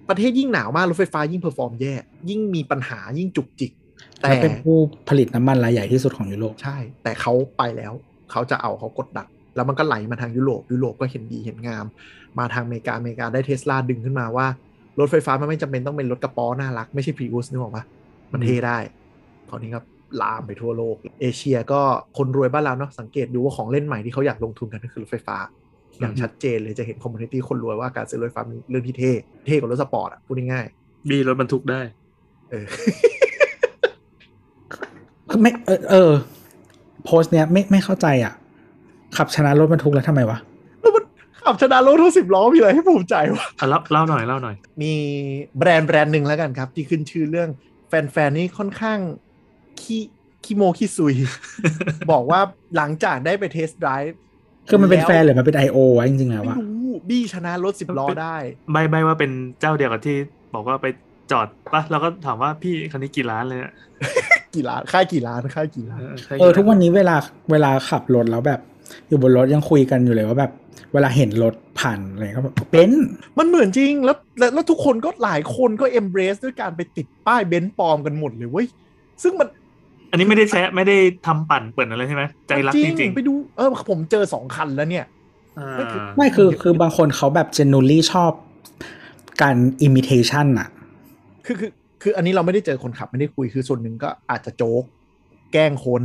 Speaker 4: ประเทศยิ่งหนาวมากรถไฟฟ้ายิ่ง perform แย่ ยิ่งมีปัญหายิ่งจุกจิก แต่
Speaker 2: และเป็นผู้ผลิตน้ำมันรายใหญ่ที่สุดของยุโรป
Speaker 4: ใช่ แต่เขาไปแล้ว เขาจะเอาเขากดดันแล้วมันก็ไหลมาทางยุโรป ยุโรปก็เห็นดีเห็นงาม มาทางอเมริกาอเมริกาได้เทสลาดึงขึ้นมาว่ารถไฟฟ้ามันไม่จำเป็นต้องเป็นรถกระป๋องน่ารัก ไม่ใช่ Prius นึกออกปะมันเท่ได้คราวนี้ก็ ลามไปทั่วโลก เอเชียก็คนรวยบ้านเราเนาะสังเกตดูว่าของเล่นใหม่ที่เขาอยากลงทุนกันก็คือรถไฟฟ้า อย่างชัดเจนเลยจะเห็น community คนรวยว่าการซื้อรถไฟฟ้าเป็นเรื่องที่เท่เท่กว่ารถสปอร์ตอะพูดง่าย
Speaker 3: บี้รถบรรทุกได้
Speaker 4: ๆเออ
Speaker 2: คือไม่เออเออโพสต์เนี้ยไม่ไม่เข้าใจอะ ขับชนะรถบรรทุกแล้วทำไมวะ
Speaker 4: แล้วมันขับชนะรถทุกสิบล้อมีอะไรให้ภูมิใจวะ
Speaker 3: อะเล่าเล่าหน่อยเล่าหน่อย
Speaker 4: มีแบรนด์แบรนด์หนึ่งแล้วกันครับ ที่ขึ้นชื่อเรื่องแฟนๆนี่ค่อนข้าง ขี้ขี้โมขี้คุย บอกว่าหลังจากได้ไป test drive
Speaker 2: คือมันเป็น
Speaker 4: แล้ว
Speaker 2: แฟนหรือมันเป็น I.O. วะจริงๆแล้ว
Speaker 4: ไม่
Speaker 2: อะ
Speaker 4: รู้บี้ชนะรถสิบล้อได้
Speaker 3: ใบ้ใบ้ว่าเป็นเจ้าเดียวกับที่บอกว่าไปจอดปะแล้วก็ถามว่าพี่คันนี้กี่ล้านเลยอะ
Speaker 4: กี่ล้านค่ายกี่ล้านค่ายกี่ล้าน
Speaker 3: ใช่
Speaker 2: เออทุกวันนี้เวลาเวลาขับรถแล้วแบบ อยู่บนรถยังคุยกันอยู่เลยว่าแบบ เวลาเห็นรถผ่านอะไรก็แบบเบนซ์
Speaker 4: มันเหมือนจริงแล้วแล้วแล้วทุกคนก็หลายคนก็ embrace ด้วยการไปติดป้ายเบนซ์ปลอมกันหมดเลยเว้ย ซึ่งมัน
Speaker 3: อันนี้ไม่ได้แซะไม่ได้ทำปั่นเปิดอะไรใช่ไหมใจรักจริง
Speaker 4: ไปดูเออผมเจอสองคันแล้วเนี่ย
Speaker 3: ๆอ่า
Speaker 4: ไม่คือ
Speaker 2: ไม่คือคือบางคนเขาแบบ genuinely ชอบการ imitation อะ
Speaker 4: คือคือคืออันนี้เราไม่ได้เจอคนขับไม่ได้คุยคือส่วนหนึ่งก็อาจจะโจ๊กแกล้งคน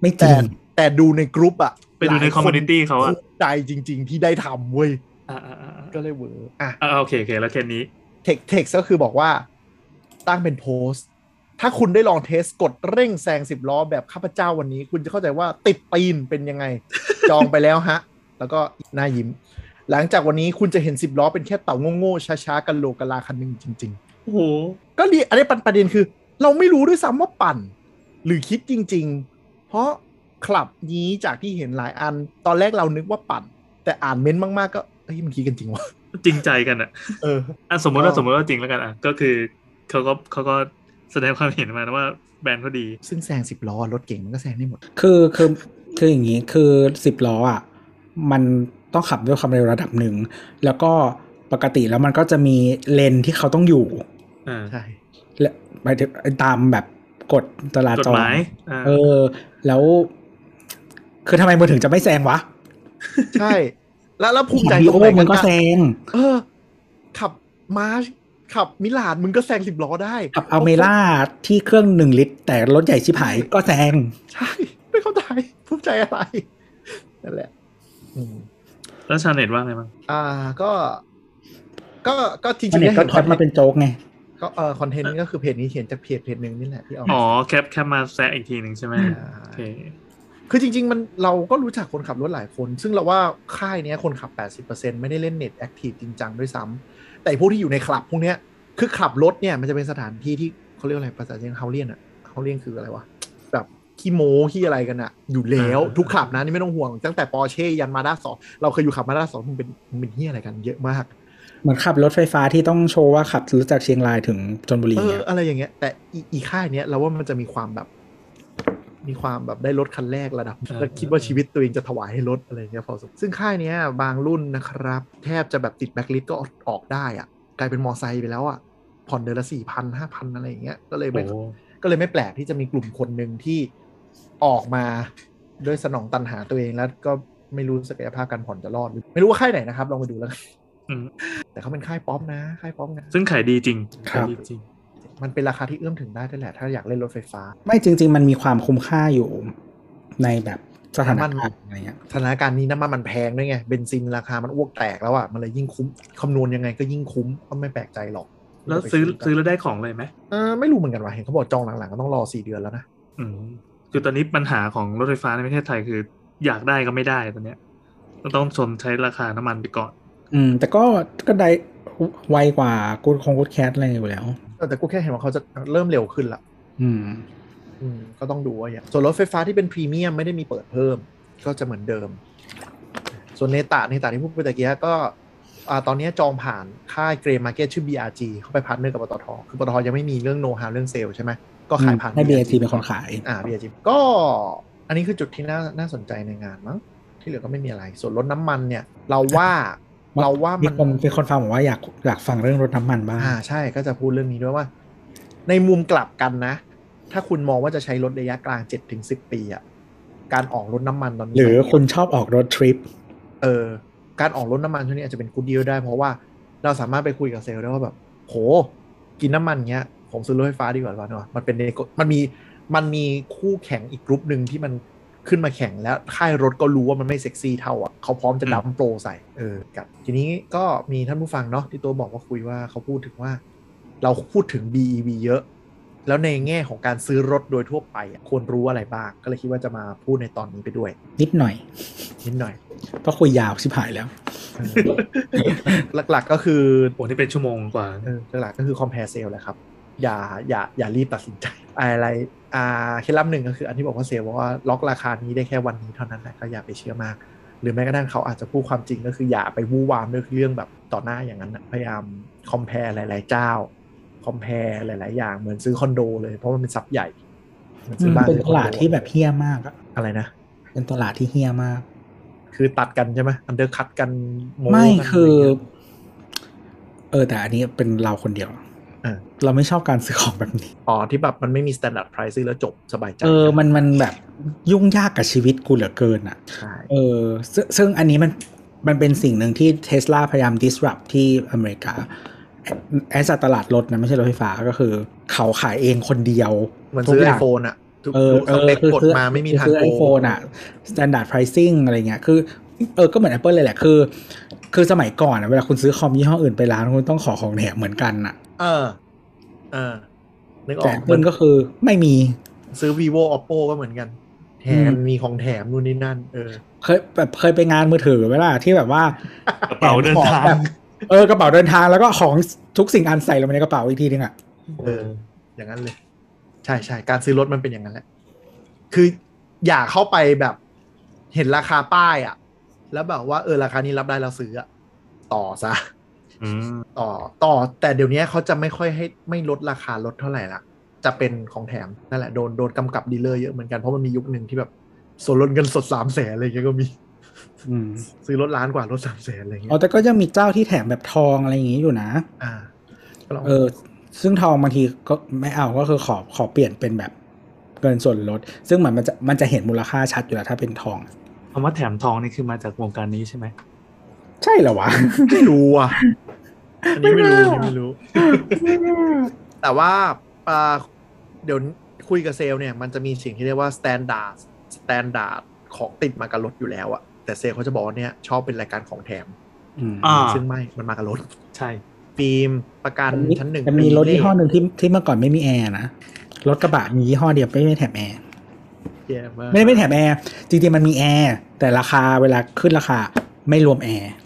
Speaker 2: ไม่จ
Speaker 4: แต่
Speaker 2: ริง
Speaker 4: แต่ดูในกรุ๊ปอะ
Speaker 3: ไปดูใน
Speaker 4: หลาย
Speaker 3: community เขาอะ
Speaker 4: ภูมิใจจริง ๆ ที่ได้ทำเว้ย
Speaker 3: อ่าอ่าอ่าอ่า
Speaker 4: ก็เลยเวอร์อะ
Speaker 3: อ่าโอเคโอเคแล้วแค่นี้
Speaker 4: เทคเท็กก็คือบอกว่าตั้งเป็นโพสต์ ถ้าคุณได้ลอง test กดเร่งแซงสิบล้อแบบข้าพเจ้าวันนี้ คุณจะเข้าใจว่าติดตีนเป็นยังไง จองไปแล้วฮะ แล้วก็หน้ายิ้ม หลังจากวันนี้คุณจะเห็นสิบล้อเป็นแค่เต่าโง่ๆช้าๆกะโหลกกะลาคันหนึ่งจริงๆ
Speaker 3: โอ้โห
Speaker 4: ก็ดีอันนี้ประเด็นคือ เราไม่รู้ด้วยซ้ำว่าปั่น หรือคิดจริง ๆ เพราะคลับนี้จากที่เห็นหลายอัน ตอนแรกเรานึกว่าปั่น แต่อ่านเม้นต์มาก ๆ ก็เฮ้ยมันคิดกันจริงวะ
Speaker 3: จริงใจกันอะ
Speaker 4: เออ
Speaker 3: อะสมมติว่า
Speaker 4: ก็
Speaker 3: สมมติว่าจริงแล้วกันอะก็คือเขาก็เขาก็ แสดงความเห็นมานะว่าแบรนด์เขาดี
Speaker 4: ซึ่งแซงสิบล้อรถเก่งมันก็แซงได้หมด
Speaker 2: คือคือคืออย่างนี้คือสิบล้ออะมันต้องขับด้วยความเร็วระดับหนึ่ง แล้วก็ปกติแล้วมันก็จะมีเลนที่เขาต้องอยู่
Speaker 3: อ่า
Speaker 4: ใช่
Speaker 2: และหมายถึงตามแบบกฎจรา
Speaker 3: กฎ
Speaker 2: จร
Speaker 3: หมายอ่า
Speaker 2: เออ แล้ว คือทำไมมึงถึงจะไม่แซงวะ
Speaker 4: ใช่ แล้วแล้วภูมิใจ
Speaker 2: ดี
Speaker 4: ตร
Speaker 2: โอง
Speaker 4: ไหน
Speaker 2: มึงก็
Speaker 4: น
Speaker 2: แซง
Speaker 4: เออ ขับมาร์ช ขับมิราจมึงก็แซงสิบล้อได้
Speaker 2: กับอัลเมร่าที่เครื่องหนึ่งลิตร แต่รถใหญ่ชิบหายก็แซง
Speaker 4: ใช่ ไม่เข้าใจภูมิใจอะไร นั่นแหละอืม
Speaker 3: แล้วชาวเน็ตว่าไงบ้าง
Speaker 4: อ่าก็ ก็ก็จริง
Speaker 2: อัน
Speaker 4: ๆ
Speaker 2: นี้
Speaker 4: เนี่ย
Speaker 2: ก็
Speaker 4: เห็น
Speaker 2: แคปมาเป็นโจ๊กไง
Speaker 4: ก็เออ content นี้ก็คือเพจนี้เขียนจากเพจเพจหนึ่งนี่แหละที่เอา
Speaker 3: อ๋อแคปแคปมาแซะอีกทีหนึ่งใช่ไหม
Speaker 4: อ่า
Speaker 3: โอเค
Speaker 4: คือจริง ๆ มันเราก็รู้จักคนขับรถหลายคน ซึ่งเราว่าค่ายเนี้ยคนขับ 80%ไม่ได้เล่นเน็ต active จริงจังด้วยซ้ำ แต่พวกที่อยู่ในคลับพวกเนี้ยคือขับรถเนี่ยมันจะเป็นสถานที่ที่เขาเรียกอะไรภาษาจีนเขาเรียนอะเขาเรียนคืออะไรวะแบบขี้โม้ขี้อะไรกันอะอยู่แล้ว
Speaker 3: อ่า
Speaker 4: ทุกคลับนะนี่ไม่ต้องห่วงตั้งแต่ปอร์เช่ยันมาสด้าสองเราเคยอยู่ขับมาสด้าสองมึงเป็นมึงเป็นเฮียอะไรกันเยอะมาก
Speaker 2: เหมือนขับรถไฟฟ้าที่ต้องโชว์ว่าขับรถจากเชียงรายถึงชนบุรี
Speaker 4: เออ
Speaker 2: เนี่ย
Speaker 4: อะไรอย่างเงี้ยแต่อีอีค่ายเนี้ยเราว่ามันจะมีความแบบ มีความแบบได้รถคันแรกระดับ
Speaker 3: เออ
Speaker 4: แล้วคิดว่าชีวิตตัวเองจะถวายให้รถอะไรอย่างเงี้ยพอสมซึ่งค่ายเนี้ยบางรุ่นนะครับ แทบจะแบบติดแบ็คลิสต์ก็ออกได้อะกลายเป็นมอไซค์ไปแล้วอะผ่อนเดือนละสี่พันห้าพันอะไรอย่างเงี้ยก็เลยไม่
Speaker 3: โอ้
Speaker 4: ก็เลยไม่แปลกที่จะมีกลุ่มคนหนึ่งที่ออกมาด้วยสนองตันหาตัวเองแล้วก็ไม่รู้ศักยภาพการผ่อนจะรอดหรือไม่รู้ว่าค่ายไหนนะครับ ลองไปดูแล้วกัน
Speaker 3: อืม
Speaker 4: แต่เขาเป็นค่ายป๊อปนะค่ายป๊อปนะ
Speaker 3: ซึ่งขายดีจริงขายดีจริง
Speaker 4: มันเป็นราคาที่เอื้อมถึงได้ด้วยแหละ ถ้าอยากเล่นรถไฟฟ้า
Speaker 2: ไม่จริง ๆ มันมีความคุ้มค่าอยู่ในแบบสถาน
Speaker 4: น้ำมัน
Speaker 2: การณ์อะไรเงี้ย
Speaker 4: สถานการณ์นี้น้ำมันมันแพงด้วยไงเบนซินราคามันอ้วกแตกแล้วอะมันเลยยิ่งคุ้มคำนวณยังไงก็ยิ่งคุ้มก็ไม่แปลกใจหรอก
Speaker 3: แล้วซื้อ
Speaker 4: ไป
Speaker 3: ซื้อแล้วได้ของเลยไหม
Speaker 4: เออไม่รู้เหมือนกันว่ะเห็นเขาบอกจองหลังๆก็ต้องรอสี่เดือนแล้วนะ
Speaker 3: อืมคือตอนนี้ปัญหาของรถไฟฟ้าในประเทศไทยคือ อยากได้ก็ไม่ได้ตอนเนี้ยก็ต้องชดใช้ราคาน้ำมันไปก่อน
Speaker 2: อืม แต่ก็ก็ได้ไวกว่ากู๊ดคง Good Cat อะไรอยู่แล้ว
Speaker 4: เออ แต่กูแค่เห็นว่าเขาจะเริ่มเร็วขึ้นละ
Speaker 2: อืม
Speaker 4: อืม ก็ต้องดูว่าอย่างส่วนรถไฟฟ้าที่เป็นพรีเมียมไม่ได้มีเปิดเพิ่ม ก็จะเหมือนเดิม ส่วนเนตาเนตาที่พูดไปตะกี้ก็อ่าตอนนี้จองผ่านค่าย grey market ชื่อ BRG เข้าไป partner กับปตทคือปตทยังไม่มีเรื่องโน้ตฮาวเรื่องเซลล์ใช่ไหมก็ขายผ่าน
Speaker 2: ให้ BAT เป็นคนขาย
Speaker 4: อ่า BRG ก็อันนี้คือจุดที่น่าน่าสนใจในงานมั้งที่เหลือก็ไม่มีอะไร ส่วนรถน้ำมันเนี่ย เราว่า เราว่า
Speaker 2: มี
Speaker 4: มัน
Speaker 2: คนมีคนฟังบอกว่าอยากอยากฟังเรื่องรถน้ำมันบ้าง
Speaker 4: อ่าใช่ก็จะพูดเรื่องนี้ด้วยว่า ในมุมกลับกันนะ ถ้าคุณมองว่าจะใช้รถระยะกลาง7จถึงสิปีอะการออกรถน้ำมันตอนนี้
Speaker 2: หรือคุณชอบออกรถทริป
Speaker 4: เออการออกรถน้ำมันช่วงนี้อาจจะเป็นกูดดีลได้เพราะว่าเราสามารถไปคุยกับเซลล์ได้ว่าแบบโหกินน้ำมันเงี้ย ผมซื้อรถไฟฟ้าดีกว่าเนาะมันเป็น nego- มันมีมันมีคู่แข่งอีกกรุ๊ปหนึ่งที่มัน ขึ้นมาแข่งแล้วค่ายรถก็รู้ว่ามันไม่เซ็กซี่เท่าอะเขาพร้อมจะ
Speaker 3: อืม
Speaker 4: ดัมโปรใส่เออกับทีนี้ก็มีท่านผู้ฟังเนาะที่ตัวบอกว่าคุยว่าเขาพูดถึงว่า เราพูดถึง BEV เยอะ แล้วในแง่ของการซื้อรถโดยทั่วไปอะควรรู้อะไรบ้าง ก็เลยคิดว่าจะมาพูดในตอนนี้ไปด้วย
Speaker 2: นิดหน่อย
Speaker 4: นิดหน่อย
Speaker 2: เพราะคุยยาวชิบหายแล้ว
Speaker 4: เออหลักๆก็คือ
Speaker 3: โอ้นี่เป็นชั่วโมงกว่า
Speaker 4: เออหลักๆก็คือ compare sale แหละครับอย่าอย่าอย่ารีบตัดสินใจอะไรอ่าเคล็ดลับหนึ่งก็คืออันที่บอกว่าเซลล์บอกว่าล็อกราคานี้ได้แค่วันนี้เท่านั้นนะก็อย่าไปเชื่อมาก หรือแม้กระทั่งเขาอาจจะพูดความจริงก็คืออย่าไปวู่วามด้วยเรื่องแบบต่อหน้าอย่างนั้นนะพยายาม compare หลาย ๆ เจ้า compare หลาย ๆ อย่างเหมือนซื้อคอนโดเลยเพราะมันเป็นซับใหญ่หมือนซื้อบ้
Speaker 2: เป็น
Speaker 4: ซื้อ
Speaker 2: ต
Speaker 4: คอโด
Speaker 2: ลาดที่แบบเฮี้ยมากอะ
Speaker 4: อะไรนะ
Speaker 2: เป็นตลาดที่เฮี้ยมาก
Speaker 4: คือตัดกันใช่ไหม undercut กัน
Speaker 2: ไม่
Speaker 4: กัน
Speaker 2: คือะ
Speaker 4: ไรเงี้ย
Speaker 2: เออแต่อันนี้เป็นเราคนเดียว
Speaker 4: เออ
Speaker 2: เราไม่ชอบการซื้อของแบบนี้
Speaker 4: อ๋อ ที่แบบมันไม่มี standard price ซื้อแล้วจบสบายใจ
Speaker 2: เออ มันมันแบบยุ่งยากกับชีวิตกูเหลือเกินอะ
Speaker 4: ใช่
Speaker 2: เออซึ่งซึ่งอันนี้มันมันเป็นสิ่งหนึ่งที่ Tesla พยายาม disrupt ที่อเมริกา as ตลาดรถนะไม่ใช่รถไฟฟ้าก็คือ เขาขายเองคนเดียว
Speaker 4: เหมือนซื้อ
Speaker 2: ทุก
Speaker 4: ไอ
Speaker 2: อย่าง
Speaker 4: โฟนอะทุก
Speaker 2: เออ
Speaker 4: ทุก
Speaker 2: เอ
Speaker 4: ส
Speaker 2: อ
Speaker 4: เปค
Speaker 2: คือก
Speaker 4: ด
Speaker 2: ซื้อ
Speaker 4: มาไม่มี
Speaker 2: คือ
Speaker 4: ทาง
Speaker 2: ซื้อ
Speaker 4: โก
Speaker 2: ไองโฟนอะ standard pricing อะไรเงี้ยคือเออก็เหมือน Apple เลยแหละคือ คือสมัยก่อนอะเวลาคุณซื้อคอมยี่ห้ออื่นไปร้านคุณต้องขอของแถมเหมือนกันอะ
Speaker 4: เออ เออนึกอ
Speaker 2: แต่
Speaker 4: อก
Speaker 2: Apple ก็คือไม่มี
Speaker 4: ซื้อ vivo oppo ก็เหมือนกัน แถม
Speaker 2: อืม
Speaker 4: มีของแถมนู่นนี่นั่น เออ
Speaker 2: เคยแบบเคยไปงานมือถือไหมล่ะที่แบบว่า
Speaker 3: กระเป๋าเดินทาง
Speaker 2: แบบเออกระเป๋าเดินทางแล้วก็ของทุกสิ่งอันใส่ลงไปในกระเป๋าอีกทีนึงอะ
Speaker 4: เออ อย่างนั้นเลย ใช่ใช่การซื้อรถมันเป็นอย่างนั้นแหละ คืออย่าเข้าไปแบบ เห็นราคาป้ายอะแล้วแบบว่าเออราคานี้รับได้เราซื้ออะต่อซะ
Speaker 3: อืม
Speaker 4: ต่อต่อแต่เดี๋ยวนี้เขาจะไม่ค่อยให้ไม่ลดราคาลดเท่าไหร่ละจะเป็นของแถมนั่นแหละโดนโดนกำกับ dealer เยอะเหมือนกันเพราะมันมียุคหนึ่งที่แบบส่วนลดเงินสดสามแสนอะไรอย่างเงี้ยก็มี
Speaker 2: อืม
Speaker 4: ซื้อรถล้านกว่ารถสามแสนอะไรอย่างเงี้
Speaker 2: อ๋อยแต่ก็ยังมีเจ้าที่แถมแบบทองอะไรอย่างงี้อยู่นะ
Speaker 4: อ่าก็ลอง
Speaker 2: เออ ซึ่งทองบางทีก็ไม่เอาก็คือขอขอเปลี่ยนเป็นแบบเงินส่วนลด ซึ่งมันมันจะมันจะเห็นมูลค่าชัดอยู่แล้วถ้าเป็นทอง
Speaker 3: คำว่าแถมทองนี่คือมาจากวงการนี้ใช่ไหม
Speaker 2: ใช่เหรอวะ
Speaker 4: ไม่รู้อะ อันนี้ไม่รู้อันนี้ไม่รู้ แต่ว่าอ่าเดี๋ยวคุยกับเซลล์เนี่ย มันจะมีสิ่งที่เรียกว่า standard standard ของติดมากับรถอยู่แล้วอะแต่เซลล์เขาจะบอกว่าเนี่ยชอบเป็นรายการของแถม
Speaker 2: อืม
Speaker 3: อ่า
Speaker 4: ซึ่งไม่มันมากับรถ
Speaker 3: ใช่
Speaker 4: ฟิล์มประกัน
Speaker 2: มันมี
Speaker 4: ชั้นหนึ่ง
Speaker 2: มันมี
Speaker 4: ปี
Speaker 2: รถยี่ห้อ
Speaker 4: เลข
Speaker 2: หนึ่งที่ที่เมื่อก่อนไม่มีแอร์นะ รถกระบะมียี่ห้อเดียวไม่ไม่แถมแอร์
Speaker 4: แย่มาก
Speaker 2: ไม่ได้ไม่แถมแอร์ จริงๆมันมีแอร์ แต่ราคาเวลาขึ้นราคาไม่รวมแอร์
Speaker 3: อืม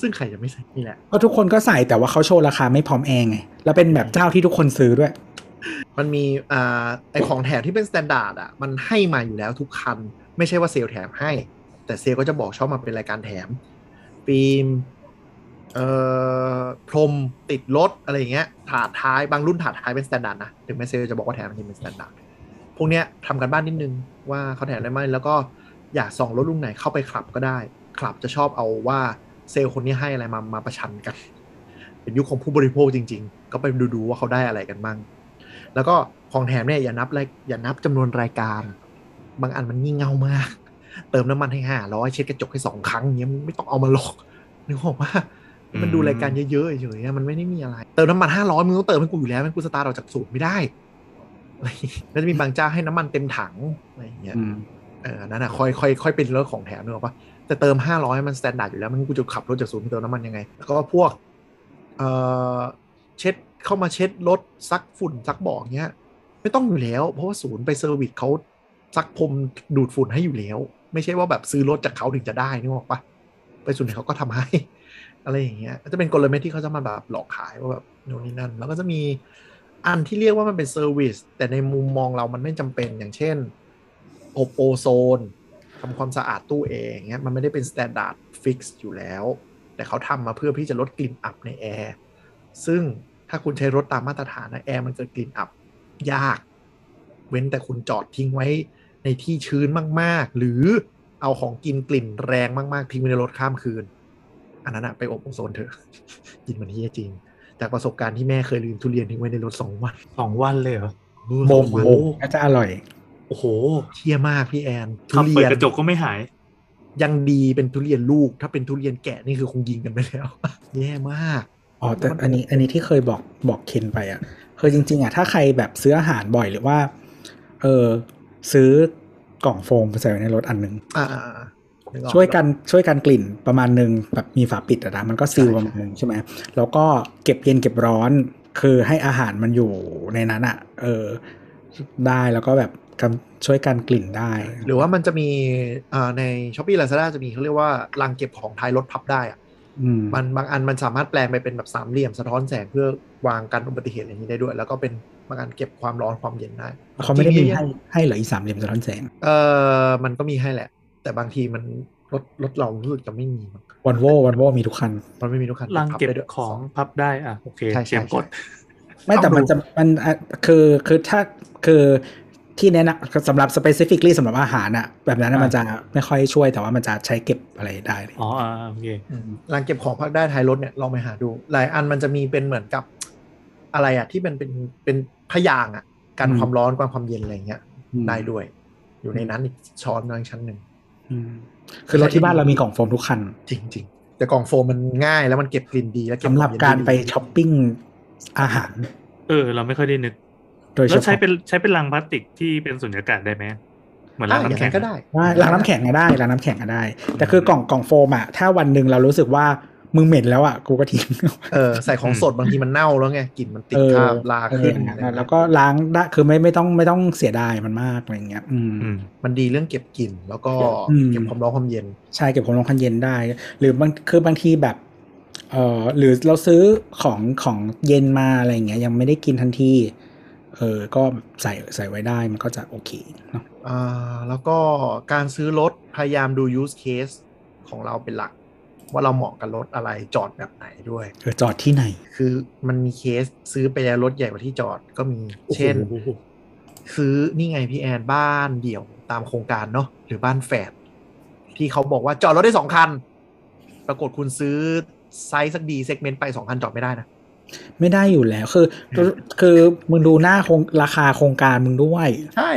Speaker 4: ซึ่งใครจะไม่ใส่นี่แหละ
Speaker 2: ก็ทุกคนก็ใส่แต่ว่าเขาโชว์ราคาไม่พร้อมแอร์ไงแล้วเป็นแบบเจ้าที่ทุกคนซื้อด้วย
Speaker 4: มันมีอ่าไอของแถมที่เป็น standard อะมันให้มาอยู่แล้วทุกคัน ไม่ใช่ว่าเซลล์แถมให้ แต่เซลล์ก็จะบอกชอบมาเป็นรายการแถมฟิล์มเอ่อพรมติดรถอะไรอย่างเงี้ยถาดท้ายบางรุ่นถาดท้ายเป็น standard นะถึงแม้เซลล์จะบอกว่าแถมจริงเป็น standard พวกเนี้ยทำกันบ้านนิดนึงว่าเขาแถมได้ไหมแล้วก็อยากส่องรถรุ่นไหนเข้าไปคลับก็ได้คลับจะชอบเอาว่า เซลล์คนนี้ให้อะไรมามาประชันกัน เป็นยุคของผู้บริโภคจริง ๆ ก็ไปดูดูๆว่าเขาได้อะไรกันบ้าง แล้วก็ของแถมเนี่ยอย่านับรายอย่านับจำนวนรายการ บางอันมันงี่เง่ามาก เติมน้ำมันให้ห้าร้อยเช็ดกระจกให้สองครั้งอย่างเงี้ยมึงไม่ต้องเอามาหรอกนึกออกว่ามันดูรายการเยอะๆเฉยๆมันไม่ได้มีอะไร เติมน้ำมันห้าร้อยมึงต้องเติมให้กูอยู่แล้วมันกูสตาร์ทออกจากศูนย์ไม่ได้อะไรอย่างเงี้ยแล้วจะมีบางเจ้าให้น้ำมันเต็มถังอะไรอย่างเงี้ย
Speaker 2: อืม
Speaker 4: เออนั่นนะค่อยค่อยค่อยเป็นเรื่องของแถมนึกออกปะ แต่เติมห้าร้อยมัน standard อยู่แล้วมันกูจะขับรถจากศูนย์ไปเติมน้ำมันยังไง แล้วก็พวกเออเช็ดเข้ามาเช็ดรถซักฝุ่นซักเบาะเงี้ย ไม่ต้องอยู่แล้ว เพราะว่าศูนย์ไป service เขาซักพรมดูดฝุ่นให้อยู่แล้ว ไม่ใช่ว่าแบบซื้อรถจากเขาถึงจะได้นึกออกปะไปศูนย์เขาก็ทำให้ อะไรอย่างเงี้ยจะเป็นกลเม็ดที่เขาจะมาแบบหลอกขายว่าแบบโน่นนี่นั่น แล้วก็จะมีอันที่เรียกว่ามันเป็น service แต่ในมุมมองเรามันไม่จำเป็นอย่างเช่นอบโอโซน ทำความสะอาดตู้แอร์เงี้ยมันไม่ได้เป็น standard fix อยู่แล้ว แต่เขาทำมาเพื่อที่จะลดกลิ่นอับในแอร์ซึ่งถ้าคุณใช้รถตามมาตรฐานนะแอร์มันเกิดกลิ่นอับยาก เว้นแต่คุณจอดทิ้งไว้ในที่ชื้นมาก ๆ หรือเอาของกินกลิ่นแรงมาก ๆ ทิ้งไว้ในรถข้ามคืน อันนั้นอะไปอบโอโซนเถอะกลิ่นมันเหี้ยจริง จากประสบการณ์ที่แม่เคยลืมทุเรียนทิ้งไว้ในรถสองวัน
Speaker 3: สองวันเลยเหรอ
Speaker 2: โบง
Speaker 4: สองวัน
Speaker 2: โบงน่าจะอร่อย
Speaker 3: โอ้โห
Speaker 4: เฮียมากพี่แอนทุ
Speaker 3: ขับ
Speaker 4: เรี
Speaker 3: เปิด
Speaker 4: ยน
Speaker 3: กระจกก็ไม่หาย
Speaker 4: ยังดีเป็นทุเรียนลูก ถ้าเป็นทุเรียนแกะนี่คือคงยิงกันไปแล้วแย่มาก
Speaker 2: อ๋อแต่อันนี้อันนี้ที่เคยบอกบอกเคนไปอะคือจริง ๆอะถ้าใครแบบซื้ออาหารบ่อยหรือว่า เออซื้อกล่องโฟมใส่ไว้ในรถอันหนึ่ง
Speaker 4: อ่านึออ
Speaker 2: ช่วยกันช่วยกันกลิ่นประมาณหนึ่งแบบมีฝาปิดอะนะมันก็ซีล
Speaker 4: ใช่
Speaker 2: ประมาณหนึ่งใช่ไหมแล้วก็เก็บเย็นเก็บร้อน คือให้อาหารมันอยู่ในนั้นอะเออได้แล้วก็แบบ กำช่วยกันกลิ่นได้
Speaker 4: หรือว่ามันจะมีอ่าในช้อปปี้ลาซาด้าจะมีเขาเรียกว่ารังเก็บของท้ายรถพับได้อะ
Speaker 2: อืม
Speaker 4: มันบางอันมันสามารถแปลงไปเป็นแบบสามเหลี่ยมสะท้อนแสงเพื่อวางกันอุบัติเหตุอะไรอย่างนี้ได้ด้วย แล้วก็เป็นบางอันเก็บความร้อนความเย็นได้
Speaker 2: เขาไม่ได้มี
Speaker 4: จริงๆ
Speaker 2: ให้ให้เหรออีสามเหลี่ยมสะท้อนแสง
Speaker 4: เออมันก็มีให้แหละ แต่บางทีมันรถรถเรารู้สึกจะไม่มีมั้ง
Speaker 2: วันโววันโวมีทุกคัน
Speaker 4: มันไม่มีทุกคัน
Speaker 3: รังเก็บ
Speaker 4: พัได้ด้วย
Speaker 3: ของพับได้อะโอเค
Speaker 4: ใช่ใช่
Speaker 3: เตรียมกด
Speaker 2: ไม่แต่มันจะมันอะคือคือถ้าคือ ที่แนะนำสำหรับ specifically สำหรับอาหารอะแบบนั้นอะ
Speaker 3: อ่ามั
Speaker 2: มันจะไม่ค่อยช่วยแต่ว่ามันจะใช้เก็บอะไรได้
Speaker 3: อ๋ออ่าโอเค
Speaker 4: อืมรังเก็บของพักได้ท้ายรถเนี่ยลองไปหาดู หลายอันมันจะมีเป็นเหมือนกับอะไรอะที่มันเป็นเป็นพยางอะกัน
Speaker 2: อืม
Speaker 4: ความร้อนกันความเย็นอะไรเงี้ย
Speaker 2: อืม
Speaker 4: ได้ด้วย อยู่ในนั้นอีกช้อนนึงชั้นหนึ่ง
Speaker 2: อืมคือรถที่บ้านเรามีกล่องโฟมทุกคัน
Speaker 4: จริง ๆ แต่กล่องโฟมมันง่ายแล้วมันเก็บกลิ่นดีแล้วเก็บ
Speaker 2: สำหรับ
Speaker 4: ควมเย็น
Speaker 2: การ
Speaker 4: ด้
Speaker 2: ไป
Speaker 4: ดี
Speaker 2: ช้อปปิ้งอาหาร
Speaker 3: เออ เราไม่ค่อยได้นึก
Speaker 2: โดยเฉ
Speaker 3: แล้วใช้
Speaker 2: พาะ
Speaker 3: เป็นใช้เป็นรังพลาสติกที่เป็นสุญญากาศได้ไหมเหมือน
Speaker 4: อะ
Speaker 3: รัง
Speaker 4: อย่าง
Speaker 3: น้ำแข็
Speaker 4: นั้
Speaker 3: ง
Speaker 4: นก็ได้
Speaker 2: ได้ล้างน้ำแข็งก็ได้ล้างน้ำแข็งก็ได้ แต่คือกล่องกล่องโฟมอะถ้าวันหนึ่งเรารู้สึกว่ามึงเหม็นแล้วอะกูก็ทิ้ง
Speaker 4: เออใส่ของสดบางทีมันเน่าแล้วไงกลิ่นมันติด
Speaker 2: เออ
Speaker 4: คราบลา
Speaker 2: เออ
Speaker 4: ขึ้น
Speaker 2: อย่างนั้น
Speaker 4: อะไร
Speaker 2: อะ
Speaker 4: เงี้ย
Speaker 2: แล้วก็ล้างได้คือไม่ไม่ต้องไม่ต้องเสียดายมันมากอะไรเงี้ย อืม
Speaker 3: อืม
Speaker 4: มันดีเรื่องเก็บกลิ่นแล้วก็
Speaker 2: อืม
Speaker 4: เก็บความร้อนความเย็น
Speaker 2: ใช่เก็บความร้อนความเย็นได้ หรือบางคือบางทีแบบเออหรือเราซื้อของของเย็นมาอะไรอย่างเงี้ยยังไม่ได้กินทันที เออก็ใส่ใส่ไว้ได้มันก็จะโอเคเนาะ
Speaker 4: อ่าแล้วก็การซื้อรถพยายามดู use case ของเราเป็นหลัก ว่าเราเหมาะกับรถอะไรจอดแบบไหนด้วย
Speaker 2: เออจอดที่ไหน
Speaker 4: คือมันมีเคสซื้อไปแล้วรถใหญ่กว่าที่จอดก็มีเช่น
Speaker 2: โอ้โห
Speaker 4: ซื้อนี่ไงพี่แอนบ้านเดี่ยวตามโครงการเนาะหรือบ้านแฝดที่เขาบอกว่าจอดรถได้สองคัน ปรากฏคุณซื้อไซส์สัก D segment ไปสองคันจอดไม่ได้นะ
Speaker 2: ไม่ได้อยู่แล้ว คือ คือมึงดูหน้าโครงราคาโครงการมึงด้วย
Speaker 4: ใช่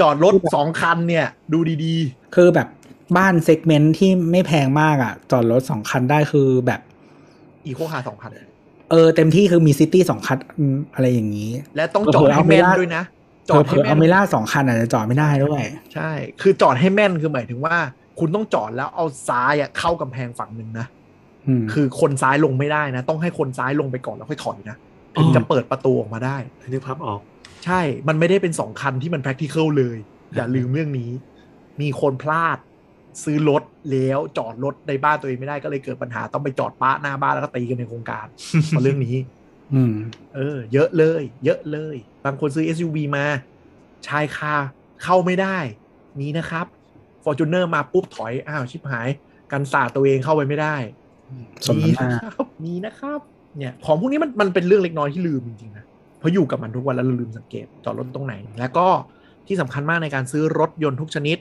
Speaker 4: จอดรถสองคันเนี่ย ดูดี
Speaker 2: คือแบบบ้าน segment ที่ไม่แพงมากอะ จอดรถสองคันได้คือแบบ
Speaker 4: ๆ eco car สองคัน
Speaker 2: เออ เต็มที่คือมีซิตี้สองคันอืมอะไรอย่างนี้
Speaker 4: และต้องจอดให้แม่นด้วยนะจอด
Speaker 2: เผ
Speaker 4: ให้แม่น เผ
Speaker 2: ลอๆเอาเมล่าสองคันอาจจะจอดไม่ได้ด้วย
Speaker 4: ใช่ คือจอดให้แม่นคือหมายถึงว่า คุณต้องจอดแล้วเอาซ้ายอะเข้ากำแพงฝั่งหนึ่งนะ
Speaker 2: อืม
Speaker 4: คือคนซ้ายลงไม่ได้นะ ต้องให้คนซ้ายลงไปก่อนแล้วค่อยถอยนะถึงจะเปิดประตูออกมาได้
Speaker 3: นึกภาพออก
Speaker 4: ใช่ มันไม่ได้เป็นสองคันที่มัน practical เลย อย่าลืมเรื่องนี้ มีคนพลาด ซื้อรถแล้วจอดรถในบ้านตัวเองไม่ได้ก็เลยเกิดปัญหาต้องไปจอดป้าหน้าบ้านแล้วก็ตีกันในโครงการเพราะเรื่องนี้
Speaker 2: อืม
Speaker 4: เออ เยอะเลย เยอะเลย บางคนซื้อ SUV มา ชายคาเข้าไม่ได้มีนะครับ Fortuner มาปุ๊บถอย อ้าว ชิบหาย กันสาดตัวเองเข้าไปไม่ได้
Speaker 2: สม
Speaker 4: มี
Speaker 2: น้ำหน้า
Speaker 4: นะครับมีนะครับ เนี่ย ของพวกนี้มันมันเป็นเรื่องเล็กน้อยที่ลืมจริงๆนะเพราะอยู่กับมันทุกวันแล้วเราลืมสังเกตจอดรถตรงไหน แล้วก็ที่สำคัญมากในการซื้อรถยนต์ทุกชนิด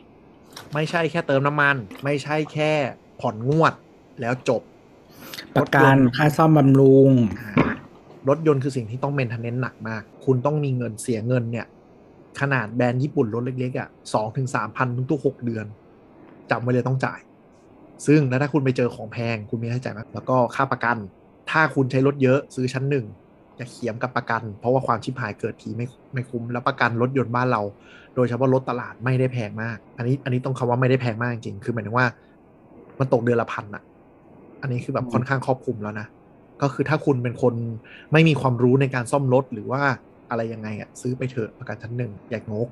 Speaker 4: ไม่ใช่แค่เติมน้ำมัน ไม่ใช่แค่ผ่อนงวดแล้วจบ
Speaker 2: ประกันค่าซ่อมบำรุง
Speaker 4: รถยนต์คือสิ่งที่ต้องเมนเทนเนนหนักมาก คุณต้องมีเงินเสียเงินเนี่ย ขนาดแบรนด์ญี่ปุ่นรถเล็กๆอะสองถึงสามพันทุกๆหกเดือนจำไว้เลยต้องจ่าย ซึ่งแล้วถ้าคุณไปเจอของแพงคุณมีค่าใช้จ่ายมากแล้วก็ค่าประกัน ถ้าคุณใช้รถเยอะซื้อชั้นหนึ่งอย่าเขียมกับประกัน เพราะว่าความชิบหายเกิดทีไม่ไม่คุ้มแล้วประกันรถยนต์บ้านเรา โดยเฉพาะรถตลาดไม่ได้แพงมาก อันนี้อันนี้ต้องคำว่าไม่ได้แพงมากจริงๆคือหมายถึงว่า มันตกเดือนละพันอะอันนี้คือแบบ
Speaker 2: อืม
Speaker 4: ค่อนข้างครอบคลุมแล้วนะก็คือถ้าคุณเป็นคนไม่มีความรู้ในการซ่อมรถหรือว่าอะไรยังไงอะซื้อไปเถอะประกันชั้นหนึ่งอย่างงก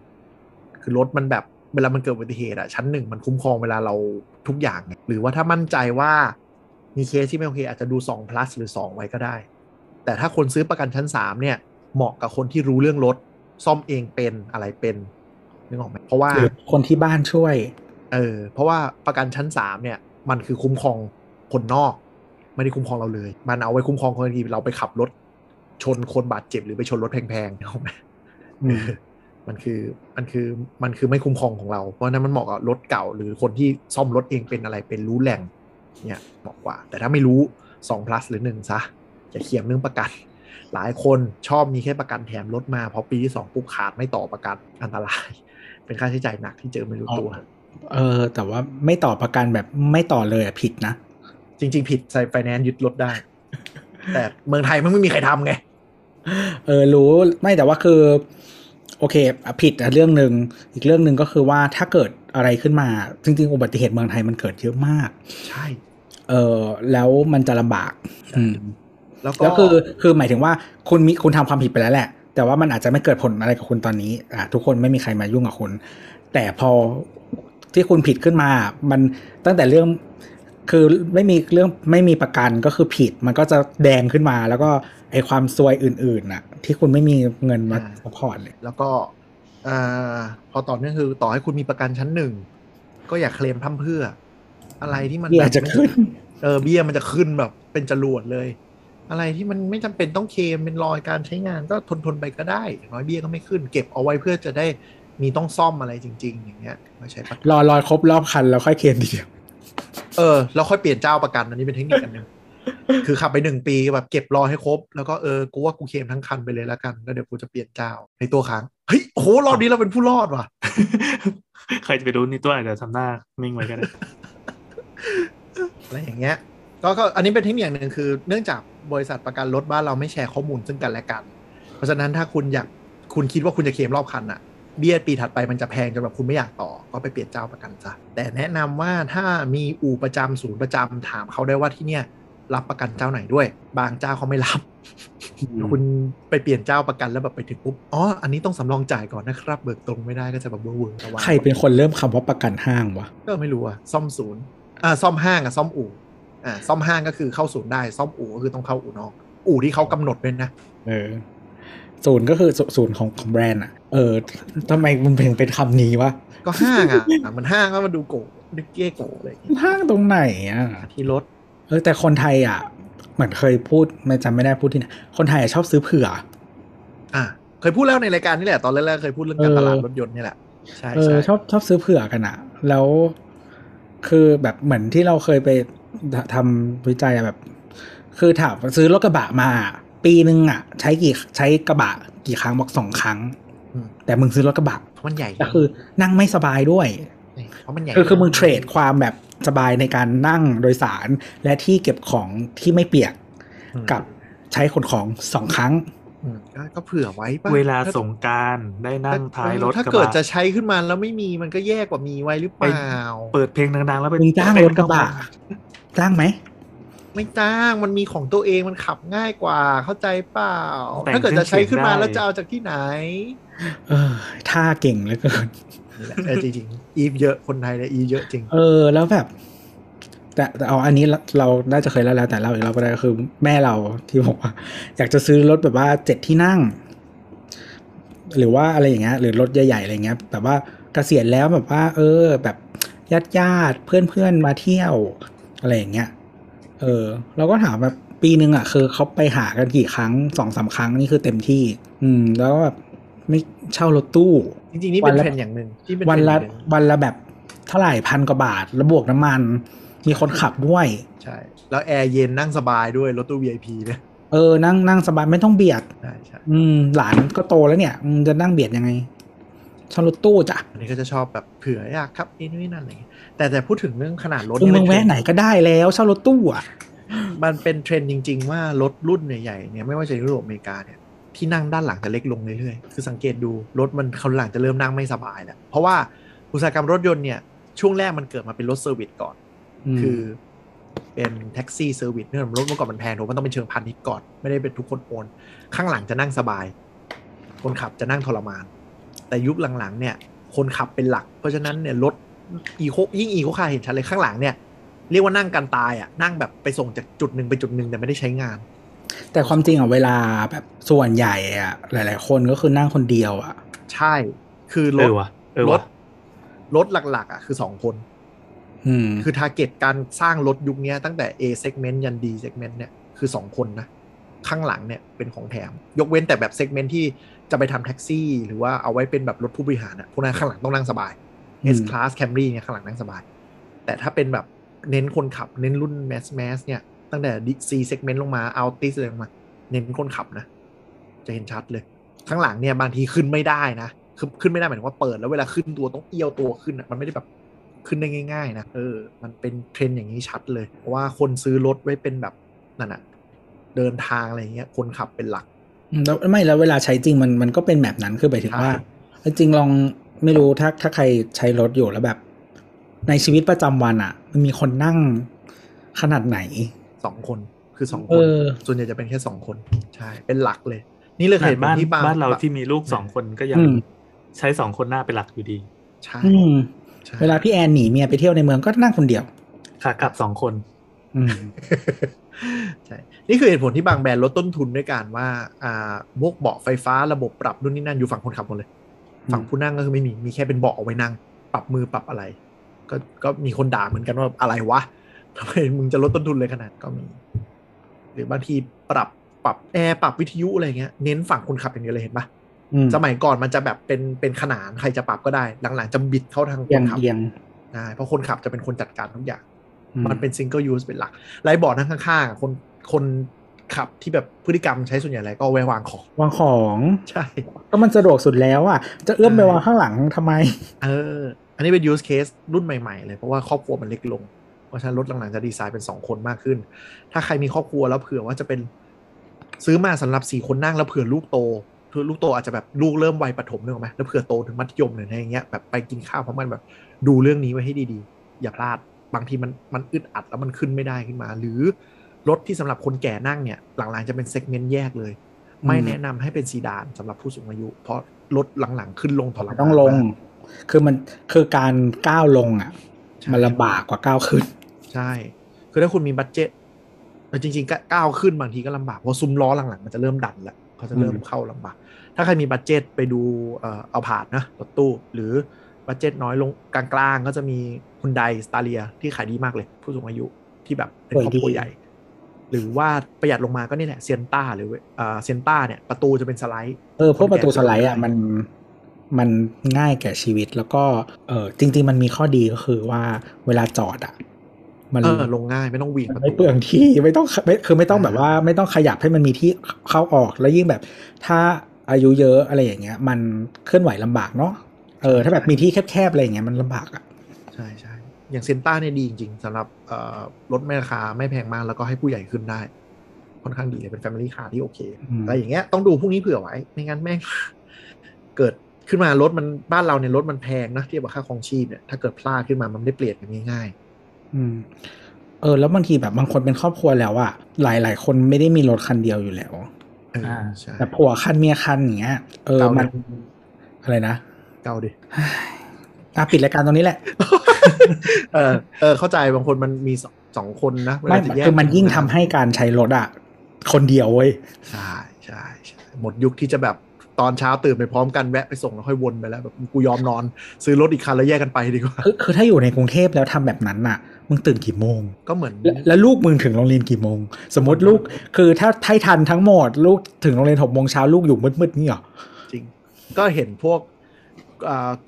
Speaker 4: คือรถมันแบบ เวลามันเกิดอุบัติเหตุอะชั้นหนึ่งมันคุ้มครองเวลาเราทุกอย่างไงหรือว่าถ้ามั่นใจว่ามีเคสที่ไม่โอเค อาจจะดู2 plus หรือ 2 ไว้ก็ได้ แต่ถ้าคนซื้อประกันชั้น 3 เนี่ย เหมาะกับคนที่รู้เรื่องรถซ่อมเองเป็นอะไรเป็นนึกออกไหมเพราะว่า
Speaker 2: หรือคนที่บ้านช่วย
Speaker 4: เออ เพราะว่าประกันชั้น 3 เนี่ย มันคือคุ้มครองคนนอกไม่ได้คุ้มครองเราเลย มันเอาไว้คุ้มครองคนที่เราไปขับรถ ชนคนบาดเจ็บหรือไปชนรถแพงๆนึกออกไหม
Speaker 2: อื ม
Speaker 4: เออมันคือมันคือมันคือไม่คุ้มครองของเราเพราะฉะนั้นมันเหมาะกับรถเก่า หรือคนที่ซ่อมรถเองเป็นอะไรเป็นรู้แหล่งเนี่ยเหมาะกว่า แต่ถ้าไม่รู้ 2 plus หรือ1ซะอย่าเขียมเรื่องประกัน หลายคนชอบมีแค่ประกันแถมรถมาพอปีที่สองปุ๊บขาดไม่ต่อประกันอันตราย เป็นค่าใช้จ่ายหนักที่เจอไม่รู้ตัว
Speaker 2: เออแต่ว่าไม่ต่อประกันแบบไม่ต่อเลยอะผิดนะ
Speaker 4: จริง ๆ ผิดใส่ไฟแนนซ์ยึดรถได้ แต่เมืองไทยมันไม่มีใครทำไง
Speaker 2: เออรู้ไม่แต่ว่าคือ โอเคอะผิดอะเรื่องหนึ่งอีกเรื่องหนึ่งก็คือว่าถ้าเกิดอะไรขึ้นมา จริง ๆ อุบัติเหตุเมืองไทยมันเกิดเยอะมาก
Speaker 4: ใช่
Speaker 2: เออแล้วมันจะลำบากอืม
Speaker 4: แล้วก็
Speaker 2: แล้วคือคือหมายถึงว่าคุณมีคุณทำความผิดไปแล้วแหละ แต่ว่ามันอาจจะไม่เกิดผลอะไรกับคุณตอนนี้อะทุกคนไม่มีใครมายุ่งกับคุณ แต่พอที่คุณผิดขึ้นมา มันตั้งแต่เรื่อง คือไม่มีเรื่องไม่มีประกันก็คือผิดมันก็จะแดงขึ้นมา แล้วก็ไอความซวยอื่นๆน่ะ ที่คุณไม่มีเงินมาสปอร์ตเลย
Speaker 4: แล้วก็อ่าพอต่อเนื่องคือต่อให้คุณมีประกันชั้นหนึ่ง ก็อย่าเคลมพร่ำเพรื่อ อะไรที่มัน
Speaker 2: เบี้ยจะขึ้น
Speaker 4: เออเบี้ยมันจะขึ้นแบบเป็นจรวดเลย อะไรที่มันไม่จำเป็นต้องเคลมเป็นรอยการใช้งานก็ทนทนๆไปก็ได้อย่างน้อยเบี้ยก็ไม่ขึ้น เก็บเอาไว้เพื่อจะได้มีต้องซ่อมอะไรจริง ๆ อย่างเงี้ยไม่ใช่ประกัน
Speaker 2: รอรอยครบรอบคันแล้วค่อยเคลมทีเดียว
Speaker 4: เออแล้วค่อยเปลี่ยนเจ้าประกันอันนี้เป็นเทคนิคอันหนึ่งคือขับไปหนึ่งปีแบบเก็บรอให้ครบ แล้วก็เออกูว่ากูเคลมทั้งคันไปเลยแล้วกันแล้วเดี๋ยวกูจะเปลี่ยนเจ้าในตัวค้างเฮ้ยโอ้โหรอบนี้เราเป็นผู้รอดว่ะ
Speaker 3: ใครจะไปรู้นี่ตัวอาจจะทำหน้านิ่งไว้ก็ได้
Speaker 4: อะไรอย่างเงี้ยก็ก็อันนี้เป็นเทคนิคอย่างหนึ่งคือเนื่องจากบริษัทประกันรถบ้านเราไม่แชร์ข้อมูลซึ่งกันและกัน เพราะฉะนั้นถ้าคุณอยากคุณคิดว่าคุณจะเคลมรอบคันอะ เบี้ยปีถัดไปมันจะแพงจนแบบคุณไม่อยากต่อ ก็ไปเปลี่ยนเจ้าประกันซะแต่แนะนำว่าถ้ามีอู่ประจำศูนย์ประจำถามเขาได้ว่าที่เนี่ยรับประกันเจ้าไหนด้วย บางเจ้าเขาไม่รับ คุณไปเปลี่ยนเจ้าประกันแล้วแบบไปถึงปุ๊บอ๋ออันนี้ต้องสำรองจ่ายก่อนนะครับ เบิกตรงไม่ได้ก็จะแบบเวอร์เวอร์ระวัง
Speaker 2: ใครเป็นคนเริ่มคำว่าประกันห้างวะ
Speaker 4: ก็ไม่รู้อะซ่อมศูนย์อ่าซ่อมห้างอะซ่อมอู่อ่าซ่อมห้างก็คือเข้าศูนย์ได้ซ่อมอู่ก็คือต้องเข้าอู่นอก อู่ที่เขากำหนดด้วยนะ
Speaker 2: เออศูนย์ก็คือศูศูนย์ของของแบรนด์อะ เออทำไมมันเป็นเป็นคำนี้วะ
Speaker 4: ก็ห้างอะ มันห้างก็มาดูโกนึกเก้โกอะไรอย่างเงี้ย
Speaker 2: ห้างตรงไหนอะ
Speaker 4: ที่รถ
Speaker 2: เออ แต่คนไทยอะ เหมือนเคยพูดไม่จำไม่ได้พูดที่ไหน คนไทยอะชอบซื้อเผื่อ
Speaker 4: อะ เคยพูดแล้วในรายการนี่แหละ ตอนแรกๆเคยพูดเรื่องการ
Speaker 2: เออ
Speaker 4: ตลาดรถยนต์นี่แหละ ใช่
Speaker 2: เออ
Speaker 4: ใช่
Speaker 2: ชอบชอบซื้อเผื่อกันอะแล้วคือแบบเหมือนที่เราเคยไปทำวิจัยอะแบบ คือถามว่าซื้อรถกระบะมา ปีนึงอะใช้กี่ใช้กระบะกี่ครั้งบอกสองครั้ง
Speaker 4: อืม
Speaker 2: แต่มึงซื้อรถกระบะ
Speaker 4: เพราะมันใหญ่
Speaker 2: ก็คือ นั่งไม่สบายด้วย
Speaker 4: เพราะมันใหญ่
Speaker 2: คือคือมึงเทรดความแบบสบายในการนั่งโดยสาร และที่เก็บของที่ไม่เปียก
Speaker 4: อืม
Speaker 2: กับใช้ขนของสองครั้ง
Speaker 4: อืมก็ก็เผื่อไว้ป่ะ
Speaker 3: เวลา
Speaker 4: ถ้
Speaker 3: สงกรารได้นั่งท้ายรถ
Speaker 4: ถ้าก
Speaker 3: ระ
Speaker 4: เกิด
Speaker 3: บะ
Speaker 4: จะใช้ขึ้นมาแล้วไม่มีมันก็แย่กว่ามีไว้หรือเปล่า
Speaker 3: เปิดเพลงดังๆ แล้วไป
Speaker 2: มึงจ้างรถกระบะจ้างไหม
Speaker 4: ไม่จ้างมันมีของตัวเองมันขับง่ายกว่า เข้าใจเปล่า ถ้าเกิดจะใช้ขึ้นมาแล้วจะเอาจากที่ไหน
Speaker 2: เออท่าเก่งเหลือเกิน
Speaker 4: นี่แหละเออจริงๆอีฟเยอะคนไทยเนี่ยอีฟเยอะจริง
Speaker 2: เออ แล้วแบบ แต่แต่เอาอันนี้เราเราน่าจะเคยเล่าแล้วแต่เล่าอีกเราก็ได้ก็คือแม่เราที่บอกว่า อยากจะซื้อรถแบบว่าเจ็ดที่นั่ง หรือว่าอะไรอย่างเงี้ยหรือรถใหญ่ๆอะไรเงี้ยแบบว่าเกษียณแล้วแบบว่า เออ แบบญาติญาติๆเพื่อนๆมาเที่ยว อะไรอย่างเงี้ย เออ เราก็ถามแบบปีหนึ่งอะ คือเขาไปหากันกี่ครั้งสองสามครั้งนี่คือเต็มที่ อืม แล้วก็แบบไม่เช่ารถตู้
Speaker 4: จริงๆ นี่เป็นเทรนด์อย่างหนึ่งที่เป็น
Speaker 2: วันละ
Speaker 4: เทรนด์อย่างหนึ่ง
Speaker 2: วันละแบบเท่าไหร่พันกว่าบาทแล้วบวกน้ำมัน มีคนขับด้วย
Speaker 4: ใช่ แล้วแอร์เย็นนั่งสบายด้วยรถตู้ VIP เนี่ย
Speaker 2: เออ นั่งนั่งสบายไม่ต้องเบียด
Speaker 4: ใช่ใช่
Speaker 2: อืม หลานก็โตแล้วเนี่ยมึงจะนั่งเบียดยังไงเช่ารถตู้จ้ะ
Speaker 4: อันนี้ก็จะชอบแบบเผื่ออยากขับนี่นู่นนั่นอะไรอย่างเงี้ย แต่แต่พูดถึงเรื่องขนาดรถ
Speaker 2: คือ
Speaker 4: เนี่ย
Speaker 2: มึง
Speaker 4: เป็
Speaker 2: แวะ
Speaker 4: เทร
Speaker 2: ไหนก็ได้แล้วเช่ารถตู้อะ
Speaker 4: มันเป็นเทรนด์จริง ๆ ว่ารถรุ่นใหญ่ๆเนี่ยไม่ว่าจะยุโรปอเมริกาเนี่ยที่นั่งด้านหลังจะเล็กลงเรื่อยๆ คือสังเกตดูรถมันเขาหลังจะเริ่มนั่งไม่สบายแล้ว เพราะว่าอุตสาหกรรมรถยนต์เนี่ยช่วงแรกมันเกิดมาเป็นรถ service ก่อน คือเป็นแท็กซี่ service เนื่องจากรถเมื่อก่อนมันแพงถูกมันต้องเป็นเชิงพาณิชย์ก่อน ไม่ได้เป็นทุกคน own ข้างหลังจะนั่งสบาย คนขับจะนั่งทรมาน แต่ยุคหลังๆเนี่ย คนขับเป็นหลัก เพราะฉะนั้นเนี่ยรถ eco ยิ่ง eco car เห็นชัดเลยข้างหลังเนี่ยเรียกว่านั่งกันตายอะนั่งแบบไปส่งจากจุดหนึ่งไปจุดหนึ่งแต่ไม่ได้ใช้งาน
Speaker 2: แต่ความจริงอะเวลาแบบส่วนใหญ่อะหลาย ๆ คนก็คือนั่งคนเดียวอะ
Speaker 4: ใช่คือร
Speaker 3: เออวะเออวะ ร
Speaker 4: ถรถหลัก ๆ อะ คือสองคน
Speaker 2: อืม
Speaker 4: คือ target การสร้างรถยุคเนี้ยตั้งแต่ A segment ยัน D segment เนี่ยคือ2คนนะ ข้างหลังเนี่ยเป็นของแถม ยกเว้นแต่แบบ segment ที่จะไปทำแท็กซี่ หรือว่าเอาไว้เป็นแบบรถผู้บริหารอะพวกนั้นข้างหลังต้องนั่งสบาย
Speaker 2: อืม
Speaker 4: S class Camry เนี่ยข้างหลังนั่งสบาย แต่ถ้าเป็นแบบเน้นคนขับเน้นรุ่น mass mass เนี่ยตั้งแต่ C segment ลงมา Altis เลยลงมา เน้นคนขับนะ จะเห็นชัดเลย ข้างหลังเนี่ยบางทีขึ้นไม่ได้นะคือขึ้นไม่ได้หมายถึงว่าเปิดแล้วเวลาขึ้นตัวต้องเอี้ยวตัวขึ้นอะมันไม่ได้แบบขึ้นได้ง่าย ๆ นะเออ มันเป็นเทรนด์อย่างนี้ชัดเลยเพราะว่าคนซื้อรถไว้เป็นแบบนั่นอะเดินทางอะไรอย่างเงี้ย คนขับเป็นหลัก
Speaker 2: อืมแล้วไม่แล้วเวลาใช้จริงมันมันก็เป็นแบบนั้นคือหมายถึงว่า
Speaker 4: ใช่
Speaker 2: จริงๆลอง ไม่รู้ถ้าถ้าใครใช้รถอยู่แล้วแบบ ในชีวิตประจำวันอะ มันมีคนนั่งขนาดไหน
Speaker 4: สองคนคือสองค
Speaker 2: เอนอ
Speaker 4: ส่วนใหญ่จะเป็นแค่สองคนใช่เป็นหลักเลย นี่เลยเคยเห็น
Speaker 3: บ้าน
Speaker 4: ที่บาง
Speaker 3: บ้านเราที่มีลูกสองคนก็ยัง
Speaker 2: อืม
Speaker 3: ใช้สองคนหน้าเป็นหลักอยู่ดี
Speaker 4: ใช่
Speaker 2: อืม
Speaker 4: ใช่
Speaker 2: เวลาพี่แอนหนีเมียไปเที่ยวในเมืองก็นั่งคนเดียว
Speaker 3: ขากลับสองคน
Speaker 2: อืม
Speaker 4: ใช่ นี่คือเหตุผลที่บางแบรนด์ลดต้นทุนด้วยการว่า อ่าพวกเบาะไฟฟ้าระบบปรับนู่นนี่นั่นอยู่ฝั่งคนขับหมดเลย ฝั่งผู้นั่งก็คือไม่มีมีแค่เป็นเบาะเอาไว้นั่ง ปรับมือปรับอะไร ก็ก็มีคนด่าเหมือนกันว่าอะไรวะทำไมมึงจะลดต้นทุนเลยขนาดก็มี หรือบางทีปรับปรับแอร์ปรับวิทยุอะไรเงี้ยเน้นฝั่งคนขับอย่างเดียวเลยเห็นปะ
Speaker 2: อืม
Speaker 4: สมัยก่อนมันจะแบบเป็นเป็นขนานใครจะปรับก็ได้ หลังๆจะบิดเข้าทางคนขับ
Speaker 2: เอียง เอียง
Speaker 4: ใช่เพราะคนขับจะเป็นคนจัดการทุกอย่าง
Speaker 2: อื
Speaker 4: มมันเป็น single use เป็นหลักไลท์บอร์ดนั่งข้างๆคนคน ขับที่แบบพฤติกรรมใช้ส่วนใหญ่อะไรก็เอาไว้วางของ
Speaker 2: วางของ
Speaker 4: ใช่
Speaker 2: ก็มันสะดวกสุดแล้วอะจะเอื้อมไปวางข้างหลังทำไม
Speaker 4: เออ อันนี้เป็น use case รุ่นใหม่ๆ เลยเพราะว่าครอบครัวมันเล็กลง เพราะฉะนั้นรถหลังๆจะดีไซน์เป็น 2 คนมากขึ้น ถ้าใครมีครอบครัวแล้วเผื่อว่าจะเป็นซื้อมาสำหรับ4คนนั่งแล้วเผื่อลูกโตเผื่อลูกโตอาจจะแบบลูกเริ่มวัยประถมนึกออกไหมแล้วเผื่อโตถึงมัธยมหรืออะไรอย่างเงี้ยแบบไปกินข้าวเพราะมันแบบดูเรื่องนี้ไว้ให้ดีๆ อย่าพลาดบางทีมันมันอึดอัดแล้วมันขึ้นไม่ได้ขึ้นมา หรือ รถที่สำหรับคนแก่นั่งเนี่ยหลังๆจะเป็น segment แยกเลย ไม่แนะนำให้เป็นซีดานสำหรับผู้สูงอายุ เพราะรถหลังๆ ขึ้นลงทรมาน
Speaker 2: ต้องลง
Speaker 4: มาก
Speaker 2: คือมันคือการก้าวลงอะ
Speaker 4: ใช่
Speaker 2: มันลำบากกว่าก้าวขึ้น
Speaker 4: ใช่ คือถ้าคุณมี budget แต่จริงๆก็ก้าวขึ้นบางทีก็ลำบากเพราะซุ้มล้อหลังๆมันจะเริ่มดันแล้วเขาจะเริ่ม
Speaker 2: อืม
Speaker 4: เข้าลำบาก ถ้าใครมี budget ไปดูเอ่อเอาผ่านนะรถตู้หรือ budget น้อยลงกลางๆก็จะมี Hyundai Staria ที่ขายดีมากเลย ผู้สูงอายุที่แบบเป็นครอบครัวใหญ่ หรือว่าประหยัดลงมาก็นี่แหละ Sienta หรือเอ่อเซียนต้าเนี่ยประตูจะเป็นสไลด์
Speaker 2: เออพวกประตูสไลด์อะมันมันง่ายแก่ชีวิตแล้วก็เออจริง ๆ มันมีข้อดีก็คือว่าเวลาจอดอะมัน
Speaker 4: เออลงง่ายไม่ต้องหวิ่ง
Speaker 2: มั
Speaker 4: ป
Speaker 2: น
Speaker 4: ระ
Speaker 2: ไม่
Speaker 4: ตู
Speaker 2: เปลืองที่ไม่ต้องไม่คือไม่ต้องแบบว่าไม่ต้องขยับให้มันมีที่เข้าออกแล้วยิ่งแบบ ถ้าอายุเยอะอะไรอย่างเงี้ย มันเคลื่อนไหวลำบากเนาะเออถ้าแบบมีที่แคบๆอะไรอย่างเงี้ยมันลำบากอะ
Speaker 4: ใช่ใช่ อย่างเซียนต้าเนี่ยดีจริงๆสำหรับเอ่อรถไม่ราคาไม่แพงมากแล้วก็ให้ผู้ใหญ่ขึ้นได้ ค่อนข้างดีเลยเป็น Family Car ที่โอเค
Speaker 2: อืม
Speaker 4: อะไรอย่างเงี้ยต้องดูพวกนี้เผื่อไว้ ไม่งั้นแม่งเกิดขึ้นมารถมันบ้านเราเนี่ยรถมันแพงนะเทียบกับค่าครองชีพเนี่ยถ้าเกิดพลาดขึ้นมามันไม่ได้เปลี่ยนกันง่าย
Speaker 2: อืมเออแล้วบางทีแบบบางคนเป็นครอบครัวแล้วอะหลายหลายๆคนไม่ได้มีรถคันเดียวอยู่แล้ว
Speaker 4: ๆเออ
Speaker 3: อ่า
Speaker 4: ใช่
Speaker 2: แต่ผัวคันเมียคันอย่างเงี้ยเออ
Speaker 4: เก่า
Speaker 2: มัน
Speaker 4: นะ
Speaker 2: อะไรนะ
Speaker 4: เก่าดิ
Speaker 2: อะปิดรายการตรงนี้แหละ
Speaker 4: เออเออเข้าใจบางคนมันมีสองสองคนนะเว
Speaker 2: ไม่
Speaker 4: ลาจะแยก
Speaker 2: คือมันยิ่ง
Speaker 4: กั
Speaker 2: ทำให้การใช้รถอะคนเดียวเว้ย
Speaker 4: ใช่ใช่ใช่หมดยุคที่จะแบบตอนเช้าตื่นไปพร้อมกันแวะไปส่งแล้วค่อยวนไปแล้วแบบกูยอมนอน ซื้อรถอีกคันแล้วแยกกันไปดีกว่า
Speaker 2: คือคือถ้าอยู่ในกรุงเทพแล้วทำแบบนั้นน่ะมึงตื่นกี่โมง
Speaker 4: ก็เหมือน
Speaker 2: แล้วแล้วลูกมึงถึงโรงเรียนกี่โมง สมมติลูกคือถ้าไทยทันทั้งหมด ลูกถึงโรงเรียนหกโมงเช้าลูกอยู่มืดๆนี่เหรอ
Speaker 4: จริง ก็เห็นพวกอ่า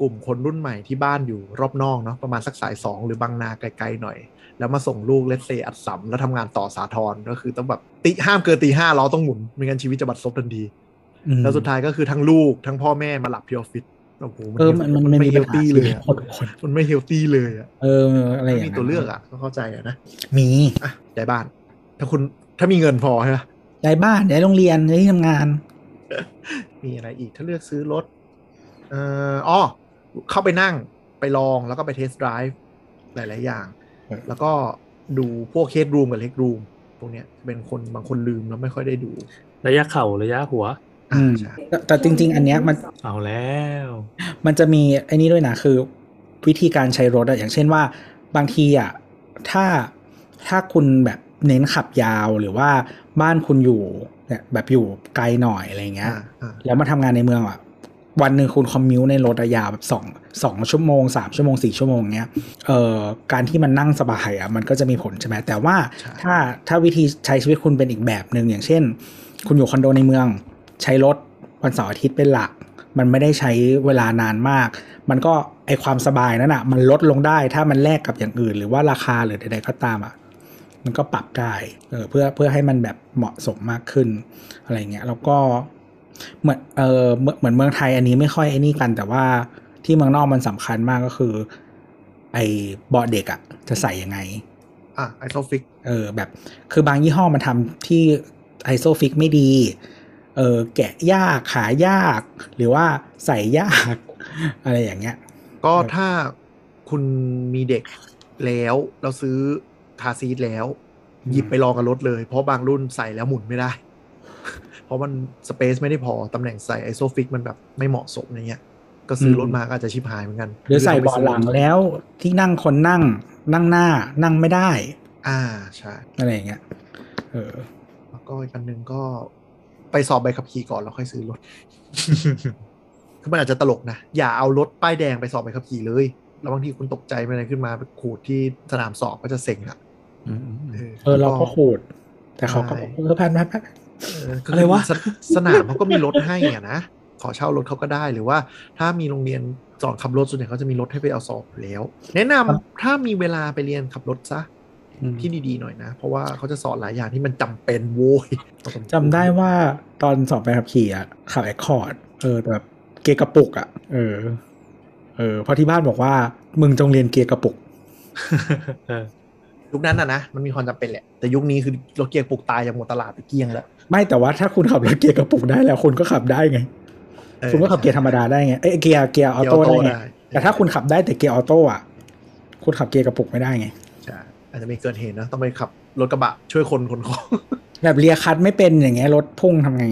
Speaker 4: กลุ่มคนรุ่นใหม่ที่บ้านอยู่รอบนอกเนาะประมาณสักสายสองหรือบางนาไกลๆหน่อย แล้วมาส่งลูกเซนต์ อัสสัมแล้วทำงานต่อสาทรก็คือต้องแบบติห้ามเกินตีห้าล้อต้องหมุนไม่งั้นชีวิตจะบัดซบทันที
Speaker 2: อืม
Speaker 4: แล้วสุดท้ายก็คือทั้งลูกทั้งพ่อแม่มาหลับที่ออฟฟิศโอ้โห
Speaker 2: เออมันมัน
Speaker 4: มันไม่ healthy มี
Speaker 2: ปัญหา
Speaker 4: เลยอะ
Speaker 2: ชีวิตคน
Speaker 4: มันไม่ healthy เลยอะ
Speaker 2: เอออะไรอย่าง
Speaker 4: ไม่
Speaker 2: เงี้
Speaker 4: มีตัวเลือกอะก็เข้าใจอะนะ
Speaker 2: มี
Speaker 4: อะย้ายบ้าน ถ้าคุณถ้ามีเงินพอใช่ไหม
Speaker 2: ย้ายบ้านย้ายโรงเรียนย้ายที่ทำงาน
Speaker 4: มีอะไรอีกถ้าเลือกซื้อรถ เอ่ออ๋อเข้าไปนั่งไปลองแล้วก็ไปเทสต์ไดรฟ์หลาย ๆ อย่าง
Speaker 2: เออ
Speaker 4: แล้วก็ดูพวกเคสรูมกับเล็กรูมพวกเนี้ยเป็นคนบางคนลืมแล้วไม่ค่อยได้ดู
Speaker 3: ระยะเข่าระยะหัว
Speaker 4: อ่า
Speaker 2: อืม
Speaker 4: ใช่
Speaker 2: แต่แต่จริง ๆ อันเนี้ยมัน
Speaker 3: เอาแล้ว
Speaker 2: มันจะมีไอ้นี้ด้วยนะคือ วิธีการใช้รถอะอย่างเช่นว่าบางทีอะถ้าถ้าคุณแบบเน้นขับยาวหรือว่าบ้านคุณอยู่เนี่ยแบบอยู่ไกลหน่อยอะไรเงี้ย
Speaker 4: อ่าอ่า
Speaker 2: แล้วมาทำงานในเมืองอะ วันหนึ่งคุณคอมมิวในรถอะยาวแบบสองสองชั่วโมงสามชั่วโมงสี่ชั่วโมงเงี้ยเอ่อการที่มันนั่งสบายอะมันก็จะมีผลใช่ไหมแต่ว่าถ้าถ้าวิธีใช้ชีวิตคุณเป็นอีกแบบหนึ่งอย่างเช่น คุณอยู่คอนโดในเมือง ใช้รถวันเสาร์อาทิตย์เป็นหลัก มันไม่ได้ใช้เวลานานมาก มันก็ไอความสบายนั่นอะมันลดลงได้ถ้ามันแลกกับอย่างอื่น หรือว่าราคาหรือใดๆก็ตามอะมันก็ปรับได้เออเพื่อเพื่อให้มันแบบเหมาะสมมากขึ้นอะไรเงี้ยแล้วก็ เหมือนเออเหมือนเหมือนเมืองไทยอันนี้ไม่ค่อยไอ้นี่กัน แต่ว่าที่เมืองนอกมันสำคัญมากก็คือ ไอเบาะเด็กอะจะใส่ยังไง
Speaker 4: อะ ISOFIX
Speaker 2: เออแบบ คือบางยี่ห้อมันทำที่ ISOFIX ไม่ดี เออแกะยากขายาก หรือว่าใส่ยาก อะไรอย่างเงี้ย
Speaker 4: ก็
Speaker 2: เออ
Speaker 4: ถ้าคุณมีเด็กแล้วเราซื้อ car seat แล้ว
Speaker 2: อืม
Speaker 4: หยิบไปลองกับรถเลย เพราะบางรุ่นใส่แล้วหมุนไม่ได้ เพราะมัน space ไม่ได้พอตำแหน่งใส่ ISOFIX มันแบบไม่เหมาะสมอะไรเงี้ยก็ซื้อรถมาก็อาจจะชิบหายเหมือนกัน
Speaker 2: หรือใส่เบาะหลังแล้วที่นั่งคนนั่ง นั่งหน้านั่งไม่ได้
Speaker 4: อ่าใช่
Speaker 2: อะไรอย่างเงี้ยเออ
Speaker 4: แล้วก็อีกอันหนึ่งก็ไปสอบใบขับขี่ก่อนแล้วค่อยซื้อรถคือมันอาจจะตลกนะ อย่าเอารถป้ายแดงไปสอบใบขับขี่เลยแล้วบางทีคุณตกใจอะไรขึ้นมาไปขูดที่สนามสอบก็จะเซ็งอะ
Speaker 3: อืมอืมอืม
Speaker 2: เออเราก็ขูด แต่เขาก็บอกเออพันพันพัน
Speaker 4: เออก็
Speaker 2: อะไรวะ
Speaker 4: สสนามเขาก็มีรถให้อะนะขอเช่ารถเขาก็ได้หรือว่า ถ้ามีโรงเรียนสอนขับรถส่วนใหญ่เขาจะมีรถให้ไปเอาสอบอยู่แล้ว แนะนำถ้ามีเวลาไปเรียนขับรถซะ
Speaker 2: อืม
Speaker 4: ที่ดีๆหน่อยนะ เพราะว่าเขาจะสอนหลายอย่างที่มันจำเป็นโว้ย
Speaker 2: จำได้ว่าตอนสอบไปขับขี่อะขับ Accord เออแต่แบบเกียร์กระปุกอะเออ เออเพราะที่บ้านบอกว่า มึงจงเรียนเกียร์กระปุก
Speaker 3: เออ
Speaker 4: ยุคนั้นนะนะมันมีความจำเป็นแหละ แต่ยุคนี้คือรถเกียร์กระปุกตายจากหมดตลาดไปเกลี้ยงแล้ว
Speaker 2: ไม่แต่ว่าถ้าคุณขับรถเกียร์กระปุกได้แล้วคุณก็ขับได้ไง
Speaker 4: ออ
Speaker 2: คุณก็ขับเกียร์ธรรมดาได้ไงเอ้ยเกียร์เกียร์ออโต้ได้ไง
Speaker 4: ได้
Speaker 2: แต่ถ้าคุณขับได้แต่เกียร์ออโต้อะคุณขับเกียร์กระปุกไม่ได้ไง
Speaker 4: ใช่อาจจะมีเกิดเหตุนะต้องไปขับรถกระบะช่วยคนขนของ
Speaker 2: แบบเลียคัดไม่เป็นอย่างเงี้ยรถพุ่งทำไง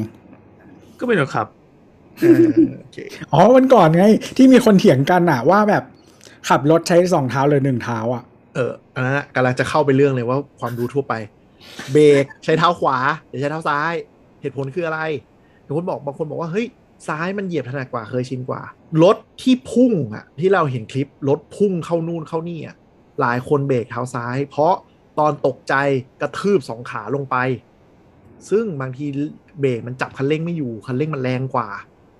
Speaker 3: ก็เป็นแบบขับ
Speaker 4: เออโอเค
Speaker 2: อ๋อวันก่อนไง ที่มีคนเถียงกันอะว่าแบบขับรถใช้สองเท้าเลยหนึ่งเท้าอะ
Speaker 4: เอออันนั้นนะกำลังจะเข้าไปเรื่องเลยว่าความรู้ทั่วไป เบรกใช้เท้าขวาหรือใช้เท้าซ้าย เหตุผลคืออะไรบางคนบอกบางคนบอกว่าเฮ้ยซ้ายมันเหยียบถนัดกว่าเคยชินกว่า รถที่พุ่งอะที่เราเห็นคลิปรถพุ่งเข้านู่นเข้านี่อะหลายคนเบรกเท้าซ้าย เพราะตอนตกใจกระทืบสองขาลงไป ซึ่งบางทีเบรกมันจับคันเร่งไม่อยู่คันเร่งมันแรงกว่า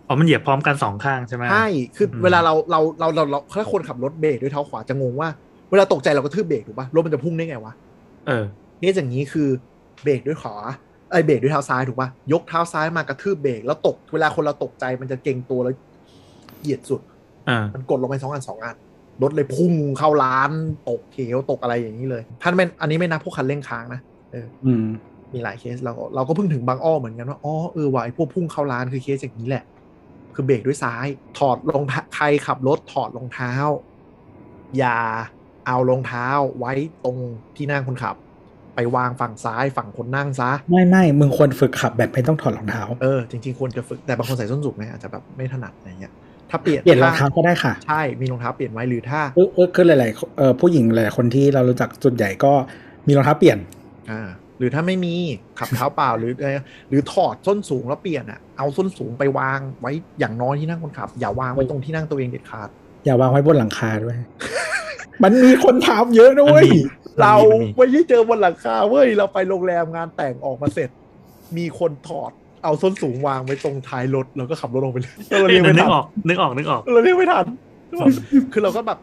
Speaker 3: อ๋อมันเหยียบพร้อมกันสองข้างใช่ไหม
Speaker 4: ใช่คืออ
Speaker 3: ม
Speaker 4: เวลาเราเราเราเราเราถ้าคนขับรถเบรกด้วยเท้าขวาจะงงว่า เวลาตกใจเราก็ทืบเบรกถูกปะรถมันจะพุ่งได้ไงวะ
Speaker 3: เออ
Speaker 4: เนี่ยอย่างนี้คือเบรกด้วยขวาไอยเบรกด้วยเท้าซ้ายถูกปะยกเท้าซ้ายมากระทืบเบรกแล้วตก เวลาคนเราตกใจมันจะเก่งตัวแล้วเหยียดสุด
Speaker 3: อ่า
Speaker 4: มันกดลงไปสองอันสองอันรถเลยพุ่งเข้าร้านตกเขวตกอะไรอย่างนี้เลยท่านเป็นอันนี้ไม่นับพวกคันเร่งค้างนะเออ
Speaker 2: อืม
Speaker 4: มีหลายเคสเราก็เราก็เพิ่งถึงบางอ้อเหมือนกันว่าอ๋อเออว่ะไอพวกพุ่งเข้าร้านคือเคสอย่างนี้แหละ คือเบรกด้วยซ้าย ถอดรองเท้าใครขับรถถอดรองเท้า อย่าเอารองเท้าไว้ตรงที่นั่งคนขับ ไปวางฝั่งซ้ายฝั่งคนนั่งซะ
Speaker 2: ไม่ไม่มึงควรฝึกขับแบบไม่ต้องถอดรองเท้า
Speaker 4: เออจริงๆควรจะฝึกแต่บางคนใส่ส้นสูงไงอาจจะแบบไม่ถนัดอะไรเงี้ยถ้าเปลี่ยน
Speaker 2: เปลี่ยนรองเท้าก็ได้ค่ะ
Speaker 4: ใช่มีรองเท้าเปลี่ยนไว้หรือถ้า
Speaker 2: เออเออคือหลายๆเออผู้หญิงหลายๆคนที่เรารู้จักส่วนใหญ่ก็มีรองเท้าเปลี่ยน
Speaker 4: อ่าหรือถ้าไม่มีขับเท้าเปล่าหรือเอ่อหรือถอดส้นสูงแล้วเปลี่ยนอะเอาส้นสูงไปวางไว้อย่างน้อยที่นั่งคนขับ อย่าวางไว้ตรงที่นั่งตัวเองเด็ดขาด
Speaker 2: อย่าวางไว้บนหลังคาด้วย มันมีคนถามเยอะนะเว้ย
Speaker 3: มันมี
Speaker 4: เรา
Speaker 3: มันมี
Speaker 4: ไม่ได้เจอบนหลังคาเว้ยเราไปโรงแรมงานแต่งออกมาเสร็จ มีคนถอดเอาส้นสูงวางไว้ตรงท้ายรถแล้วก็ขับรถลงไปเลยเรา
Speaker 3: เอ
Speaker 4: เรียก
Speaker 3: อ
Speaker 4: ไม่
Speaker 3: นึ
Speaker 4: ทั
Speaker 3: ก
Speaker 4: น
Speaker 3: ออกนึกออกนึกออก
Speaker 4: เราเรียกไม่ทันคือเราก็แบบ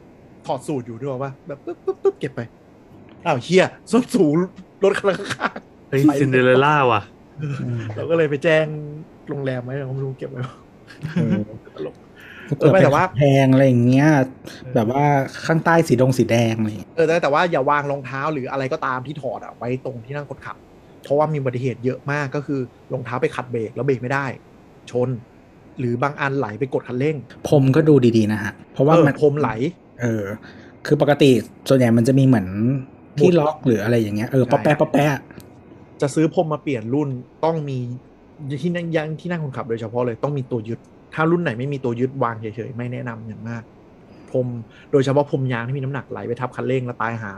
Speaker 4: ถอดสูตรอยู่ด้วยว่าแบบปึ๊บปึ๊บปึ๊บเก็บไปอ้าวเฮียส้นสูงรถข้าง
Speaker 3: เฮ้ยซินเดอเรลล่าว่ะ
Speaker 4: ๆเราก็เลยไปแจ้งโรงแรมไว้เราไม่รู้เก็บไว้
Speaker 2: เออ
Speaker 4: ตลก
Speaker 2: เกิด
Speaker 4: ไม่แต่
Speaker 2: เป็น
Speaker 4: ว่า
Speaker 2: แพงอะไรอย่างเงี้ย แบบว่าข้างใต้สีดงสีแดงอะไรอย่างเลย
Speaker 4: เออแต่แต่ว่าอย่าวางรองเท้าหรืออะไรก็ตามที่ถอดอะไว้ตรงที่นั่งคนขับ เพราะว่ามีอุบัติเหตุเยอะมากก็คือรองเท้าไปขัดเบรกแล้วเบรกไม่ได้ ชน หรือบางอันไหลไปกดคันเร่ง
Speaker 2: พรมก็ดูดีๆนะฮะเพราะว่า
Speaker 4: เออ
Speaker 2: มัน
Speaker 4: พรมไหล
Speaker 2: เออ คือปกติส่วนใหญ่มันจะมีเหมือนที่
Speaker 4: หมุด
Speaker 2: ล็อกหรืออะไรอย่างเงี้ยเออ
Speaker 4: ใช่
Speaker 2: ป๊อปแป๊ะป๊อปแป๊ะ
Speaker 4: จะซื้อพรมมาเปลี่ยนรุ่นต้องมีที่นั่งยังที่นั่งคนขับโดยเฉพาะเลยต้องมีตัวยึด ถ้ารุ่นไหนไม่มีตัวยึดวางเฉยๆไม่แนะนำอย่างมากพรมโดยเฉพาะพรมยางที่มีน้ำหนักไหลไปทับคันเร่งแล้วตายหา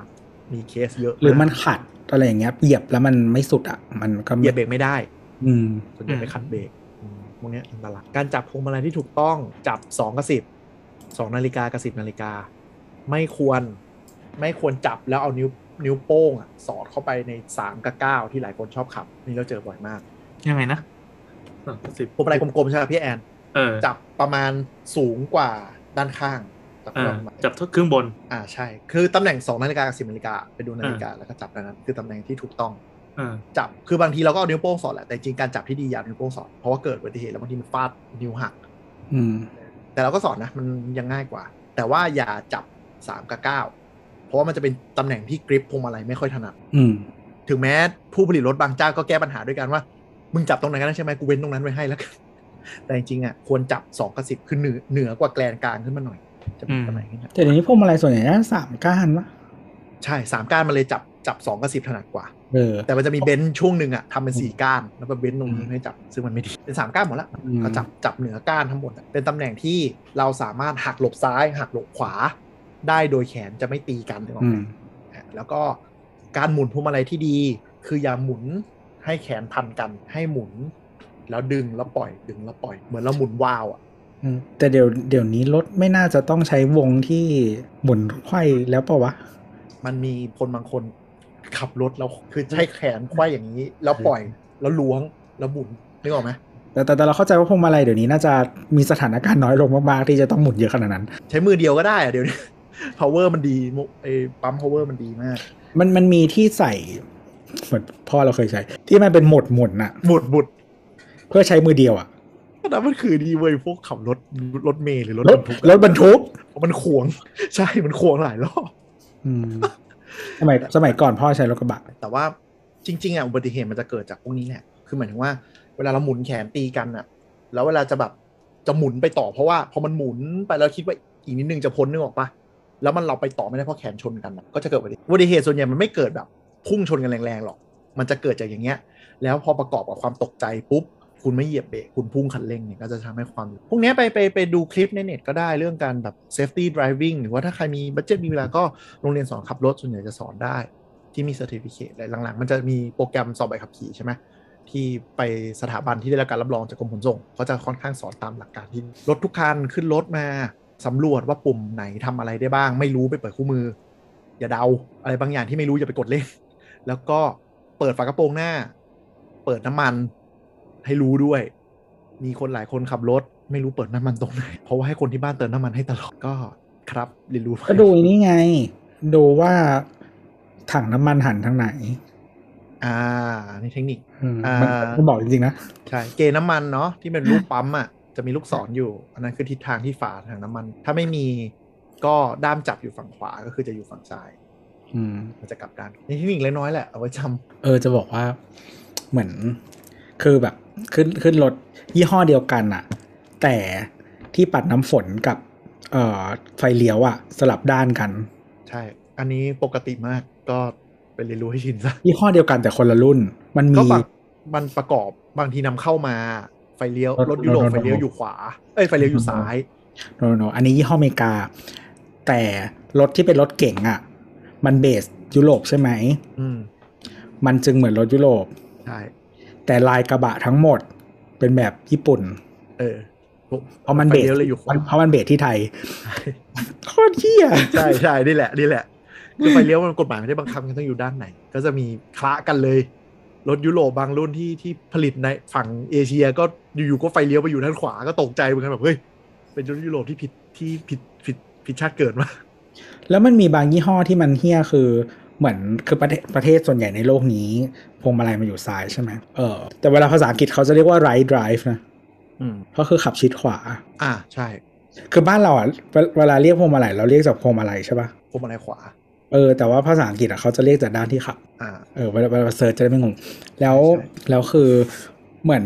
Speaker 4: มีเคสเยอะ
Speaker 2: หรือมันขัดอะไรอย่างเงี้ยเหยียบแล้วมันไม่สุดอะ มันก็
Speaker 4: เหยียบเบรกไม่ได้
Speaker 2: อืม
Speaker 4: ส่วนใหญ่ไปขัดเบรกอืมพวกเนี้ยอันตรายการจับพวงมาลัยที่ถูกต้องจับสองกับสิบสองนาฬิกากับสิบนาฬิกา ไม่ควร ไม่ควรจับแล้วเอานิ้วนิ้วโป้งอะสอดเข้าไปในสามกับเก้าที่หลายคนชอบขับ นี่เราเจอบ่อยมาก
Speaker 3: ยังไงนะสิบ
Speaker 4: พวงมาลัยกลมๆใช่ไหมพี่แอน
Speaker 3: เออ
Speaker 4: จับประมาณสูงกว่าด้านข้างจับ
Speaker 3: อ่า
Speaker 4: ประมาณ
Speaker 3: จับทุกครึ่งบน
Speaker 4: อ่าใช่ คือตำแหน่งสองนาฬิกากับสิบนาฬิกาไปดูนาฬิกาแล้วก็จับอันนั้นคือตำแหน่งที่ถูกต้อง
Speaker 3: เออ
Speaker 4: จับคือบางทีเราก็เอานิ้วโป้งสอดแหละแต่จริงๆการจับที่ดีอย่าเอานิ้วโป้งสอดเพราะว่าเกิดอุบัติเหตุแล้วบางทีมันฟาดนิ้วหัก
Speaker 2: อืม
Speaker 4: แต่เราก็สอนนะมันยังง่ายกว่า แต่ว่าอย่าจับสามกับเก้าเพราะว่ามันจะเป็นตำแหน่งที่ grip พวงมาลัยไม่ค่อยถนัด
Speaker 2: อืม
Speaker 4: ถึงแม้ผู้ผลิตรถบางเจ้าก็แก้ปัญหาด้วยกันว่า มึงจับตรงไหนก็ได้ใช่ไหมกูเว้นตรงนั้นไว้ให้แล้วกัน แต่จริงๆอะควรจับสองกับสิบคือเหนือเหนือกว่าแกนกลางขึ้นมาหน่อย จะเป็น
Speaker 3: อืม
Speaker 4: ตำแหน่งนี้นะ
Speaker 2: แต่เดี๋ยวนี้พวกอะไรส่วนใหญ่น่าสามก้านวะ
Speaker 4: ใช่สามก้านมันเลยจับจับสองกับสิบถนัดกว่า
Speaker 2: เออ
Speaker 4: แต่มันจะมีเบนซ์ช่วงหนึ่งอะทำเป็นสี่ก้านแล้วก็เว้นตรงนี้
Speaker 2: อืม
Speaker 4: ให้จับซึ่งมันไม่ดีเป็นสามก้านหมดละ
Speaker 2: อืม
Speaker 4: ก็จับจับเหนือก้านทั้งหมดอะเป็นตำแหน่งที่เราสามารถหักหลบซ้าย หักหลบขวา ได้โดยแขนจะไม่ตีกันถูก
Speaker 2: อื
Speaker 4: ไหม
Speaker 2: ม
Speaker 4: อะแล้วก็การหมุนพวงมาลัยที่ดี คืออย่าหมุนให้แขนพันกันให้หมุน แล้วดึงแล้วปล่อยดึงแล้วปล่อยเหมือนเราหมุนวาล์วอะ
Speaker 2: อืมแต่เดี๋ยวเดี๋ยวนี้รถไม่น่าจะต้องใช้วงที่หมุนไขว้แล้วปะวะ
Speaker 4: มันมีคนบางคนขับรถแล้วคือใช้แขนไขว้อย่างนี้ แล้วปล่อยแล้วล้วงแล้วหมุนนึกออกไหม
Speaker 2: แต่แต่แต่เราเข้าใจว่าพวงมาลัยเดี๋ยวนี้น่าจะมีสถานการณ์น้อยลงมากๆที่จะต้องหมุนเยอะขนาดนั้น
Speaker 4: ใช้มือเดียวก็ได้อะเดี๋ยวนี้ power มันดีมุไอ้ปั๊ม power มันดีมาก
Speaker 2: มันมันมีที่ใส่เหมือนพ่อเราเคยใช้ ที่มันเป็นโหมดหมุนอะ
Speaker 4: บุดบุด
Speaker 2: เพื่อใช้มือเดียวอะ
Speaker 4: ก็นั้นมันคือดีเว้ยพวกขับรถรถเมล์หรือรถ
Speaker 2: ร
Speaker 4: บ
Speaker 2: ถ
Speaker 4: รรทุก
Speaker 2: รถบรรทุก
Speaker 4: เพราะมันขวง ใช่มันขวงหลายรอบ
Speaker 2: อืมสมัยสมัยก่อนพ่อใช้รถกระบะ
Speaker 4: แต่ว่าจริง ๆอะอุบัติเหตุมันจะเกิดจากพวกนี้แหละคือหมายถึงว่า เวลาเราหมุนแขนตีกันอะ แล้วเวลาจะแบบจะหมุนไปต่อเพราะว่าพอมันหมุนไปแล้วคิดว่าอีกนิดนึงจะพ้นนึกออกปะแล้วมันเราไปต่อไม่ได้เพราะแขนชนกันอะก็จะเกิดอุบัติเหตุอุบัติเหตุส่วนใหญ่มันไม่เกิดแบบพุ่งชนกันแรงๆหรอก มันจะเกิดจากอย่างเงี้ย แล้วพอประกอบกับความตกใจปุ๊บ คุณไม่เหยียบเบรกคุณพุ่งคันเร่งเนี่ยก็จะทำให้ความ พวกนี้ไปไปไปดูคลิปในเน็ตก็ได้เรื่องการแบบ safety driving หรือว่าถ้าใครมีบัตเจ็ตมีเวลาก็โรงเรียนสอนขับรถส่วนใหญ่จะสอนได้ ที่มี certificate อะไรหลังๆ มันจะมีโปรแกรมสอบใบขับขี่ใช่ไหมที่ไปสถาบันที่ได้รับการรับรองจากกรมขนส่งเขาจะค่อนข้างสอนตามหลักการที่รถทุกคันขึ้นรถมาสำรวจว่าปุ่มไหนทำอะไรได้บ้าง ไม่รู้ไปเปิดคู่มือ อย่าเดาอะไรบางอย่างที่ไม่รู้อย่าไปกดเล่นแล้วก็เปิดฝากระโปรงหน้า เปิดน้ำมัน ให้รู้ด้วย มีคนหลายคนขับรถ ไม่รู้เปิดน้ำมันตรงไหน เพราะว่าให้คนที่บ้านเติมน้ำมันให้ตลอดก็ครับเรียนรู้ไป
Speaker 2: ก็ดูนี่ไง ดูว่าถังน้ำมันหันทางไหน
Speaker 4: อ่านี่เทคนิค
Speaker 2: อืม
Speaker 4: อ่า
Speaker 2: มันมันบอกจริงๆนะ
Speaker 4: ใช่เกณฑ์น้ำมันเนาะที่เป็นลูกปั๊มอะจะมีลูกศรอยู่ อันนั้นคือทิศทางที่ฝาถังน้ำมัน ถ้าไม่มีก็ด้ามจับอยู่ฝั่งขวาก็คือจะอยู่ฝั่งซ้าย
Speaker 2: อืม
Speaker 4: มันจะกลับด้านนี่เทคนิคเล็กน้อยแหละเอาไว้จำ
Speaker 2: เออจะบอกว่าเหมือน คือแบบขึ้นขึ้นรถยี่ห้อเดียวกันอะแต่ที่ปัดน้ำฝนกับ เอ่อไฟเลี้ยวอะสลับด้านกัน
Speaker 4: ใช่ อันนี้ปกติมากก็ไปเรียนรู้ให้ชินซะ
Speaker 2: ยี่ห้อเดียวกันแต่คนละรุ่น มัน
Speaker 4: ก็
Speaker 2: มี
Speaker 4: บางมันประกอบบางทีนำเข้ามาไฟเลี้ยว
Speaker 2: รถ
Speaker 4: รถยุโรป
Speaker 2: รถ
Speaker 4: ไฟเลี้ยวอยู่ขวา เอ้ยไฟเลี้ยวอยู่ซ้าย
Speaker 2: โนโนอันนี้ยี่ห้ออเมริกา แต่รถที่เป็นรถเก๋งอะมันเบสยุโรปใช่ไหม
Speaker 4: อืม
Speaker 2: มันจึงเหมือนรถยุโรป
Speaker 4: ใช่
Speaker 2: แต่ลายกระบะทั้งหมดเป็นแบบญี่ปุ่น
Speaker 4: เออ
Speaker 2: เพราะมัน
Speaker 4: ไฟ
Speaker 2: เบส
Speaker 4: เลี้ยวเลยอยู่ขวา
Speaker 2: เพราะมันเบสที่ไทยโคตรเที่ย
Speaker 4: ใช่ใช่นี่แหละนี่แหละ คือไฟเลี้ยวมันกฎหมายไม่ได้บังคับกันต้องอยู่ด้านไหน ก็จะมีคละกันเลย รถยุโรปบางรุ่นที่ที่ผลิตในฝั่งเอเชีย ก็อยู่ๆก็ไฟเลี้ยวไปอยู่ด้านขวาก็ตกใจเหมือนกันแบบเฮ้ยเป็นรถยุโรปที่ผิดที่ผิดผิดผิดชาติเกิดมา
Speaker 2: แล้วมันมีบางยี่ห้อที่มันเฮี้ยคือ เหมือนคือประเทศประเทศส่วนใหญ่ในโลกนี้พวงมาลัยมันอยู่ซ้ายใช่ไหมเออแต่เวลาภาษาอังกฤษเขาจะเรียกว่า right drive นะ
Speaker 4: อืม
Speaker 2: ก็คือขับชิดขวา
Speaker 4: อ่าใช่
Speaker 2: คือบ้านเราอะเวเวลาเรียกพวงมาลัยเราเรียกจากพวงมาลัยใช่ปะ
Speaker 4: พวงมาลัยขวา
Speaker 2: เออแต่ว่าภาษาอังกฤษอะเขาจะเรียกจากด้านที่ขับ
Speaker 4: อ่า
Speaker 2: เออเวลาเวลาเซิร์ชจะได้ไม่งงแล้ว
Speaker 4: ใช่
Speaker 2: แล้วคือเหมือน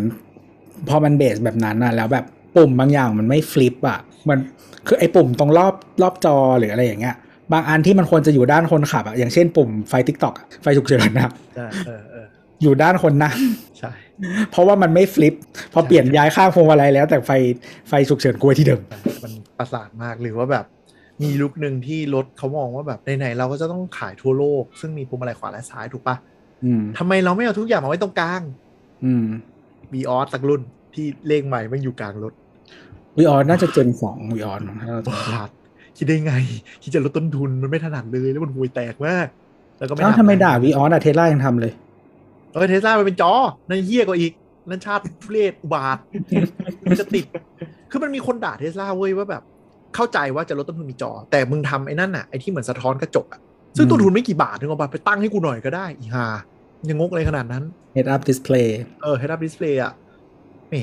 Speaker 2: พอมันเบสแบบนั้นนะแล้วแบบปุ่มบางอย่างมันไม่ flip อะมันคือไอ้ปุ่มตรงรอบรอบจอหรืออะไรอย่างเงี้ย บางอันที่มันควรจะอยู่ด้านคนขับอะอย่างเช่นปุ่มไฟทิกตอกไฟฉุกเฉินนะ
Speaker 4: ใช่เออเออ
Speaker 2: อยู่ด้านคนนั่ง
Speaker 4: ใช่
Speaker 2: เพราะว่ามันไม่ flip พอ
Speaker 4: ใช่
Speaker 2: เปลี่ยนย้ายข้างพวงมาลัยแล้ว แต่ไฟไฟฉุกเฉินอยู่ที่เดิม
Speaker 4: มันประสาทมากหรือว่าแบบ มียุคหนึ่งที่รถเขามองว่าแบบไหนๆเราก็จะต้องขายทั่วโลก ซึ่งมีพวงมาลัยขวาและซ้ายถูกปะ
Speaker 2: อืม
Speaker 4: ทำไมเราไม่เอาทุกอย่างมาไว้ตรงกลาง
Speaker 2: อืม
Speaker 4: Vios สักรุ่นที่เลขไมล์ไม่อยู่กลางรถ
Speaker 2: วีออนน่าจะเจนสองวีออนมั้งถ้าเรา
Speaker 4: ป
Speaker 2: จำไม่
Speaker 4: ระ
Speaker 2: ผิด
Speaker 4: หลาดคิดได้ไง คิดจะลดต้นทุนมันไม่ถนัดเลยแล้วมันห่วยแตกมากแล้วก็ไม่
Speaker 2: เอ้า
Speaker 4: ทำ
Speaker 2: ทำไมด่า Vios อะเทสลายังทำเลย
Speaker 4: เออเทสลามันเป็นจอนั่นเหี้ยกว่าอีก นั่นชาติทุเรศอุบาทมันจะติด คือมันมีคนด่าเทสลาเว้ยว่าแบบ เข้าใจว่าจะลดต้นทุนมีจอ แต่มึงทำไอ้นั่นน่ะไอ้ที่เหมือนสะท้อนกระจกอะซึ่งต้นทุนไม่กี่บาทนึกออกปะไปตั้งให้กูหน่อยก็ได้อีห่ายังงกเลยขนาดนั้น
Speaker 2: Head Up Display
Speaker 4: เออ head up display อะแหม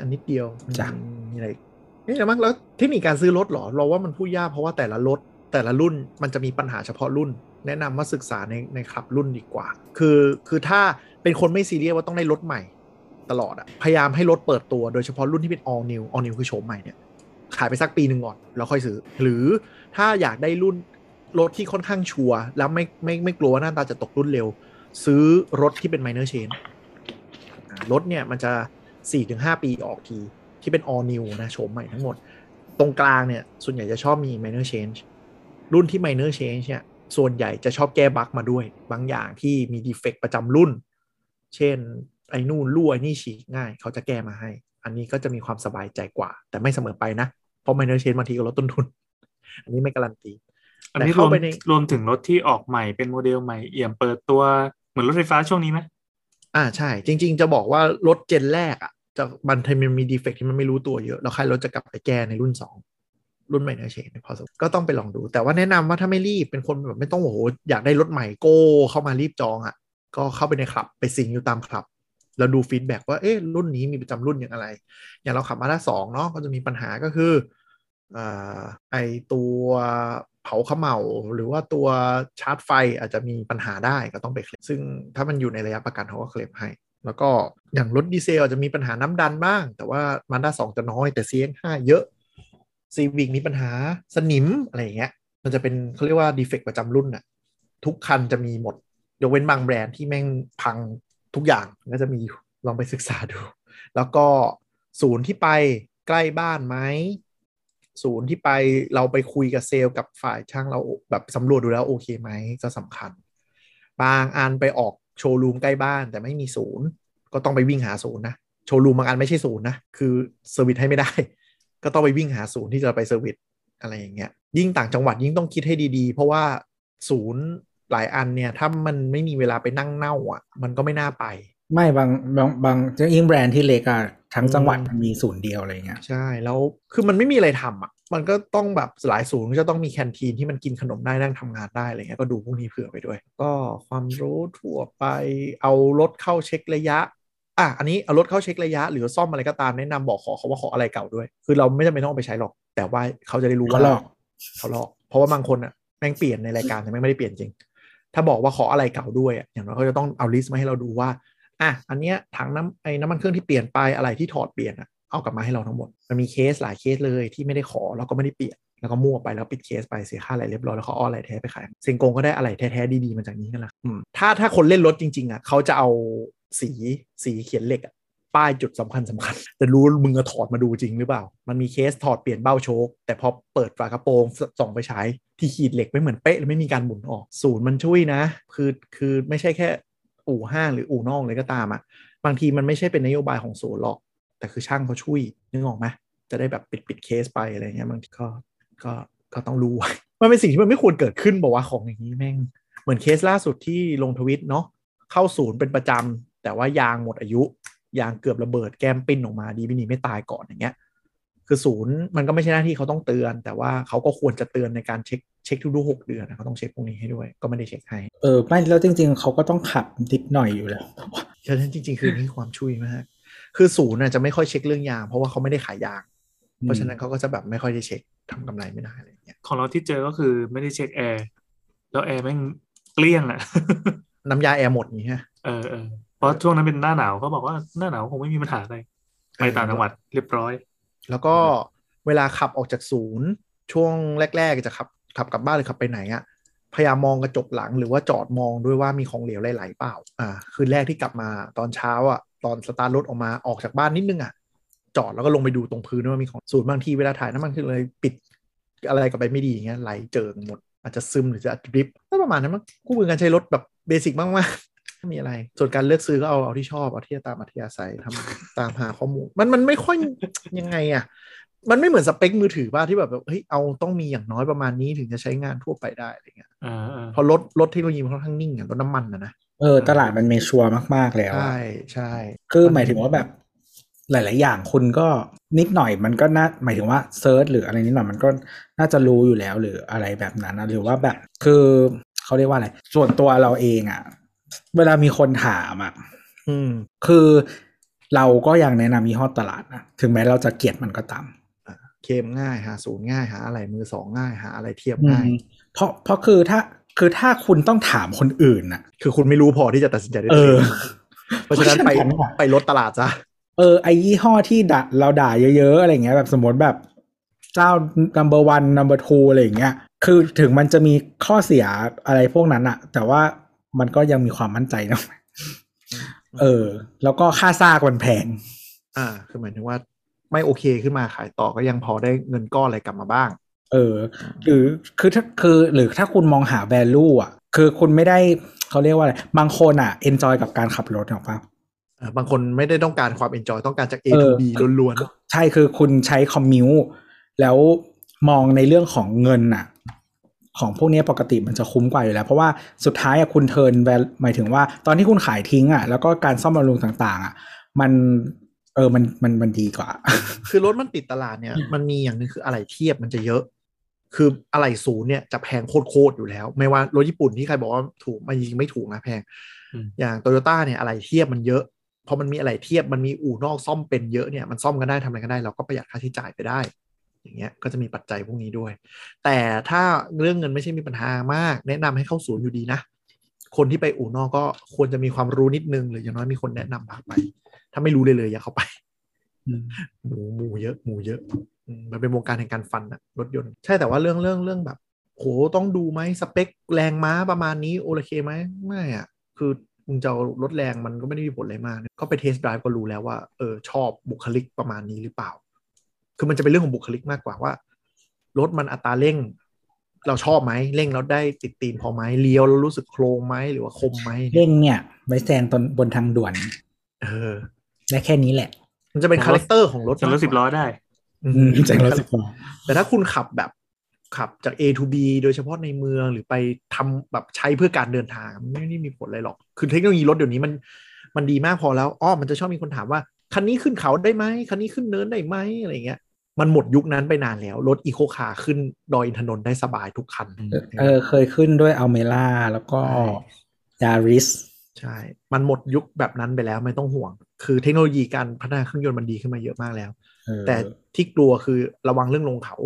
Speaker 4: อันนิดเดียว
Speaker 2: จ้ะ
Speaker 4: มีอะไรอีก นี่แหละมั้งแล้วเทคนิคการซื้อรถเหรอเราว่ามันพูดยากเพราะว่าแต่ละรถแต่ละรุ่นมันจะมีปัญหาเฉพาะรุ่น แนะนำว่าศึกษาในในขับรุ่นดีกว่า คือคือถ้าเป็นคนไม่ซีเรียสว่าต้องได้รถใหม่ตลอดอะพยายามให้รถเปิดตัวโดยเฉพาะรุ่นที่เป็น all new all new คือโฉมใหม่เนี่ยขายไปสักปีหนึ่งก่อนแล้วค่อยซื้อ หรือถ้าอยากได้รุ่นรถที่ค่อนข้างชัวร์แล้วไม่ไม่ไม่กลัวว่าหน้าตาจะตกรุ่นเร็ว ซื้อรถที่เป็น minor change อ่ารถเนี่ยมันจะ 4-5 ปีออกที ที่เป็น all new นะโฉมใหม่ทั้งหมด ตรงกลางเนี่ย ส่วนใหญ่จะชอบมี minor change รุ่นที่ minor change เนี่ยส่วนใหญ่จะชอบแก้บั๊กมาด้วย บางอย่างที่มี defect ประจำรุ่น เช่น ไอ้นู่นรั่วไอ้นี่ฉีกง่าย เขาจะแก้มาให้ อันนี้ก็จะมีความสบายใจกว่า แต่ไม่เสมอไปนะ เพราะ minor change บางทีก็ลดต้นทุน อันนี้ไม่การันตี
Speaker 3: อันนี้
Speaker 4: แต่
Speaker 3: ร
Speaker 4: เข้าว
Speaker 3: ม
Speaker 4: ไปใน
Speaker 3: รวมถึงรถที่ออกใหม่เป็นโมเดลใหม่เอี่ยมเปิดตัวเหมือนรถไฟฟ้าช่วงนี้ไหม
Speaker 4: อ่าใช่ จริง ๆ จะบอกว่ารถเจนแรกอะ จะมันทมันมีดีเฟกที่มันไม่รู้ตัวเยอะแล้วใครรถจะกลับไปแก้ในรุ่น 2 รุ่นใหม่เนเชนพอสมก็ต้องไปลองดู แต่ว่าแนะนำว่าถ้าไม่รีบเป็นคนแบบไม่ต้องโอ้โหอยากได้รถใหม่โก้เข้ามารีบจองอะ ก็เข้าไปในคลับไปสิงอยู่ตามคลับแล้วดูฟีดแบ็กว่าเอ๊ะรุ่นนี้มีประจำรุ่นอย่างอะไร อย่างเราขับมาด้าสองเนาะก็จะมีปัญหาก็คืออ่าไอตัวเผาขม่าหรือว่าตัวชาร์จไฟอาจจะมีปัญหาได้ก็ต้องไปเคลมซึ่งถ้ามันอยู่ในระยะประกันเขาก็เคลมให้ แล้วก็อย่างรถดีเซลอาจจะมีปัญหาน้ำดันบ้าง แต่ว่ามาด้าสองจะน้อยแต่ CX5 เยอะซีวิกมีปัญหาสนิมอะไรอย่างเงี้ย มันจะเป็นเขาเรียกว่าดีเฟกประจำรุ่นน่ะทุกคันจะมีหมด ยกเว้นบางแบรนด์ที่แม่งพังทุกอย่างก็จะมีลองไปศึกษาดู แล้วก็ศูนย์ที่ไปใกล้บ้านไหมศูนย์ที่ไปเราไปคุยกับเซลล์กับฝ่ายช่างเราแบบสำรวจดูแล้วโอเคไหมก็สำคัญ บางอันไปออก โชว์รูมใกล้บ้านแต่ไม่มีศูนย์ ก็ต้องไปวิ่งหาศูนย์นะ โชว์รูมบางอันไม่ใช่ศูนย์นะ คือ service ให้ไม่ได้ ก็ต้องไปวิ่งหาศูนย์ที่จะไป service อะไรอย่างเงี้ย ยิ่งต่างจังหวัดยิ่งต้องคิดให้ดีๆ เพราะว่าศูนย์หลายอันเนี่ย ถ้ามันไม่มีเวลาไปนั่งเน่าอะ มันก็ไม่น่าไป
Speaker 2: ไม่บางบางบางยิ่งแบรนด์ที่เล็กอะ ทั้งจังหวัดมันมีศูนย์เดียวอะไรเงี้ย
Speaker 4: ใช่แล้วคือมันไม่มีอะไรทำอะมันก็ต้องแบบหลายศูนย์ก็จะต้องมีแคนทีนที่มันกินขนมได้นั่งทำงานได้อะไรเงี้ยก็ดูพวกนี้เผื่อไปด้วย ก็ความรู้ทั่วไปเอารถเข้าเช็คระยะอะอันนี้เอารถเข้าเช็คระยะ หรือซ่อมอะไรก็ตามแนะนำบอกขอเขาว่าขออะไรเก่าด้วย คือเราไม่จำเป็นต้องเอาไปใช้หรอก แต่ว่าเขาจะได้รู้
Speaker 2: เขา
Speaker 4: ว่า
Speaker 2: หลอก
Speaker 4: เขาหลอก เพราะว่าบางคนอะแม่งเปลี่ยนในรายการแต่แม่งไม่ได้เปลี่ยนจริง ถ้าบอกว่าขออะไหล่เก่าด้วยอะอย่างน้อยเขาจะต้องเอา list มาให้เราดูว่า อะอันเนี้ยถังน้ำไอ้น้ำมันเครื่องที่เปลี่ยนไปอะไรที่ถอดเปลี่ยนอะเอากลับมาให้เราทั้งหมด มันมีเคสหลายเคสเลยที่ไม่ได้ขอแล้วก็ไม่ได้เปลี่ยน แล้วก็มั่วไปแล้วปิดเคสไปเสียค่าอะไหล่เรียบร้อยแล้วเขาเอาอะไหล่แท้ไปขายเซียงกงก็ได้อะไหล่แท้ๆดีๆมาจากนี้กันละอืมถ้าถ้าคนเล่นรถจริงๆอะเขาจะเอาสีสีเขียนเหล็กอะป้ายจุดสำคัญสำคัญจะรู้มึงจะถอดมาดูจริงหรือเปล่า มันมีเคสถอดเปลี่ยนเบ้าโชคแต่พอเปิดฝากระโปรงส่องไปใช้ที่ขีดเหล็กไม่เหมือนเป๊ะไม่มีการหมุนออก ศูนย์มันช่วยนะ คือคือไม่ใช่แค่ อู่ห้างหรืออู่นอกเลยก็ตามอะบางทีมันไม่ใช่เป็นนโยบายของศูนย์หรอก แต่คือช่างเขาช่วยนึกออกไหมจะได้แบบปิดปิดเคสไปอะไรเงี้ยบางทีก็ก็ก็ต้องรู้ไว้มันเป็นสิ่งที่มันไม่ควรเกิดขึ้นบอกว่าของอย่างนี้แม่ง เหมือนเคสล่าสุดที่ลงทวิตเนาะเข้าศูนย์เป็นประจำแต่ว่ายางหมดอายุ ยางเกือบระเบิดแก้มปลิ้นออกมาดีไม่หนีไม่ตายก่อนอย่างเงี้ย คือศูนย์มันก็ไม่ใช่หน้าที่เขาต้องเตือน แต่ว่าเขาก็ควรจะเตือนในการเช็คเช็คทุกๆหกเดือนนะเขาต้องเช็คพวกนี้ให้ด้วย ก็ไม่ได้เช็คให้
Speaker 2: เออไม่แล้วจริง ๆ เขาก็ต้องขับนิดหน่อยอยู่แล้ว
Speaker 4: ฉะนั้นจริง ๆ คือนี่ความช่วยมากคือศูนย์น่ะจะไม่ค่อยเช็คเรื่องยาง เพราะว่าเขาไม่ได้ขายยาง เพราะฉะนั้นเขาก็จะแบบไม่ค่อยได้เช็คทำกำไรไม่ได้อะไรอย่างเงี้ย
Speaker 3: ของเราที่เจอก็คือไม่ได้เช็คแอร์แล้วแอร์แม่งเกลี้ยงอะ
Speaker 4: น้ำยาแอร์หมดนี่ฮะ
Speaker 3: เออเออเพราะช่วงนั้นเป็นหน้าหนาวเขาบอกว่าหน้าหนาวคงไม่มีปัญหาอะไรไปต่างจังหวัดเรียบร้อย
Speaker 4: แล้วก็เวลาขับออกจากศูนย์ ช่วงแรก ๆ จะขับขับกลับบ้านหรือขับไปไหนอะพยายามมองกระจกหลังหรือว่าจอดมองด้วยว่ามีของเหลวไหลๆเปล่า อ่า คืนแรกที่กลับมาตอนเช้าอะ ตอนสตาร์ทรถออกมาออกจากบ้านนิดนึงอะ จอดแล้วก็ลงไปดูตรงพื้นว่ามีของศูนย์บางทีเวลาถ่ายน้ำมันคือเลยปิดอะไรกับไปไม่ดีอย่างเงี้ยไหลเจิงหมด อาจจะซึมหรือจะดริปก็ประมาณนั้นมั้งคู่มือการใช้รถแบบเบสิกมากๆไม่มีอะไร ส่วนการเลือกซื้อก็เอาเอาที่ชอบเอาที่ตามอัธยาศัยทำตามหาข้อมูล มันมันไม่ค่อยยังไงอะมันไม่เหมือนสเปคมือถือป่ะที่แบบเฮ้ยเอาต้องมีอย่างน้อยประมาณนี้ถึงจะใช้งานทั่วไปได้อะไรเงี้ย
Speaker 3: อ่าอ่า
Speaker 4: เพอรถรถเทคโนโลยีมันค่อนข้างนิ่งอะรถน้ำมันนะนะ
Speaker 2: เออตลาดมันเมชัวร์มาก ๆ แล้วอะ
Speaker 4: ใช่ใช่
Speaker 2: คือหมายถึงว่าแบบหลาย ๆ อย่างคุณก็นิดหน่อยมันก็น่าหมายถึงว่าเซิร์ชหรืออะไรนิดหน่อยมันก็น่าจะรู้อยู่แล้วหรืออะไรแบบนั้นนะหรือว่าแบบคือเขาเรียกว่าอะไรส่วนตัวเราเองอะ่ะ เวลามีคนถามอะ
Speaker 4: อืม
Speaker 2: คือเราก็ยังแนะนำยี่ห้อตลาดนะถึงแม้เราจะเกลียดมันก็ตาม
Speaker 4: เคมง่ายหาศูนย์ง่ายหาอะไรมือสองง่ายหาอะไรเทียบง่าย
Speaker 2: อืมเพราะเพราะคือถ้าคือถ้าคุณต้องถามคนอื่นน่ะ
Speaker 4: คือคุณไม่รู้พอที่จะตัดสินใจได้
Speaker 2: เออ
Speaker 4: เพราะฉะนั้นไป
Speaker 2: เพราะฉะนั้นอะ
Speaker 4: ไปรถตลาดซะ
Speaker 2: เออไอยี่ห้อที่ด่าเราด่าเยอะๆอะไรเงี้ยแบบสมมติแบบเจ้า number one number two อะไรอย่างเงี้ยคือถึงมันจะมีข้อเสียอะไรพวกนั้นอะแต่ว่า มันก็ยังมีความมั่นใจเนอะเออ แล้วก็ค่าซากมันแพง
Speaker 4: อ่า คือหมายถึงว่าไม่โอเคขึ้นมาขายต่อก็ยังพอได้เงินก้อนอะไรกลับมาบ้าง
Speaker 2: เออ หรือคือถ้าคือหรือถ้าคุณมองหา value อะ คือคุณไม่ได้เขาเรียกว่าอะไร บางคนอะ enjoy กับการขับรถหรอกปะ
Speaker 4: เออบางคนไม่ได้ต้องการความ enjoy ต้องการจาก A
Speaker 2: to B
Speaker 4: เออ้วน
Speaker 2: ใช่คือคุณใช้ commute แล้วมองในเรื่องของเงินน่ะ ของพวกนี้ปกติมันจะคุ้มกว่าอยู่แล้ว เพราะว่าสุดท้ายอะคุณ turn หมายถึงว่าตอนที่คุณขายทิ้งอะแล้วก็การซ่อมบำรุงต่างๆอะมันเออมันมันมันดีกว่า
Speaker 4: ๆคือรถมันติดตลาดเนี่ย มันมีอย่างหนึ่งคืออะไหล่เทียบมันจะเยอะ คืออะไรศูนย์เนี่ยจะแพงโคตรๆอยู่แล้ว ไม่ว่ารถญี่ปุ่นที่ใครบอกว่าถูกมันจริงๆไม่ถูกนะแพง
Speaker 3: อืม
Speaker 4: อย่างโตโยต้าเนี่ยอะไรเทียบมันเยอะพอมันมีอะไรเทียบมันมีอู่นอกซ่อมเป็นเยอะเนี่ยมันซ่อมกันได้ทำอะไรกันได้เราก็ประหยัดค่าใช้จ่ายไปได้ อย่างเงี้ยก็จะมีปัจจัยพวกนี้ด้วย แต่ถ้าเรื่องเงินไม่ใช่มีปัญหามาก แนะนำให้เข้าศูนย์อยู่ดีนะคนที่ไปอู่นอกก็ควรจะมีความรู้นิดนึงหรืออย่างน้อยมีคนแนะนำพาไป ถ้าไม่รู้เลยเลยอย่าเข้าไปหมูหมูเยอะหมูเยอะอืมมันเป็นวงการแห่งการฟันอะรถยนต์ใช่แต่ว่าเรื่องเรื่องเรื่องแบบโหต้องดูไหมสเปคแรงม้าประมาณนี้ โอเคไหมไม่อะคือมึงจะเอารถแรงมันก็ไม่ได้มีผลอะไรมาก ก็ไปเทสต์ไดรฟ์ก็รู้แล้วว่าเออชอบบุคลิกประมาณนี้หรือเปล่า คือมันจะเป็นเรื่องของบุคลิกมากกว่าว่า รถมันอัตราเร่ง เราชอบไหมเร่งแล้วได้ติดตีนพอไหมเลี้ยวแล้วรู้สึกโครงไหมหรือว่าคมไหม
Speaker 2: เร่งเนี่ยไว้แซงตนบนทางด่วน
Speaker 4: เออ
Speaker 2: และแค่นี้แหละ
Speaker 4: มันจะเป็น character ของรถ
Speaker 3: จนรถสิบล้อได้
Speaker 4: อื
Speaker 2: อืม
Speaker 4: ม
Speaker 2: แจ็ครถสิบล้อ
Speaker 4: แต่ถ้าคุณขับแบบขับจาก A to B โดยเฉพาะในเมืองหรือไปทำแบบใช้เพื่อการเดินทางไม่ได้มีผลอะไรหรอก คือเทคโนโลยีรถเดี๋ยวนี้มันมันดีมากพอแล้ว อ้อ มันจะชอบมีคนถามว่า คันนี้ขึ้นเขาได้ไหม คันนี้ขึ้นเนินได้ไหมอะไรเงี้ย มันหมดยุคนั้นไปนานแล้ว รถอีโคคาร์ขึ้นดอยอินทนนท์ได้สบายทุกคัน
Speaker 2: เออเคยขึ้นด้วย Almera แล้วก็ Yaris
Speaker 4: ใช่ มันหมดยุคแบบนั้นไปแล้วไม่ต้องห่วง คือเทคโนโลยีการพัฒนาเครื่องยนต์มันดีขึ้นมาเยอะมากแล้ว แต่ที่กลัวคือระวังเรื่องลงเขา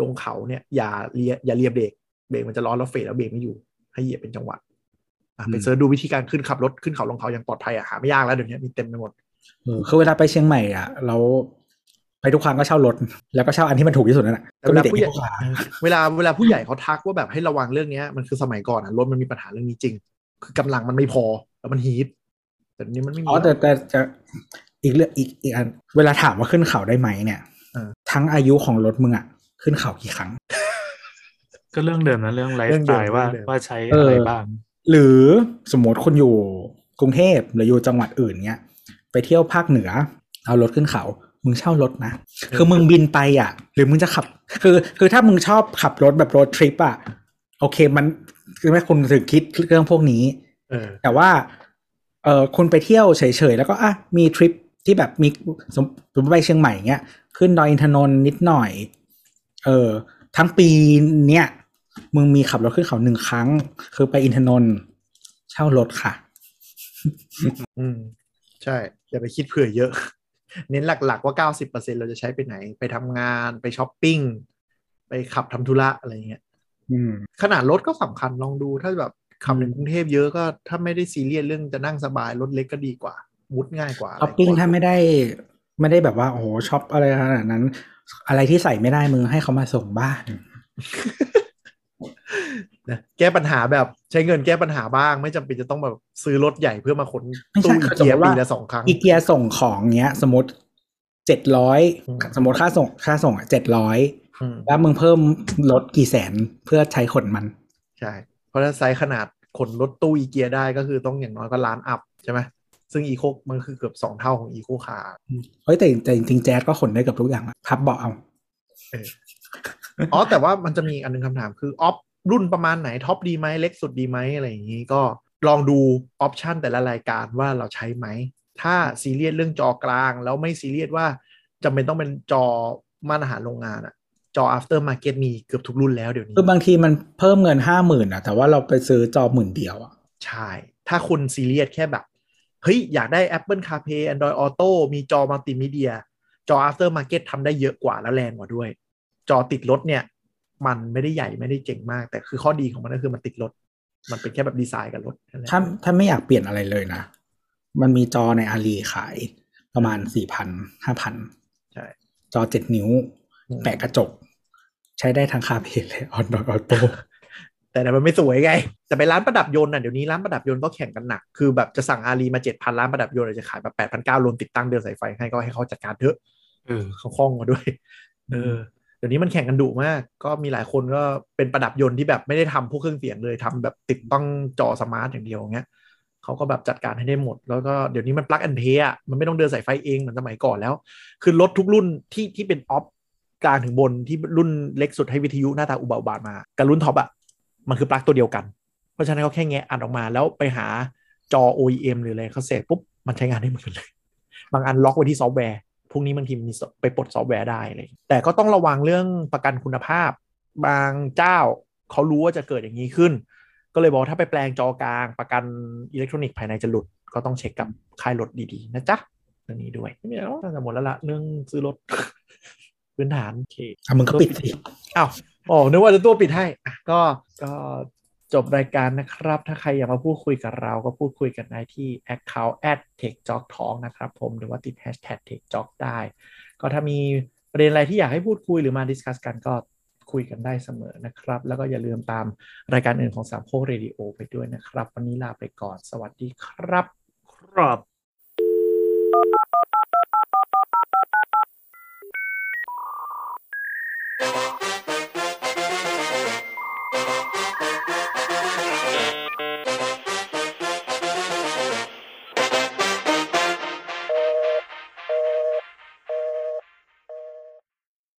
Speaker 4: ลงเขาเนี่ยอย่าเลียอย่าเลียเบรก เบรกมันจะร้อนแล้ว fade แล้วเบรกไม่อยู่ ให้เหยียบเป็นจังหวะอะไป search ดูวิธีการขึ้นขับรถขึ้นเขาลงเขาอย่างปลอดภัยอะหาไม่ยากแล้วเดี๋ยวนี้มีเต็มไปหมด
Speaker 2: เออคือเวลาไปเชียงใหม่อะ เรา ไปทุกครั้งก็เช่ารถ แล้วก็เช่าอันที่มันถูกที่สุดนั่นแหละ
Speaker 4: แต่
Speaker 2: ก็
Speaker 4: เว
Speaker 2: มี
Speaker 4: ลา
Speaker 2: แต่
Speaker 4: ผู้ใหญ่
Speaker 2: อีโคคาร์
Speaker 4: เออเวลาเวลาผู้ใหญ่เขาทักว่าแบบให้ระวังเรื่องเนี้ยมันคือสมัยก่อนอะรถมันมีปัญหาเรื่องนี้จริง คือกำลังมันไม่พอแล้วมันฮีทแต่เดี๋ยวนี้มันไม่มี
Speaker 2: อ๋อแต่แต่จะอีกเรื่องอีกอีกอันเวลาถามว่าขึ้นเขาได้ไหมเนี่ย
Speaker 4: เออ
Speaker 2: ทั้งอายุของรถมึงอะขึ้นเขากี่ครั้ง
Speaker 3: ก็เรื่องเดิมนะเรื่องไล
Speaker 4: เรื่
Speaker 3: ฟ์
Speaker 4: อง
Speaker 3: ส
Speaker 4: เดิ
Speaker 3: ไต
Speaker 4: ม
Speaker 3: ล์ว่า
Speaker 4: เรื่องเดิม
Speaker 3: ว่าใช้
Speaker 2: เอออ
Speaker 3: อะไรบ้าง
Speaker 2: หรือสมมติคุณอยู่กรุงเทพหรืออยู่จังหวัดอื่นเนี้ยไปเที่ยวภาคเหนือ เอารถขึ้นเขา มึงเช่ารถนะ คือมึงบินไปอะ หรือมึงจะขับ คือ คือถ้ามึงชอบขับรถแบบรถทริปอะ โอเคมันคือแม่คุณถึงคิดเรื่องพวกนี้
Speaker 4: เออ
Speaker 2: แต่ว่า เออคุณไปเที่ยวเฉยๆ แล้วก็อะมีทริปที่แบบมีสมสมมติไปเชียงใหม่เงี้ย ขึ้นดอยอินทนนท์นิดหน่อย เออ ทั้งปีเนี้ยมึงมีขับรถขึ้นเขาหนึ่งครั้ง คือไปอินทนนท์เช่ารถค่ะ
Speaker 4: อืม ใช่ อย่าไปคิดเผื่อเยอะ เน้นหลักๆว่า 90%เราจะใช้ไปไหน ไปทำงานไปช้อปปิ้ง ไปขับทำธุระอะไรเงี้ย
Speaker 2: อืม
Speaker 4: ขนาดรถก็สำคัญลองดูถ้าแบบขับใน
Speaker 2: อืม
Speaker 4: กรุงเทพเยอะก็ถ้าไม่ได้ซีเรียสเรื่องจะนั่งสบายรถเล็กก็ดีกว่ามุดง่ายกว่า
Speaker 2: ช้อปปิ้งะ
Speaker 4: รกว่
Speaker 2: ถ้าไม่ได้ไม่ได้แบบว่าโอ้โหช็อปอะไรขนาดนั้น อะไรที่ใส่ไม่ได้มึงให้เขามาส่งบ้าน
Speaker 4: นะแก้ปัญหาแบบใช้เงินแก้ปัญหาบ้าง ไม่จำเป็นจะต้องแบบซื้อรถใหญ่เพื่อมาขน
Speaker 2: ไม่ใช่
Speaker 4: ตู้อีเกีย
Speaker 2: สมมุติว่า
Speaker 4: ปีละสองครั้ง
Speaker 2: อีเกียส่งของเงี้ย สมมติเจ็ดร้อย
Speaker 4: อืม
Speaker 2: สมมติค่าส่งค่าส่งเจ็ดร้อย
Speaker 4: อืม
Speaker 2: แล้วมึงเพิ่มรถกี่แสนเพื่อใช้ขนมัน
Speaker 4: ใช่ เพราะถ้าไซส์ขนาดขนรถตู้อีเกียได้ก็คือต้องอย่างน้อยก็ล้าน up ใช่ไหมซึ่งอีโคมันคือเกือบสองเท่าของอีโคคาร์
Speaker 2: เฮ้ยแต่แต่จริงๆแจ๊สก็ขนได้เกือบทุกอย่างอะพับเบาะเอา
Speaker 4: อ๋อแต่ว่ามันจะมีอันนึงคำถามคือ op รุ่นประมาณไหนท็อปดีไหมเล็กสุดดีไหมอะไรอย่างนี้ก็ลองดู option แต่ละรายการว่าเราใช้ไหม ถ้าซีเรียสเรื่องจอกลาง แล้วไม่ซีเรียสว่าจำเป็นต้องเป็นจอมาตรฐานโรงงานอะจอ after market มีเกือบทุกรุ่นแล้วเดี๋ยวนี้
Speaker 2: คือบางทีมันเพิ่มเงินห้าหมื่นอะแต่ว่าเราไปซื้อจอหมื่นเดียวอะ
Speaker 4: ใช่ ถ้าคุณซีเรียสแค่แบบ เฮ้ย อยากได้ Apple CarPlay Android Auto มีจอมัลติมีเดีย จอ after market ทำได้เยอะกว่าและแรงกว่าด้วย จอติดรถเนี่ย มันไม่ได้ใหญ่ไม่ได้เจ๋งมาก แต่คือข้อดีของมันก็คือมันติดรถ มันเป็นแค่แบบดีไซน์กับรถนั่นแหละ
Speaker 2: ถ้าถ้าไม่อยากเปลี่ยนอะไรเลยนะ มันมีจอในอาลีขายประมาณสี่พันห้าพัน
Speaker 4: ใช่
Speaker 2: จอเจ็ดนิ้ว
Speaker 4: อืม
Speaker 2: แปะกระจก ใช้ได้ทั้ง CarPlay เลย Android Auto
Speaker 4: แต่แต่มันไม่สวยไง แต่ไปร้านประดับยนต์น่ะเดี๋ยวนี้ร้านประดับยนต์ก็แข่งกันหนัก คือแบบจะสั่งอาลีมาเจ็ดพันร้านประดับยนต์อาจจะขายแบบแปดพันเก้ารวมติดตั้งเดินสายไฟให้ก็ให้เขาจัดการเถอะ
Speaker 3: เออ
Speaker 4: เขาคล่องมาด้วย เออเดี๋ยวนี้มันแข่งกันดุมาก ก็มีหลายคนก็เป็นประดับยนต์ที่แบบไม่ได้ทำพวกเครื่องเสียงเลยทำแบบติดตั้งจอ smart อย่างเดียวงเงี้ยเขาก็แบบจัดการให้ได้หมด แล้วก็เดี๋ยวนี้มัน plug and play อะมันไม่ต้องเดินสายไฟเองเหมือนสมัยก่อนแล้ว คือรถทุกรุ่นที่ที่เป็น op กลางถึงบนที่รุ่นเล็กสุดให้วิทยุหน้าตาอุบาทว์มากับรุ่นท็อปอะมันคือปลั๊กตัวเดียวกัน เพราะฉะนั้นเขาแค่แงะอัดออกมาแล้วไปหาจอ OEM หรืออะไรเข้าเสร็จปุ๊บมันใช้งานได้เหมือนกันเลย บางอันล็อกไว้ที่ซอฟต์แวร์ พวกนี้บางทีมันมีไปปลดซอฟต์แวร์ได้อะไรอย่างเงี้ย แต่ก็ต้องระวังเรื่องประกันคุณภาพ บางเจ้าเขารู้ว่าจะเกิดอย่างนี้ขึ้น ก็เลยบอกว่าถ้าไปแปลงจอกลาง ประกันอิเล็กทรอนิกส์ภายในจะหลุด ก็ต้องเช็คกับค่ายรถดีๆ นะจ๊ะเรื่องนี้ด้วยไม่มีแล้วน่าจะหมดแล้วละเรื่องซื้อรถพื้นฐานโอเค
Speaker 2: อะมึงก็ปิดสิ
Speaker 4: อ้าวอ๋อนึกว่าจะตัวปิดให้อะก็ก็ จบรายการนะครับ ถ้าใครอยากมาพูดคุยกับเราก็พูดคุยกันได้ที่ Account at techjoktalk นะครับผมหรือว่าติด Hashtag techjok ได้ ก็ถ้ามีประเด็นอะไรที่อยากให้พูดคุยหรือมา discuss กันก็คุยกันได้เสมอนะครับ แล้วก็อย่าลืมตามรายการอื่นของสามโคกเรดิโอไปด้วยนะครับ วันนี้ลาไปก่อน สวัสดีครับ
Speaker 3: ครับ